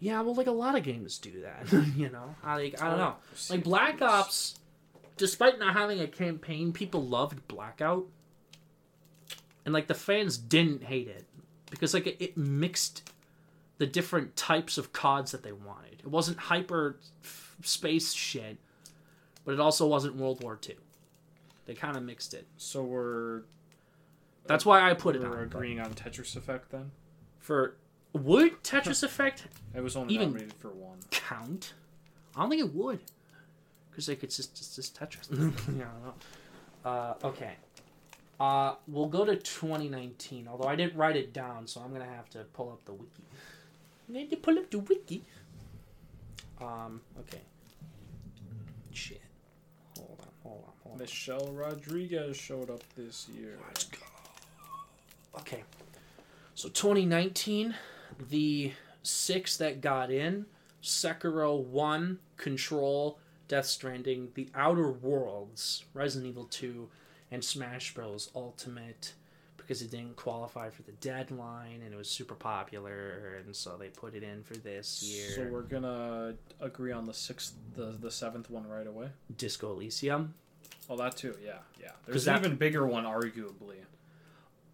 Yeah, well, like a lot of games do that. *laughs* you know, I like I don't know. Like Black Ops, despite not having a campaign, people loved Blackout, and like the fans didn't hate it because like it, it mixed the different types of CODs that they wanted. It wasn't hyper f- space shit, but it also wasn't World War II. They kind of mixed it. So we're That's why I put it we're on. agreeing on Tetris Effect then. For would Tetris *laughs* Effect It was only Even- nominated for one. count? I don't think it would, because like it's just it's just Tetris. *laughs* yeah, I don't know. Uh, okay. Uh, we'll go to 2019. Although I didn't write it down, so I'm gonna have to pull up the wiki. I need to pull up the wiki. Um. Okay. Shit. Hold on. Hold on. Hold on. Michelle Rodriguez showed up this year. Let's go. Okay. So 2019, the six that got in Sekiro 1, Control, Death Stranding, The Outer Worlds, Resident Evil 2, and Smash Bros. Ultimate because it didn't qualify for the deadline and it was super popular, and so they put it in for this year. So we're gonna agree on the sixth, the the seventh one right away. Disco Elysium, Oh, that too. Yeah, yeah. There's that- an even bigger one, arguably.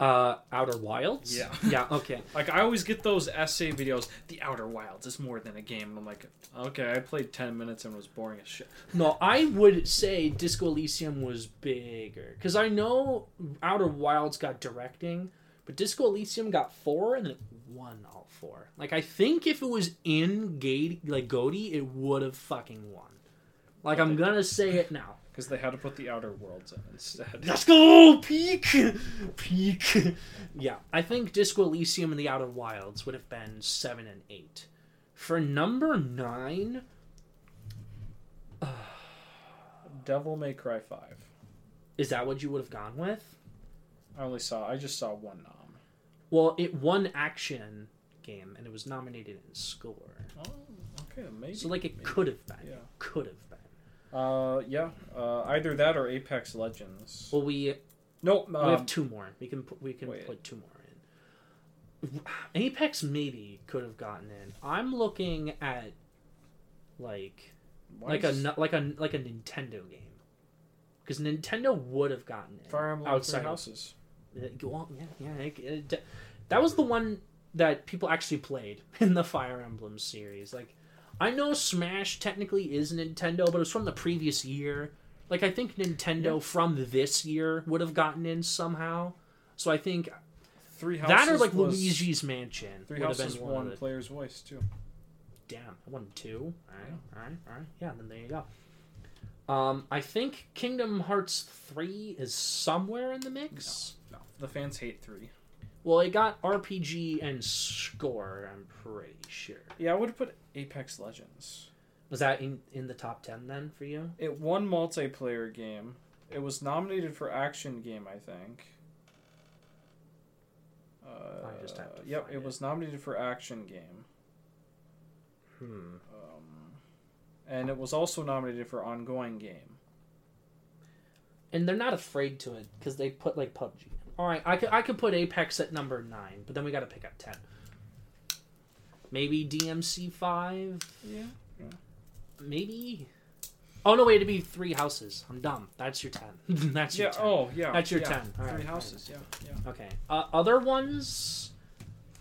Uh, Outer Wilds. Yeah. *laughs* yeah. Okay. Like I always get those essay videos. The Outer Wilds is more than a game. And I'm like, okay, I played ten minutes and it was boring as shit. No, I would say Disco Elysium was bigger because I know Outer Wilds got directing, but Disco Elysium got four and it won all four. Like I think if it was in Gate like Goaty, it would have fucking won. Like I'm gonna say it now. Because they had to put the Outer Worlds in instead. Let's go peak, peak. yeah, I think Disco Elysium and the Outer Wilds would have been seven and eight. For number nine, *sighs* Devil May Cry Five. is that what you would have gone with? I only saw. I just saw one nom. Well, it won action game and it was nominated in score. Oh, okay, maybe. So like it maybe. could have been. Yeah. Could have been. Uh, yeah. Uh, either that or Apex Legends. Well, we no, we um, have two more. We can put we can wait. put two more in. Apex maybe could have gotten in. I'm looking at like why like a is nu- like a like a Nintendo game. Because Nintendo would have gotten in Fire Emblem outside Three Houses. Well, yeah, yeah. It, it- that was the one that people actually played *laughs* in the Fire Emblem series. Like, I know Smash technically is Nintendo, but it was from the previous year. Like, I think Nintendo Yeah. from this year would have gotten in somehow. So I think Three Houses. that or like was, Luigi's Mansion Three would have Houses been one won player's voice too. Damn, I won two. All right, all right, all right. Yeah, then there you go. Um, I think Kingdom Hearts three is somewhere in the mix. No, the fans hate three. Well, it got RPG and score. I'm pretty sure. Yeah, I would have put Apex Legends. Was that in in the top ten then for you? It won multiplayer game. It was nominated for action game, I think. Uh, I just have to yep, find it it. was nominated for action game. Hmm. Um, and it was also nominated for ongoing game. And they're not afraid to it because they put like PUBG. All right, I could I could put Apex at number nine, but then we got to pick up ten. Maybe DMC five. Yeah. Maybe. Oh no! Wait, it'd be three houses. I'm dumb. That's your ten. *laughs* That's your Yeah. 10. Oh, yeah. That's your yeah. 10. All Three right, houses. Yeah. Yeah. Okay. Uh, other ones,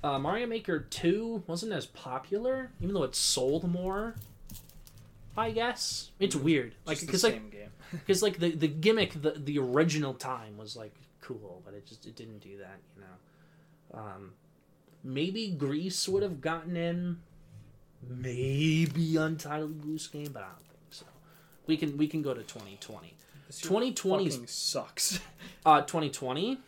uh, Mario Maker Two wasn't as popular, even though it sold more. I guess it's weird, like the because like because *laughs* like the the gimmick, the the original time was like cool, but it just it didn't do that, you know. Um, maybe Gris would have gotten in. Maybe Untitled Goose Game, but I don't think so. We can we can go to 2020. This year 2020 's fucking sucks. *laughs* Uh, 2020.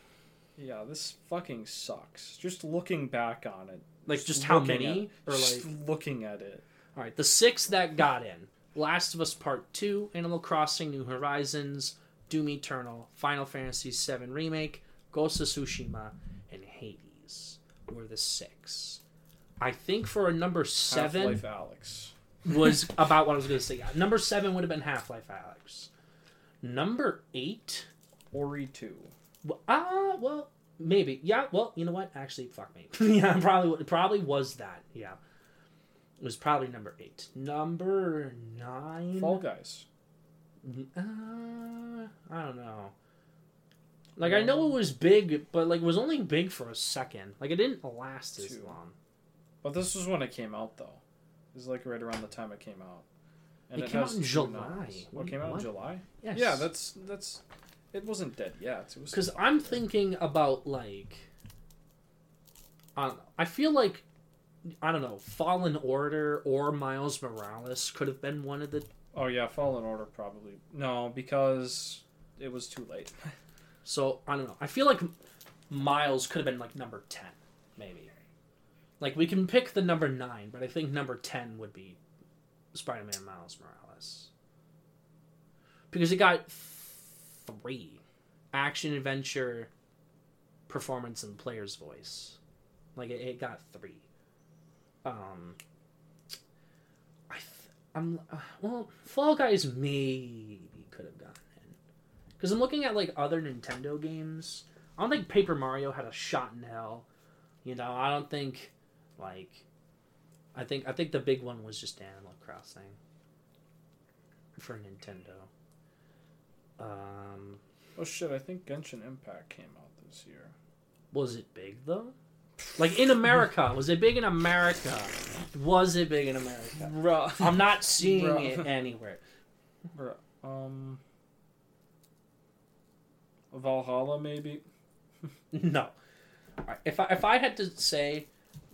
yeah, this fucking sucks. Just looking back on it. Like just how many? At, Or just like looking at it. All right, the six that got in: Last of Us Part Two, Animal Crossing: New Horizons, Doom Eternal, Final Fantasy VII Remake, Ghost of Tsushima, and Hades were the six. I think for a number seven Half-Life Alyx. was *laughs* about what I was going to say. Yeah, number seven would have been Half Life Alyx. Number eight, Ori 2. well, ah, well, maybe. Yeah, well, you know what? Actually, fuck me. *laughs* yeah, probably, probably was that. Yeah, it was probably number eight. Number nine. Fall Guys. Uh, I don't know. Like I know it was big, but like it was only big for a second. Like it didn't last as Two. long. But this was when it came out, though. It was like right around the time it came out. It came out in two July. What What came out what? in July? Yes. Yeah, that's that's. It wasn't dead yet. It was because I'm thinking about like. I don't know. I feel like I don't know. Fallen Order or Miles Morales could have been one of the. Oh yeah, Fallen Order probably no because it was too late. *laughs* So I don't know. I feel like Miles could have been like number ten, maybe. Like we can pick the number nine, but I think number ten would be Spider-Man Miles Morales because it got three action adventure performance and player's voice. Like it, it got three. Um, I'm uh, *sighs* well, Fall Guys maybe could have gotten in because I'm looking at like other Nintendo games. I don't think Paper Mario had a shot in hell. You know, I don't think like I think I think the big one was just Animal Crossing for Nintendo. Um, Oh shit! I think Genshin Impact came out this year. was it big though? Like in America, was it big in America? Was it big in America? Bruh. I'm not *laughs* seeing Bruh. it anywhere. Bruh. Um. Valhalla maybe. *laughs* No. Alright, If I, if I had to say,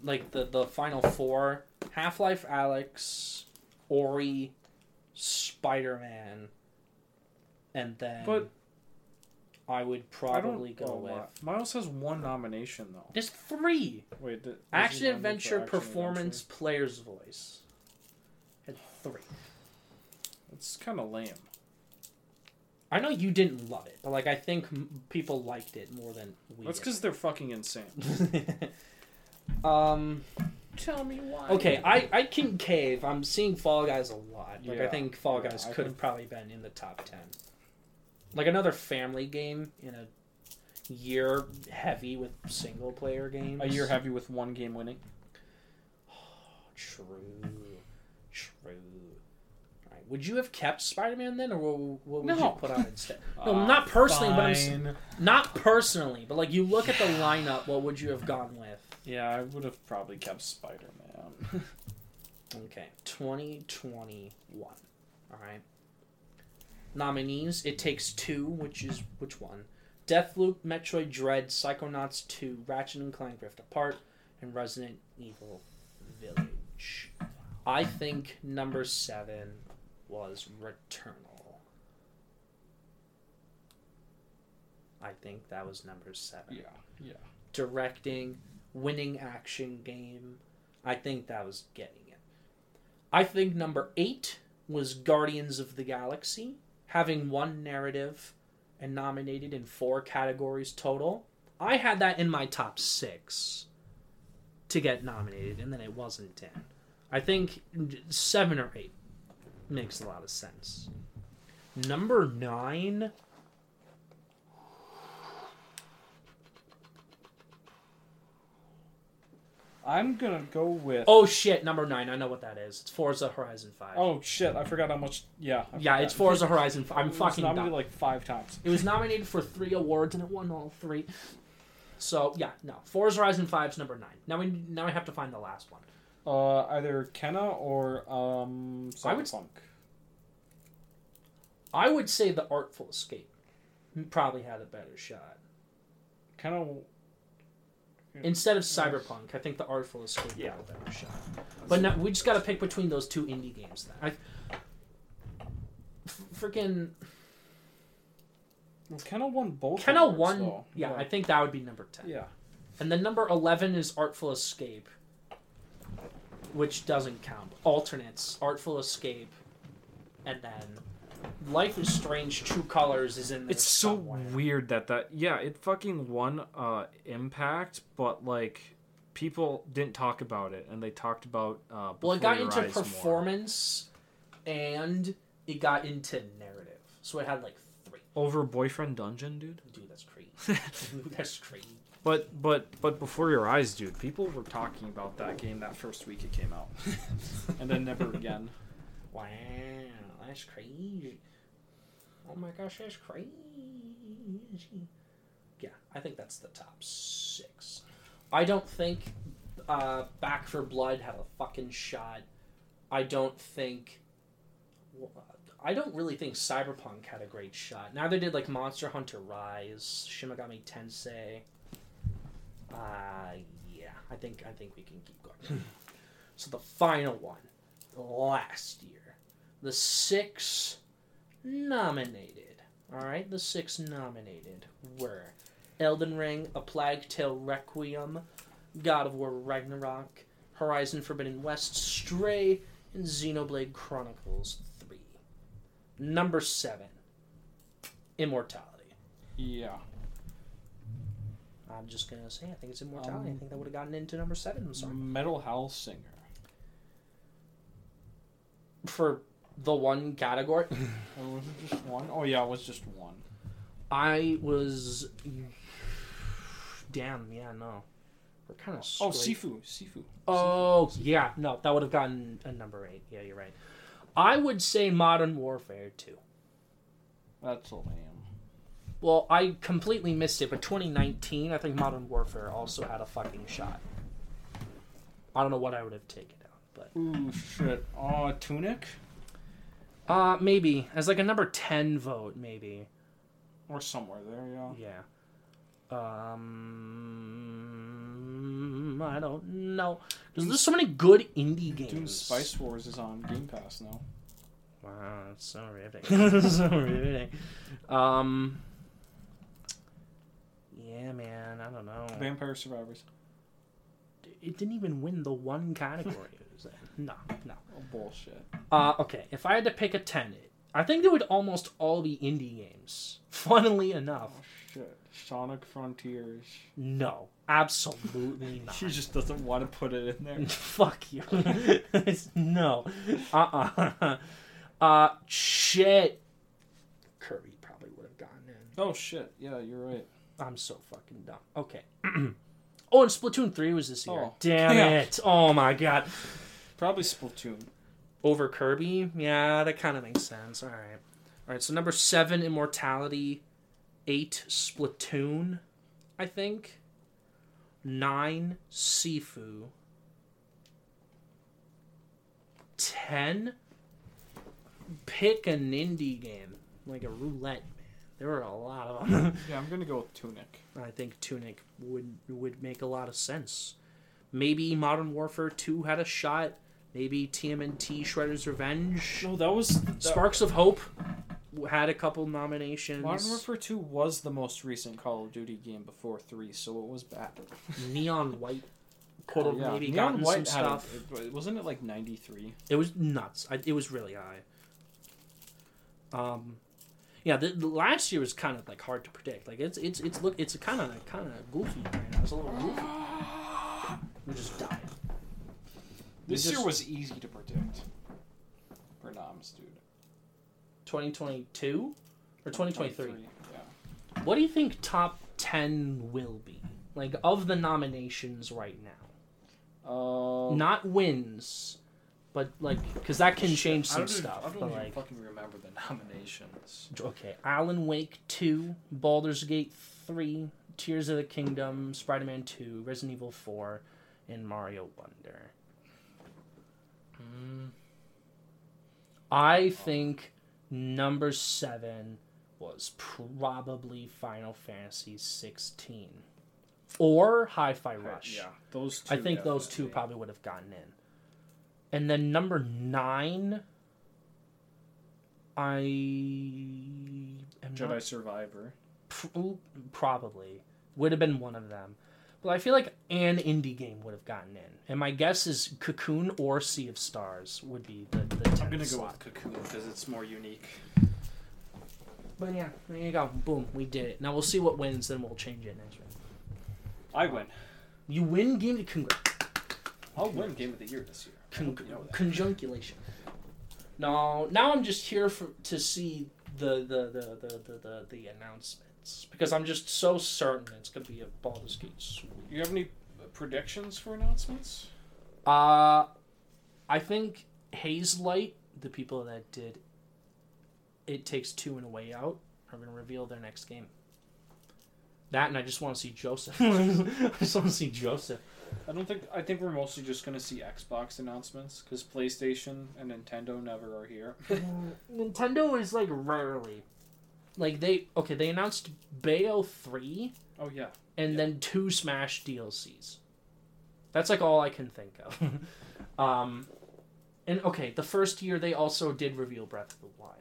like the the final four, Half Life, Alyx, Ori, Spider Man, and then But- I would probably don't. go with. Miles has one nomination though. There's three. Wait, did, was he Action nominated adventure Action performance player's voice. Had three. Adventure? It's kind of lame. I know you didn't love it, but like I think m- people liked it more than we. That's did. because they're fucking insane. *laughs* um. Tell me why. Okay, I I can cave. I'm seeing Fall Guys a lot. Like I Yeah, think Fall yeah, Guys I could have think- probably been in the top ten. Like another family game in a year heavy with single player games. A year heavy with one game winning. *sighs* True. True. Alright. Would you have kept Spider Man then, or what, what would you put on instead? *laughs* No, Ah, not personally, but I'm not personally, but like you look at the lineup, what would you have gone with? Yeah, I would have probably kept Spider Man. *laughs* Okay, 2021. All right. Nominees: It Takes Two, which is which one? Deathloop, Metroid Dread, Psychonauts 2, Ratchet and Clank Rift Apart, and Resident Evil Village. I think number seven was Returnal. I think that was number seven. yeah, yeah. Directing, winning action game. I think that was getting it. I think number eight was Guardians of the Galaxy, having one narrative and nominated in four categories total. I had that in my top six to get nominated, and then it wasn't in. I think seven or eight makes a lot of sense. Number nine. I'm gonna go with. Oh shit, number nine. I know what that is. It's Forza Horizon Five. Oh shit! I forgot how much. Yeah. I yeah, forgot. it's Forza Horizon Five. I'm It was fucking nominated dumb. like five times. It was nominated for three awards and it won all three. So yeah, no. Forza Horizon 5's number nine. Now we now we have to find the last one. Uh, either Kena or um, I would- Cyberpunk. I would say the Artful Escape probably had a better shot. Kena. Instead of Cyberpunk, I think the Artful Escape Yeah. had a better shot. But now we just got to pick between those two indie games. Then I f- freaking Well, Kena won both. Kena awards, won. though. Yeah, I think that would be number ten. Yeah. And then number 11 is Artful Escape, which doesn't count. Alternates, Artful Escape, and then Life is Strange True Colors is in there. It's so somewhere. weird that that yeah it fucking won uh impact but like people didn't talk about it and they talked about uh Well, it got into Eyes more. performance and it got into narrative. So it had like three. over boyfriend dungeon dude Dude, that's crazy. Dude, *laughs* *laughs* that's crazy. but but but before your eyes dude people were talking about that game that first week it came out *laughs* and then never again Wow, that's crazy. Oh my gosh, that's crazy. Yeah, I think that's the top six. I don't think uh, Back 4 Blood had a fucking shot. I don't think. I don't really think Cyberpunk had a great shot. Neither did like Monster Hunter Rise, Shin Megami Tensei. Uh, yeah, I think I think we can keep going. *laughs* so the final one, last year, the six nominated. All right, the six nominated were Elden Ring, A Plague Tale Requiem, God of War Ragnarok, Horizon Forbidden West, Stray, and Xenoblade Chronicles 3. Number 7, Immortality. yeah I'm just going to say, I think it's Immortality. I Um, think that would have gotten into number 7. I'm sorry. metal Hellsinger For the one category, *laughs* or was it just one? Oh yeah it was just one I was. Damn, yeah, no. We're kind of. oh sifu sifu Oh yeah, no, that would have gotten a number eight. Yeah, you're right. I would say Modern Warfare 2. that's lame Well, I completely missed it, but 2019, I think Modern Warfare also had a fucking shot. I don't know what I would have taken out, but ooh shit oh tunic uh maybe as like a number 10 vote, maybe. or somewhere there yeah Yeah. Um, I don't know. 'Cause there's so many good indie games. Spice Wars is on Game Pass now. Wow, that's so riveting. *laughs* so riveting. Um. Yeah, man. I don't know. Vampire Survivors. It didn't even win the one category was. No, no. Oh, bullshit. Uh, okay, if I had to pick a ten, I think they would almost all be indie games. *laughs* Funnily enough, Oh, shit. Sonic Frontiers. no, absolutely *laughs* not. She just doesn't want to put it in there. *laughs* Fuck you. no. Uh uh Uh, shit. Kirby probably would have gotten in. Oh, shit. Yeah, you're right. I'm so fucking dumb. Okay. *clears throat* oh, and Splatoon 3 was this year. Oh. Damn Yeah. it. Oh my god. Probably Splatoon. Over Kirby? Yeah, that kind of makes sense. All right. All right, so number seven, Immortality. Eight, Splatoon, I think. Nine, Sifu. Ten, pick an indie game. Like a roulette, man. There were a lot of them. *laughs* Yeah, I'm gonna go with Tunic. I think Tunic would would make a lot of sense. Maybe Modern Warfare 2 had a shot. Maybe TMNT Shredder's Revenge. No, that was that, Sparks of Hope had a couple nominations. Modern Warfare 2 was the most recent Call of Duty game before 3, so it was bad. Neon White could have Yeah, maybe Neon gotten White some had a- stuff. it- wasn't it like 93? It was nuts. I, it was really high. Um, yeah, the, the last year was kind of like hard to predict. Like it's it's it's look it's kind of kind of goofy right now. It's a little goofy. *gasps* We just died. This just- year was easy to predict. For noms, dude. 2022 or 2023. Yeah. What do you think top 10 will be? Like of the nominations right now. Uh, Not wins, but like cuz that can change some don't even- stuff. I don't but even like fucking remember the nominations. okay, Alan Wake 2, Baldur's Gate 3, Tears of the Kingdom, Spider-Man 2, Resident Evil 4, and Mario Wonder. Hmm. I think number 7 was probably Final Fantasy 16 or Hi-Fi Rush. Yeah, those two. I think those two probably would have gotten in. And then number nine, I am Jedi not, Survivor. pr- probably would have been one of them. But I feel like an indie game would have gotten in. And my guess is Cocoon or Sea of Stars would be the, the I'm gonna go slot. with Cocoon because it's more unique. But yeah, there you go. Boom, we did it. Now we'll see what wins, then we'll change it next round. I win. You win game to congrats. I'll win Game of the Year this year. Con- you know conjunculation. No, now I'm just here for to see the the the the the, the, the announcements because I'm just so certain it's gonna be a Baldur's Gate sweep. You have any predictions for announcements? Uh, I think Hazelight, the people that did It Takes Two and a Way Out, are gonna reveal their next game. That and I just want to see Josef. *laughs* I just want to see Josef. I don't think. I think we're mostly just gonna see Xbox announcements because PlayStation and Nintendo never are here. *laughs* Nintendo is like rarely, like they okay they announced Bayo three Oh yeah. and then two Smash DLCs. That's like all I can think of. *laughs* um, and okay, the first year they also did reveal Breath of the Wild,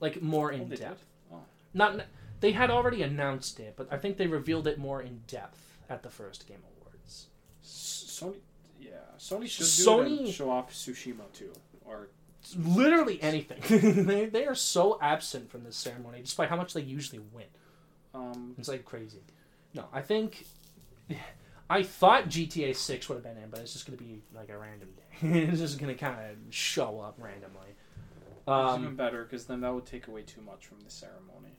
like more Oh, in did. depth. Oh. Not they had already announced it, but I think they revealed it more in depth at the first Game Awards. Sony. Yeah. Sony should Sony- show off Tsushima too. Or Literally anything. *laughs* they they are so absent from this ceremony, despite how much they usually win. um. It's like crazy. No, I think *sighs* I thought GTA Six would have been in, but it's just gonna be like a random day. *laughs* it's just gonna kind of show up randomly. Um, even better because then that would take away too much from the ceremony.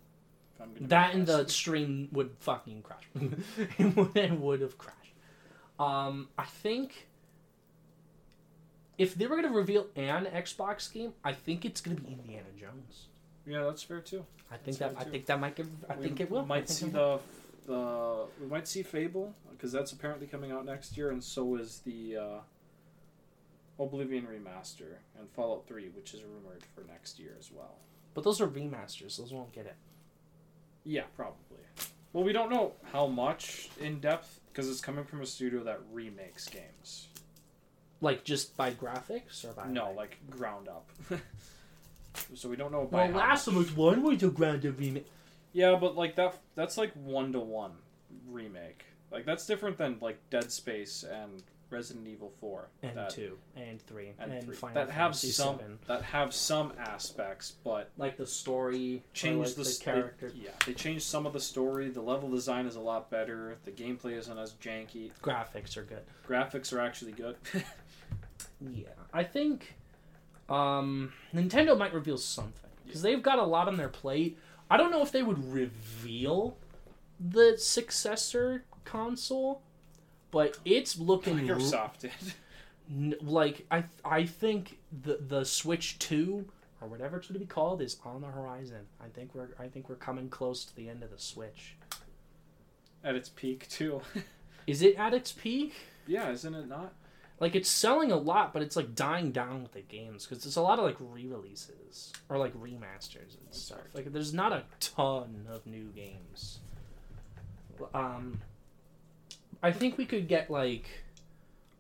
If I'm gonna that and the stream would fucking crash. *laughs* it would, it would have crashed. Um, I think if they were gonna reveal an Xbox game, I think it's gonna be Indiana Jones. Yeah, that's fair too. I think That's that I think that might give. I We think it will. Might see the the we might see Fable because that's apparently coming out next year, and so is the uh, Oblivion remaster and Fallout Three, which is rumored for next year as well. But those are remasters. Those won't get it. Yeah, probably. Well, we don't know how much in depth because it's coming from a studio that remakes games. Like just by graphics or by No, like ground up. *laughs* so we don't know by Well, how last much. Us One was a grounded remake. Yeah, but like that that's like one to one remake. Like that's different than like Dead Space and Resident Evil Four And that, two, and three, and, and, three Final that have Fantasy some VII. that have some aspects, but like the story, change or like the, the, s- they- character, yeah, they changed some of the story. The level design is a lot better. The gameplay isn't as janky. graphics are good. Graphics are actually good. *laughs* Yeah, I think um, Nintendo might reveal something because they've got a lot on their plate. I don't know if they would reveal the successor console, but it's looking r- Microsoft did. like I I think the the Switch Two or whatever it's going to be called is on the horizon. I think we're I think we're coming close to the end of the Switch. at its peak too. *laughs* Is it at its peak? yeah, isn't it not? Like it's selling a lot, but it's like dying down with the games because there's a lot of like re-releases or like remasters and stuff. Like there's not a ton of new games. Um, I think we could get like,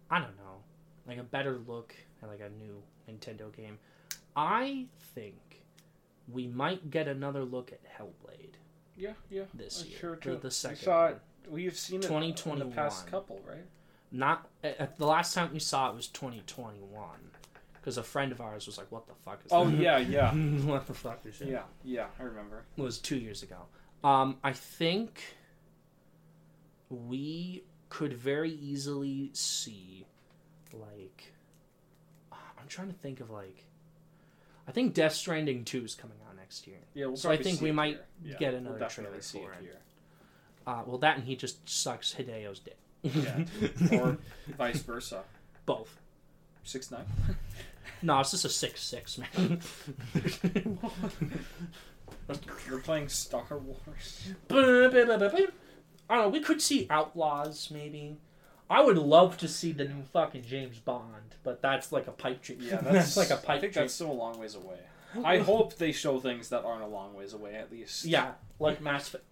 I don't know, like a better look at like a new Nintendo game. I think we might get another look at Hellblade Yeah, yeah. this Uh, year. Sure, the, too. the second we saw it. We've seen it in the past couple, right? Not at, at the last time we saw it was 2021 because a friend of ours was like, "What the fuck is?" Oh that?" yeah, yeah, *laughs* what the fuck is it? yeah, yeah. I remember. It was two years ago. Um, I think we could very easily see, like, *sighs* I'm trying to think of like, I think Death Stranding two is coming out next year. Yeah, we'll So I think we might. Yeah, get we'll another trailer see for it it. here. Uh, well, that and he just sucks Hideo's dick. *laughs* Yeah. or vice versa. both. Six nine. *laughs* No, it's just a six six man. *laughs* You're playing Star Wars. I don't know. We could see Outlaws, maybe. I would love to see the new fucking James Bond, but that's like a pipe dream. Yeah, that's, like a I pipe think dream. that's still a long ways away. I hope they show things that aren't a long ways away at least. Yeah, like Mass Effect.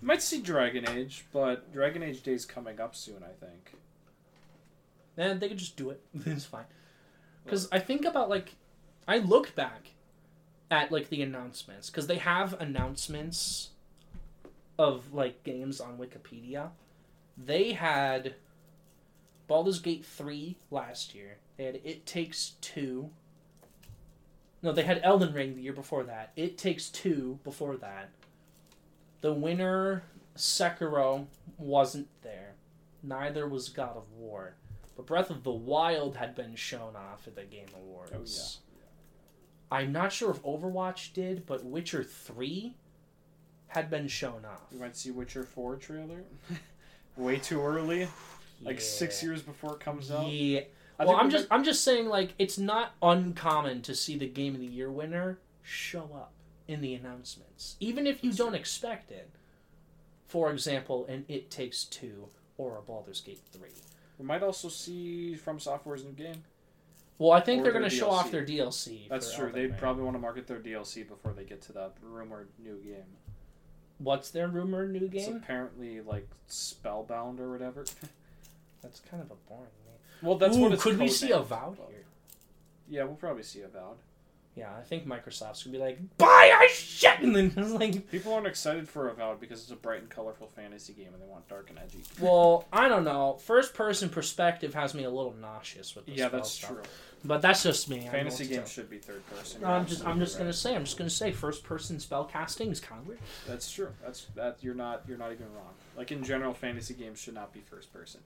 Might see Dragon Age, but Dragon Age Day's coming up soon, I think. And they could just do it. *laughs* it's fine. Because I think about like, I look back at like the announcements because they have announcements of like games on Wikipedia. They had Baldur's Gate three last year. They had It Takes Two. No, they had Elden Ring the year before that. It Takes Two before that. The winner Sekiro wasn't there. Neither was God of War. But Breath of the Wild had been shown off at the Game Awards. Oh, I'm not sure if Overwatch did, but Witcher 3 had been shown off. You might see Witcher 4 trailer. *laughs* Way too early. Like six years before it comes out. Yeah. I well, I'm just I'm just saying like it's not uncommon to see the Game of the Year winner show up in the announcements, even if you don't expect it. For example, an It Takes Two or a Baldur's Gate Three. We might also see From Software's new game. Well, I think Or they're going to show off their DLC. That's true. They Ring. probably want to market their DLC before they get to that rumored new game. What's their rumored new It's game? apparently like Spellbound or whatever. *laughs* That's kind of a boring name. Well, that's Ooh, what it's could we see Avowed here? Yeah, we'll probably see Avowed. Yeah, I think Microsoft's gonna be like, buy our shit, and then *laughs* it's like, People aren't excited for Avowed because it's a bright and colorful fantasy game and they want dark and edgy. *laughs* well, I don't know. First person perspective has me a little nauseous with this. Yeah, that's stuff. true. But that's just me. I don't know Fantasy games should be third person. No, I'm just, I'm just gonna say, I'm just gonna say, first person spell casting is kind of weird. That's true. That's that. You're not. You're not even wrong. Like in general, fantasy games should not be first person.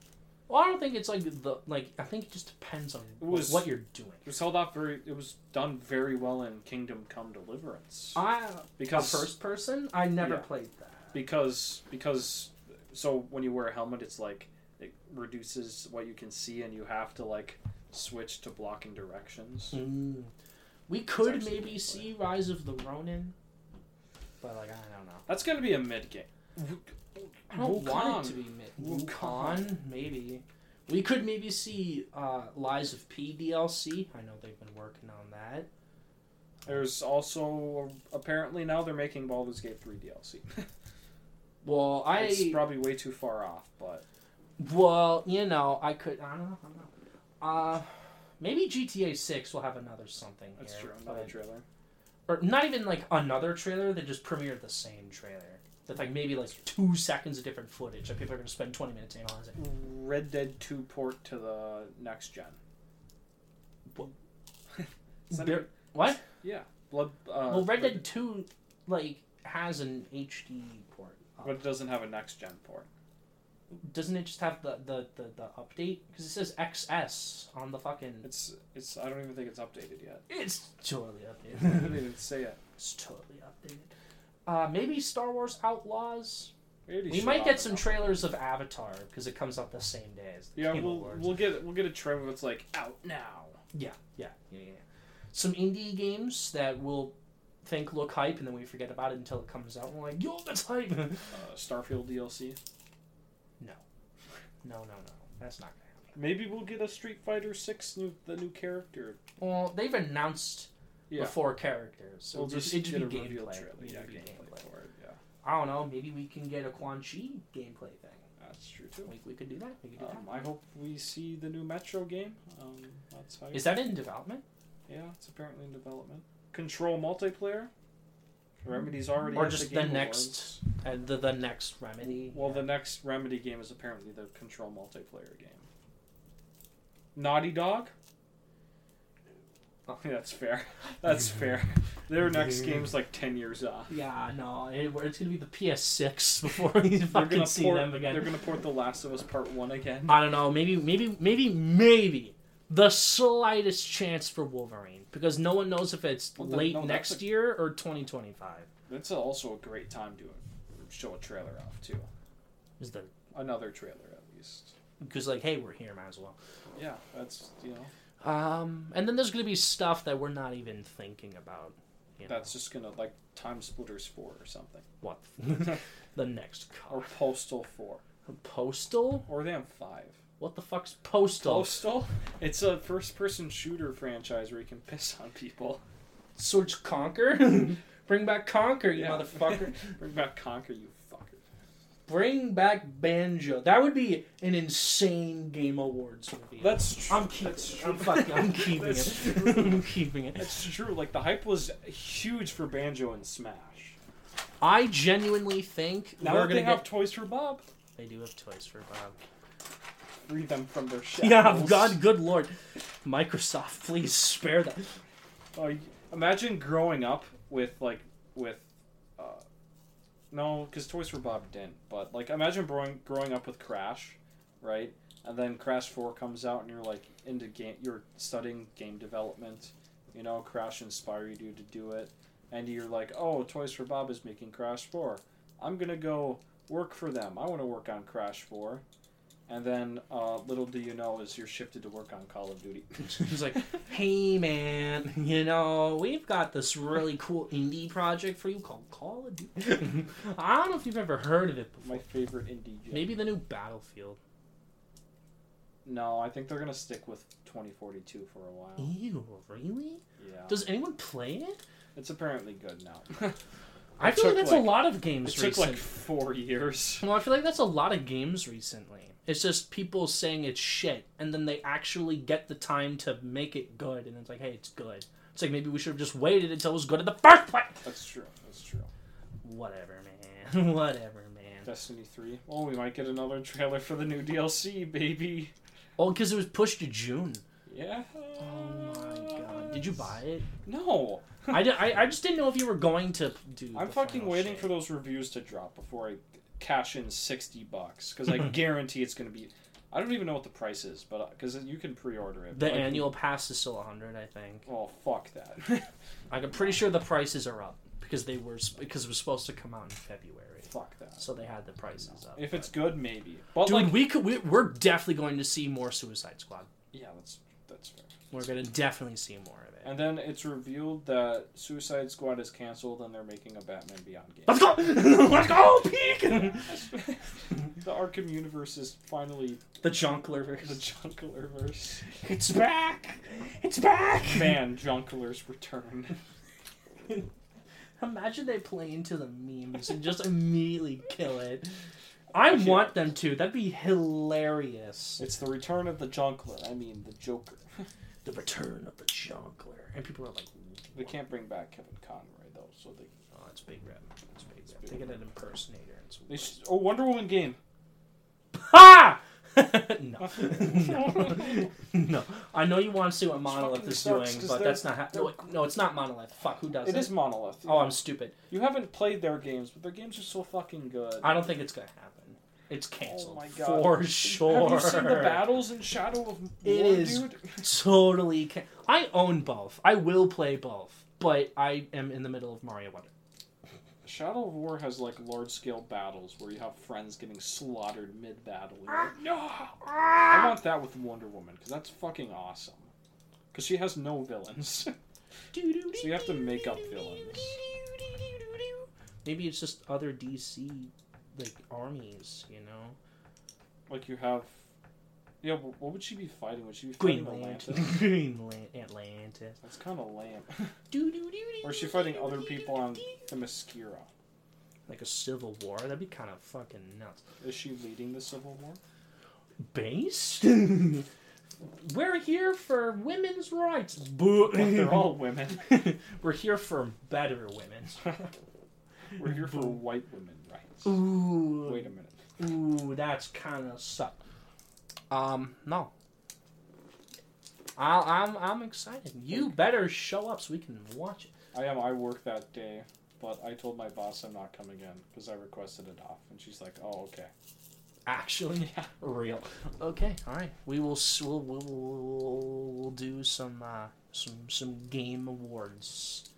Well, I don't think it's like the like. I think it just depends on It was- what you're doing. It was held off very. It was done very well in Kingdom Come Deliverance I because first person. I never Yeah. played that. because because so when you wear a helmet, it's like it reduces what you can see, and you have to like switch to blocking directions. Mm. We could actually maybe see Rise of the Ronin, but like I don't know. That's gonna be a mid game. I don't want it to be mid. Wukong. Wukong, maybe. We could maybe see uh, Lies of P DLC. I know they've been working on that. There's also apparently now they're making Baldur's Gate 3 DLC. *laughs* Well, I it's probably way too far off, but well, you know, I could. I don't know. I don't know. Uh, Maybe GTA Six will have another something. That's here, true. Another but- trailer. or not even like another trailer. They just premiered the same trailer. That's like maybe like two seconds of different footage that people are going to spend twenty minutes analyzing. Red Dead 2 port to the next gen. What? *laughs* Is that There- a- What? yeah. Blood. Uh, well, Red Dead Two like has an HD port. But it doesn't have a next gen port. Doesn't it just have the the the, the update? Because it says XS on the fucking. It's it's. I don't even think it's updated yet. It's totally updated. *laughs* didn't even say it. it's totally updated. Uh, maybe Star Wars Outlaws. We might get some trailers of Avatar because it comes out the same day as the Yeah, Game we'll Awards. we'll get we'll get a trailer that's like out now. Yeah, yeah, yeah, yeah. Some indie games that we'll think look hype, and then we forget about it until it comes out. And we're like, yo, that's hype. Uh, *laughs* Starfield DLC. No, no, no, no, that's not gonna happen. Maybe we'll get a Street Fighter Six new the new character. Well, they've announced Yeah, four characters, so we'll just, just, it get just a be gameplay. Yeah, be gameplay for it. Yeah, I don't know. Maybe we can get a Quan Chi gameplay thing. that's true too. We, we could do that. We could do Um, I hope we see the new Metro game. Um, that's how. that. Is that in development? Yeah, it's apparently in development. Control multiplayer. Remedy's already Or just the, the next, uh, the the next remedy? Well, Yeah. the next Remedy game is apparently the Control multiplayer game. Naughty Dog. *laughs* Oh, that's fair. *laughs* That's fair. Their next *laughs* game's like ten years off. Yeah, no, it, it's gonna be the PS6 before we They're fucking see port. them again. They're gonna port The Last of Us Part One again. I don't know. Maybe, maybe, maybe, maybe the slightest chance for Wolverine because no one knows if it's Well, then- late no, next a- year or 2025. That's also a great time to uh, show a trailer off too. Is the Another trailer at least. because like, hey, we're here, might as well. Yeah, that's you know Um, and then there's gonna be stuff that we're not even thinking about. You know, that's just gonna like TimeSplitters Four or something, what *laughs* the next or. Postal Four, Postal? or they have five. What the fuck's Postal? Postal? It's a first-person shooter franchise where you can piss on people. Search Conker? *laughs* Bring back Conker, you Yeah. motherfucker. *laughs* Bring back Conker, you. Bring back Banjo. That would be an insane Game Awards movie. That's true. I'm keeping That's it. true. I'm fucking. I'm keeping That's it. true. *laughs* I'm keeping it. It's true. Like the hype was huge for Banjo and Smash. I genuinely think Now we're gonna they have get. Toys for Bob, They do have toys for Bob. free them from their shackles. *laughs* Yeah, God, good lord, Microsoft, please spare them. Oh, imagine growing up with like with, uh, no, because Toys for Bob didn't. But like, imagine growing growing up with Crash, right? And then Crash Four comes out, and you're like into game. You're studying game development. You know, Crash inspired you to do it, and you're like, oh, Toys for Bob is making Crash Four. I'm gonna go work for them. I want to work on Crash Four. And then, uh, little do you know, is you're shifted to work on Call of Duty. *laughs* *laughs* He's like, hey man, *laughs* you know, we've got this really cool indie project for you called Call of Duty. I don't know if you've ever heard of it before. My favorite indie. game. Maybe the new Battlefield. No, I think they're gonna stick with 2042 for a while. Ew, really? Yeah, Does anyone play it? it's apparently good now. I feel like that's like- a lot of games it took like four years. Well, I feel like that's a lot of games recently. It's just people saying it's shit, and then they actually get the time to make it good, and it's like, hey, it's good. It's like maybe we should have just waited until it was good in the first place. That's true. That's true. Whatever, man. *laughs* Whatever, man. Destiny 3. Oh, we might get another trailer for the new DLC, baby. Oh, because it was pushed to June. Yeah. Oh my god! Did you buy it? No. I, did, I, I just didn't know if you were going to do. *laughs* I'm fucking waiting shit. for those reviews to drop before I cash in 60 bucks because I *laughs* guarantee it's gonna be. I don't even know what the price is, but uh, because you can pre-order it. the Like, annual pass is still hundred, I think. Oh fuck that. *laughs* Like, I'm pretty sure the prices are up because they were because it was supposed to come out in February, fuck that. so they had the prices up. If it's good, maybe. But Dude, like, we could. We, we're definitely going to see more Suicide Squad. yeah, that's that's fair. We're going to definitely see more of it. And then it's revealed that Suicide Squad is canceled and they're making a Batman Beyond game. Let's go! *laughs* Let's go, peek! *laughs* the Arkham universe is finally the Junkler the verse. Junklerverse. It's back! It's back! Man, Junkler's return. *laughs* Imagine they play into the memes and just immediately kill it. I Actually, want them to. That'd be hilarious. It's the return of the Junkler. I mean, the Joker. The return of the Junkler. And people are like, They can't bring back Kevin Conroy though, so they oh, it's big rep. It's big rep. big They get an impersonator. It's they oh Wonder Woman game. Ha! *laughs* no. no. *laughs* no. I know you want to see what Monolith is doing, but that's not. Ha- no, wait, no, it's not Monolith. Fuck, who does it? It is Monolith. Oh, I'm stupid. You haven't played their games, but their games are so fucking good. I don't think it's gonna happen. It's Oh canceled my god. for sure. Have you seen the battles in Shadow of War, *laughs* It is dude? *laughs* totally. Can- I own both. I will play both, but I am in the middle of Mario Wonder. Shadow of War has like large scale battles where you have friends getting slaughtered mid battle. Like, no, I want that with Wonder Woman because that's fucking awesome. Because she has no villains, *laughs* so you have to make up villains. Maybe it's just other DC like armies, you know. Like you have, yeah. What would she be fighting? Would she be fighting. Atlantis? *laughs* Atlantis. That's kind of lame. *laughs* or is she fighting other people on the Themyscira? Like a civil war? That'd be kind of fucking nuts. Is she leading the Civil War? Based? *laughs* We're here for women's rights. Boo. But they're all women. We're here for better women. We're here for white women. Ooh. Wait a minute. Ooh, that's kind of suck. Um, no. I, I'm I'm excited. You better show up so we can watch it. I am. I work that day, but I told my boss I'm not coming in because I requested it off, and she's like, "Oh, okay." Actually, *laughs* Yeah. real. Okay, all right. We will we'll, we'll, we'll, we'll do some uh, some some game awards,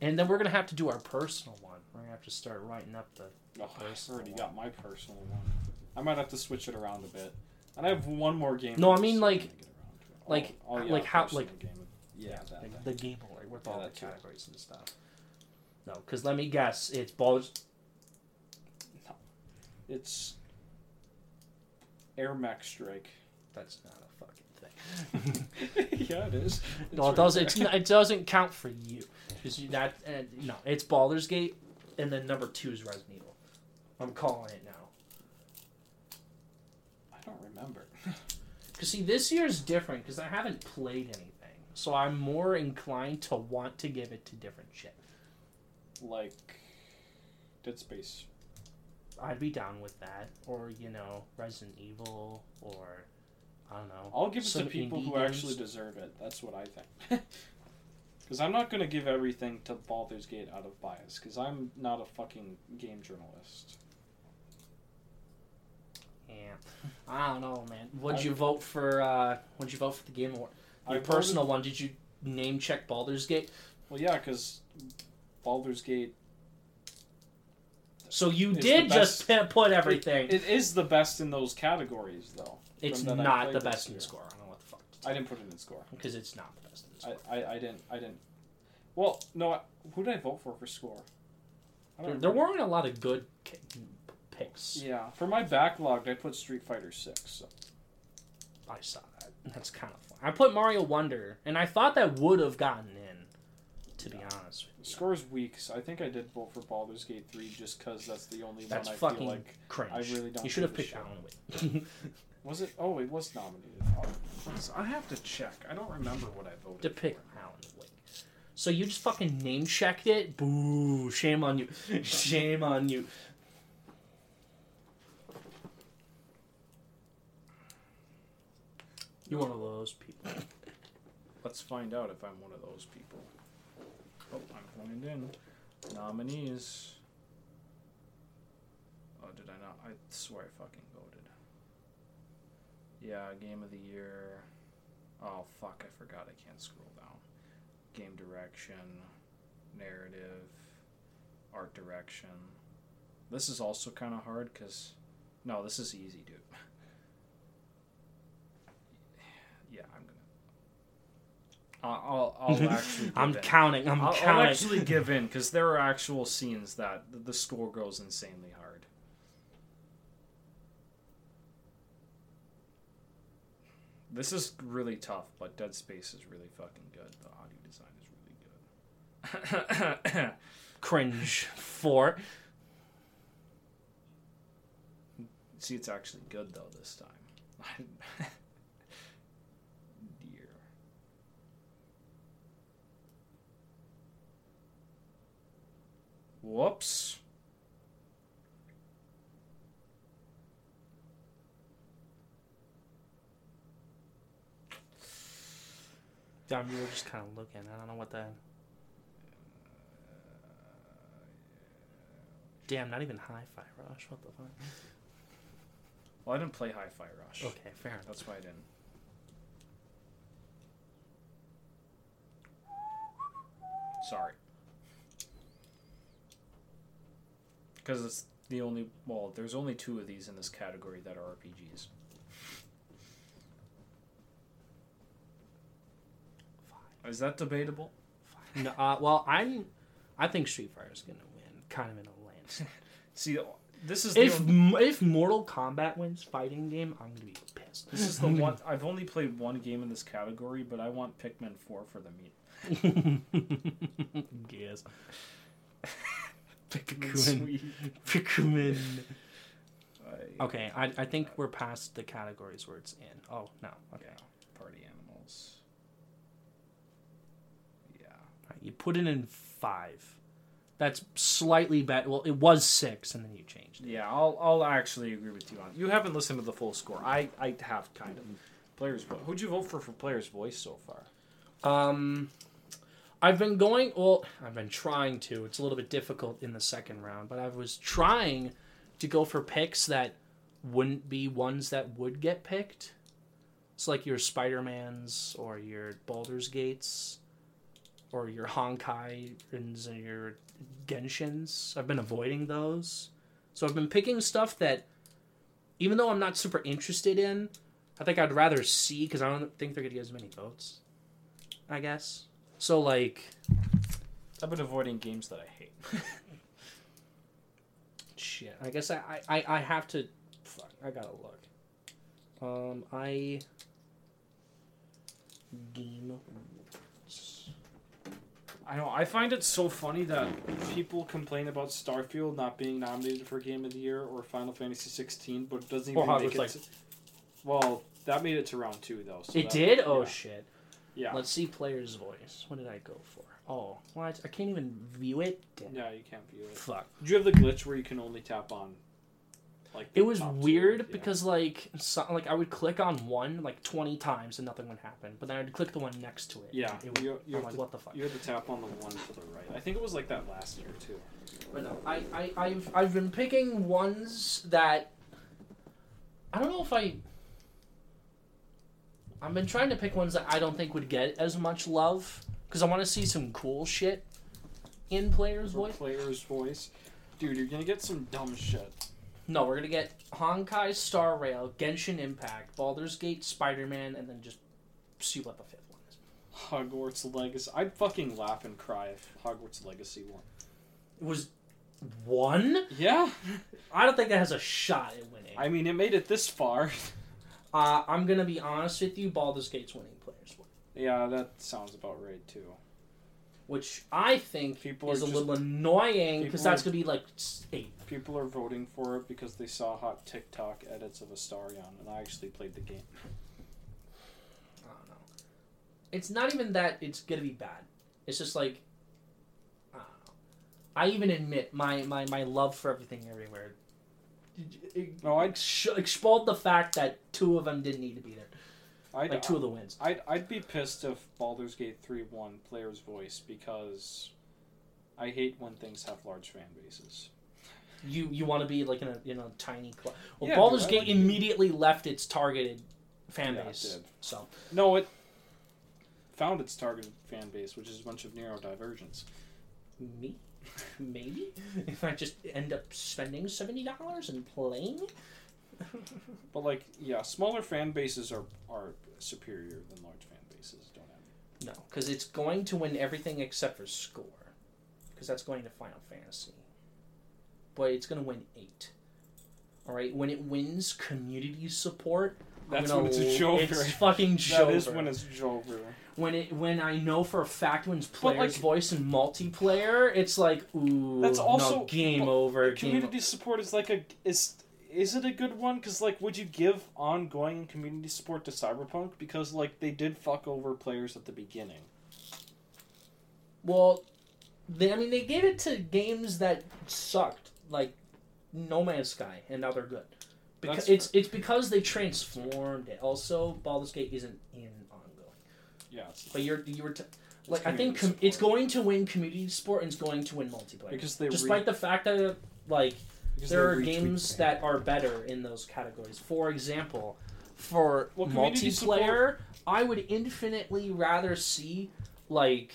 and then we're gonna have to do our personal one. We're gonna have to start writing up the. Oh, I already one. got my personal one. I might have to switch it around a bit, and I have one more game. No, I mean, like- gonna get around to. Oh, like- oh, yeah, like how- like- game. yeah, that, like the game award with Yeah, all the that too. categories and stuff. No, because let me guess, it's balls. It's Air Max Strike. That's not a fucking thing. *laughs* yeah, it is. It's No, it right doesn't. It doesn't count for you- that uh, no, it's Baldur's Gate, and then number two is Resident Evil. I'm calling it now. I don't remember. *laughs* Cause see, this year's different because I haven't played anything, so I'm more inclined to want to give it to different shit. Like Dead Space. I'd be down with that, or you know, Resident Evil, or I don't know. I'll give it to people who games. actually deserve it. That's what I think. *laughs* Because I'm not going to give everything to Baldur's Gate out of bias. Because I'm not a fucking game journalist. Yeah, I don't know, man. Would you vote for? uh Would you vote for the Game Award? Your I voted- personal one? Did you name check Baldur's Gate? Well, yeah, because Baldur's Gate. So you did just put everything. It is the best in those categories, though. it's from that I not the best in score. I don't know what the fuck. I didn't put it in score. because it's not the best in the I. I, I didn't. I didn't. Well, no. I- Who did I vote for for score? There, there weren't a lot of good ki- picks. Yeah, for my backlog, I put Street Fighter Six. So. I saw that. That's kind of fun. I put Mario Wonder, and I thought that would have gotten in. To be honest with you, Score's weak, so I think I did vote for Baldur's Gate 3 just because that's the only that's one I fucking feel like. cringe. I really don't You should have picked. Alan Wake. *laughs* Was it? Oh, it was nominated. Oh, I have to check. I don't remember what I voted to pick for. Alan Wake. So you just fucking name checked it? Boo! Shame on you. *laughs* Shame on you. You're one of those people. Let's find out if I'm one of those people. Oh, I'm going in. Nominees. Oh, did I not? I swear I fucking voted. Yeah, Game of the Year. Oh, fuck, I forgot I can't scroll down. Game Direction, Narrative, Art Direction. This is also kind of hard because. No, this is easy, dude. *sighs* yeah, I'm gonna. I'll, I'll, I'll *laughs* actually. I'm in. counting. I'm I'll, I'll actually give in because there are actual scenes that the, the score goes insanely hard. This is really tough, but Dead Space is really fucking good. The audio design is really good. *coughs* Cringe. Four. See, it's actually good though this time. *laughs* Dear. Whoops. Damn, you were just kind of looking. I don't know what that. Damn, not even Hi-Fi Rush. What the fuck? Well, I didn't play Hi-Fi Rush. Okay, fair enough. That's why I didn't. Sorry. Because it's the only. Well, there's only two of these in this category that are RPGs. Is that debatable? No, uh, well, I'm. I think Street Fighter is gonna win, kind of in a landslide. *laughs* See, this is the if only- if Mortal Kombat wins fighting game, I'm gonna be pissed. this is the *laughs* one. I've only played one game in this category, but I want Pikmin Four for the meat. *laughs* yes. Pikmin Pikmin. Pikmin. I- Okay, I, I think we're past the categories where it's in. Oh no. Okay. Yeah, party animals. Yeah. Alright, you put it in five. That's slightly better. Well, it was six, and then you changed it. Yeah, I'll I'll actually agree with you on. You haven't listened to the full score. I I have kind of. Players, Vo- who'd you vote for for Players Voice so far? Um, I've been going. Well, I've been trying to. It's a little bit difficult in the second round, but I was trying to go for picks that wouldn't be ones that would get picked. It's like your Spider Mans or your Baldur's Gates or your Honkai and your Genshins. I've been avoiding those. So I've been picking stuff that, even though I'm not super interested in, I think I'd rather see because I don't think they're going to get as many votes. I guess. So like I've been avoiding games that I hate. *laughs* shit. I guess I I, I- have to fuck, I gotta look. Um I game. I know. I find it so funny that people complain about Starfield not being nominated for Game of the Year or Final Fantasy 16, but it doesn't even make it. To- well, that made it to round two though. So It that- did? Oh yeah. shit. Yeah. Let's see player's voice. What did I go for? Oh, what? I can't even view it. Damn. Yeah, you can't view it. Fuck. Do you have the glitch where you can only tap on? Like It was two? weird Yeah. because like so, like I would click on one like twenty times and nothing would happen, but then I'd click the one next to it. Yeah, it would, you, you I'm like, to, what the fuck? you had to tap on the one to the right. I think it was like that last year too. But no, I, I, I've, I've been picking ones that I don't know if I. I've been trying to pick ones that I don't think would get as much love because I want to see some cool shit in players' For voice. player's voice, dude, you're gonna get some dumb shit. No, we're gonna get Honkai Star Rail, Genshin Impact, Baldur's Gate, Spider Man, and then just see what the fifth one is. Hogwarts Legacy. I'd fucking laugh and cry if Hogwarts Legacy won. It was one. Yeah, I don't think it has a shot at winning. I mean, it made it this far. Uh, I'm gonna be honest with you. Baldur's Gate's winning players' yeah, that sounds about right too. which I think People is a just- little annoying because that's are- gonna be like eight. People are voting for it because they saw hot TikTok edits of Astarion, and I actually played the game. I don't know. It's not even that it's gonna be bad. It's just like I don't know. I even admit my my, my love for everything everywhere. No, I'd, Ex- expelled the fact that two of them didn't need to be there. I'd, Like two of the wins. I'd, I'd be pissed if Baldur's Gate 3 won Player's Voice because I hate when things have large fan bases. You you want to be like in a in a tiny club. Well, Yeah, Baldur's dude, Gate like it. immediately left its targeted fan Yeah, it base. So No, it found its targeted fan base, which is a bunch of neurodivergents. Me? *laughs* Maybe? If I just end up spending seventy dollars and playing? *laughs* But like, yeah, smaller fan bases are are superior than large fan bases. Don't have. No, because it's going to win everything except for score. Because that's going to Final Fantasy. But it's going to win eight. Alright, when it wins community support, That's gonna when it's *laughs* a l- Jover. It's fucking Jover. That is when it's Jover. when it when I know for a fact when's But, player's like- voice and multiplayer, it's like ooh, That's also- no, game but over. Game Community support is like a is is it a good one? Because like, would you give ongoing community support to Cyberpunk? Because like, they did fuck over players at the beginning. Well, they, I mean, they gave it to games that sucked, like No Man's Sky, and now they're good. Because That's it's it's because they transformed it. Also, Baldur's Gate isn't in ongoing, Yeah, but you're you were t- like I think com- it's going to win community support and it's going to win multiplayer. because they Despite re- the fact that like because there are games it. that are better in those categories. For example, for Well, multiplayer, I would infinitely rather see like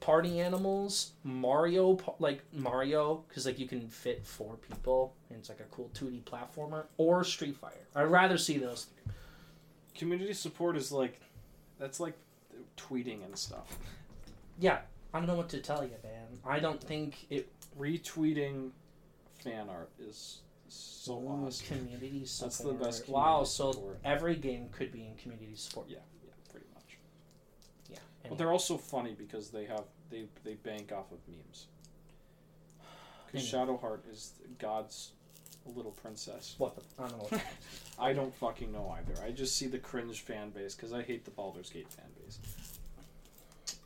party animals, Mario, like Mario, because like you can fit four people and it's like a cool 2D platformer, or Street Fighter. I'd rather see those. Three. community support is like, that's like tweeting and stuff. Yeah, I don't know what to tell you, man. I don't think it Retweeting fan art is so Ooh, awesome. community support. That's the best Wow, so support. every game could be in community support. Yeah, yeah, pretty much. Yeah. But they're also funny because they have they they bank off of memes. Because. Shadowheart is God's little princess. what the I don't know. What *laughs* I don't fucking know either. I just see the cringe fan base because I hate the Baldur's Gate fan base.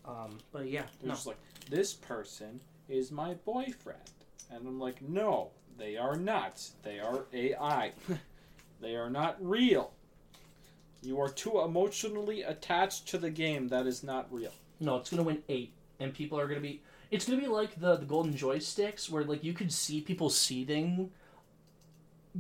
um, but yeah, They're no. just like, this person is my boyfriend. And I'm like, no, they are not. They are AI. *laughs* they are not real. You are too emotionally attached to the game. That is not real. No, it's gonna win eight, and people are gonna be. It's gonna be like the the golden joysticks, where like you could see people seething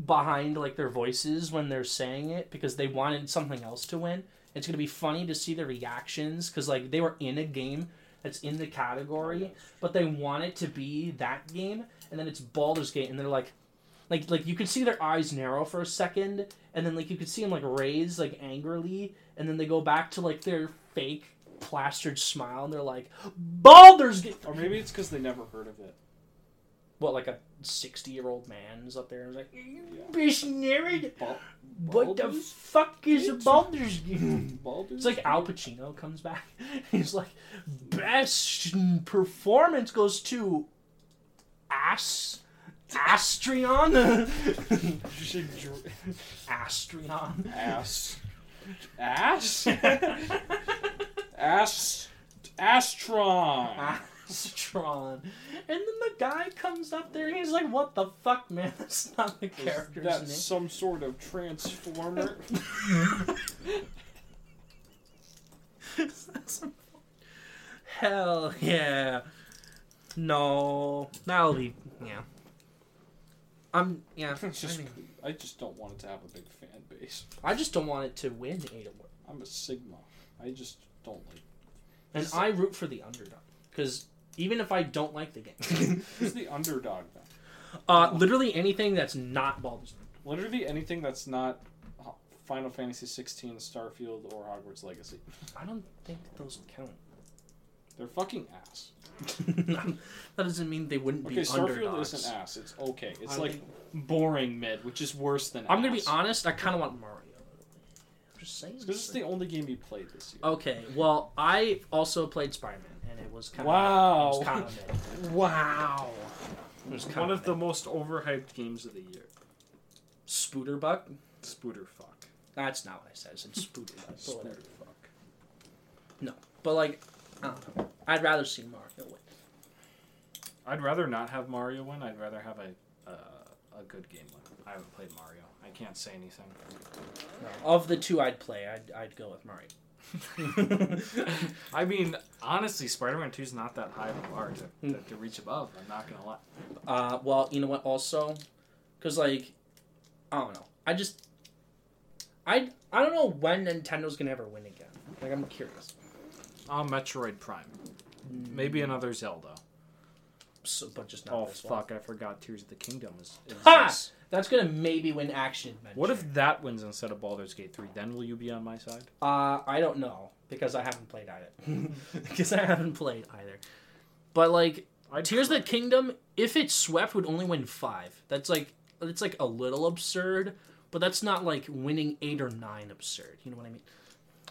behind like their voices when they're saying it because they wanted something else to win. It's gonna be funny to see the reactions because like they were in a game that's in the category, oh, but they want it to be that game, and then it's Baldur's Gate, and they're like, like like you could see their eyes narrow for a second, and then like you could see them like raise like angrily, and then they go back to like their fake plastered smile, and they're like, Baldur's Gate. Or maybe it's because they never heard of it. What like a sixty year old man is up there and is like. "Bitch, Bal- what the fuck is a Gate? Baldur's Gate?" *laughs* Baldur's It's like Al Pacino comes back. *laughs* He's like, best performance goes to Ass Astrion. You should dr- Astrion. ass. Ass? Ass. Astron. Astron. And then the guy comes up there and he's like, What the fuck, man? *laughs* That's not the Is character's that name. some sort of transformer? *laughs* Hell yeah. No. That'll be yeah. I'm yeah. *laughs* It's just, I, mean, I just don't want it to have a big fan base. I just don't want it to win eight award. I'm a Sigma. I just don't like. And I root for the underdog. Because even if I don't like the game, Who's *laughs* the underdog then? uh, literally anything that's not Baldur's Gate. Literally anything that's not Final Fantasy 16, Starfield, or Hogwarts Legacy. I don't think those count. They're fucking ass. *laughs* that doesn't mean they wouldn't Okay, be Starfield underdogs. isn't ass. It's okay. It's I like think- boring mid, which is worse than. I'm gonna be honest. I kind of want Mario. I'm just saying. Because it's the only game you played this year. Okay, well, I also played Spider-Man, and it was kind of Wow. It was kind of *laughs* Wow. It was One kind of the most overhyped games of the year. Spooderbuck. Spooder fuck. That's not what I said. I said *laughs* Spooderbuck. but Spooder whatever. fuck. But like, I don't know. I'd rather see Mario win. I'd rather not have Mario win. I'd rather have a uh, a good game win. I haven't played Mario. I can't say anything. No, of the two I'd play, I'd, I'd go with Mario. *laughs* I mean, honestly, Spider-Man Two is not that high of a bar to, to, to reach above. I'm not gonna lie. Uh, well, you know what? Also, because like, I don't know. I just, I I don't know when Nintendo's gonna ever win again. Like, I'm curious. Oh, Metroid Prime. Maybe another Zelda. So, but just not Oh this fuck! I forgot Tears of the Kingdom is. Ha! That's gonna maybe win action adventure. What if that wins instead of Baldur's Gate Three? Then will you be on my side? Uh, I don't know because I haven't played either. *laughs* Because I haven't played either. But like, I'd Tears of the Kingdom, if it swept, would only win five. That's like it's like a little absurd, but that's not like winning eight or nine absurd. You know what I mean?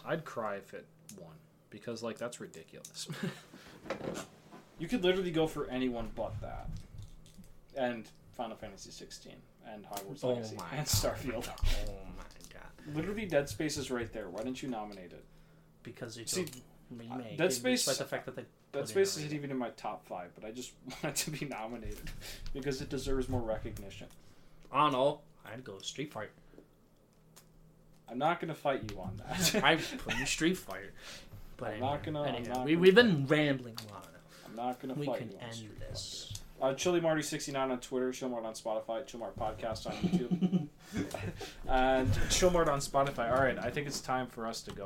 I'd cry if it won because like that's ridiculous. *laughs* You could literally go for anyone but that, and Final Fantasy 16 and Hogwarts Oh Legacy my and God. Starfield. Oh my god! Literally, Dead Space is right there. Why didn't you nominate it? Because it's See, a remake. Dead Space- despite the fact that they Dead Space isn't even in my top five, but I just *laughs* want it to be nominated because it deserves more recognition. I don't know. I'd go Street Fighter. I'm not gonna fight you on that. I *laughs* put in Street Fighter. But I'm anyway, not gonna- I'm not we, we've been rambling long enough. I'm not gonna We fight can end this. Uh, Chili Marty 69 on Twitter, Chillmart on Spotify, Chillmart Podcast on YouTube, *laughs* and Chillmart on Spotify. All right, I think it's time for us to go.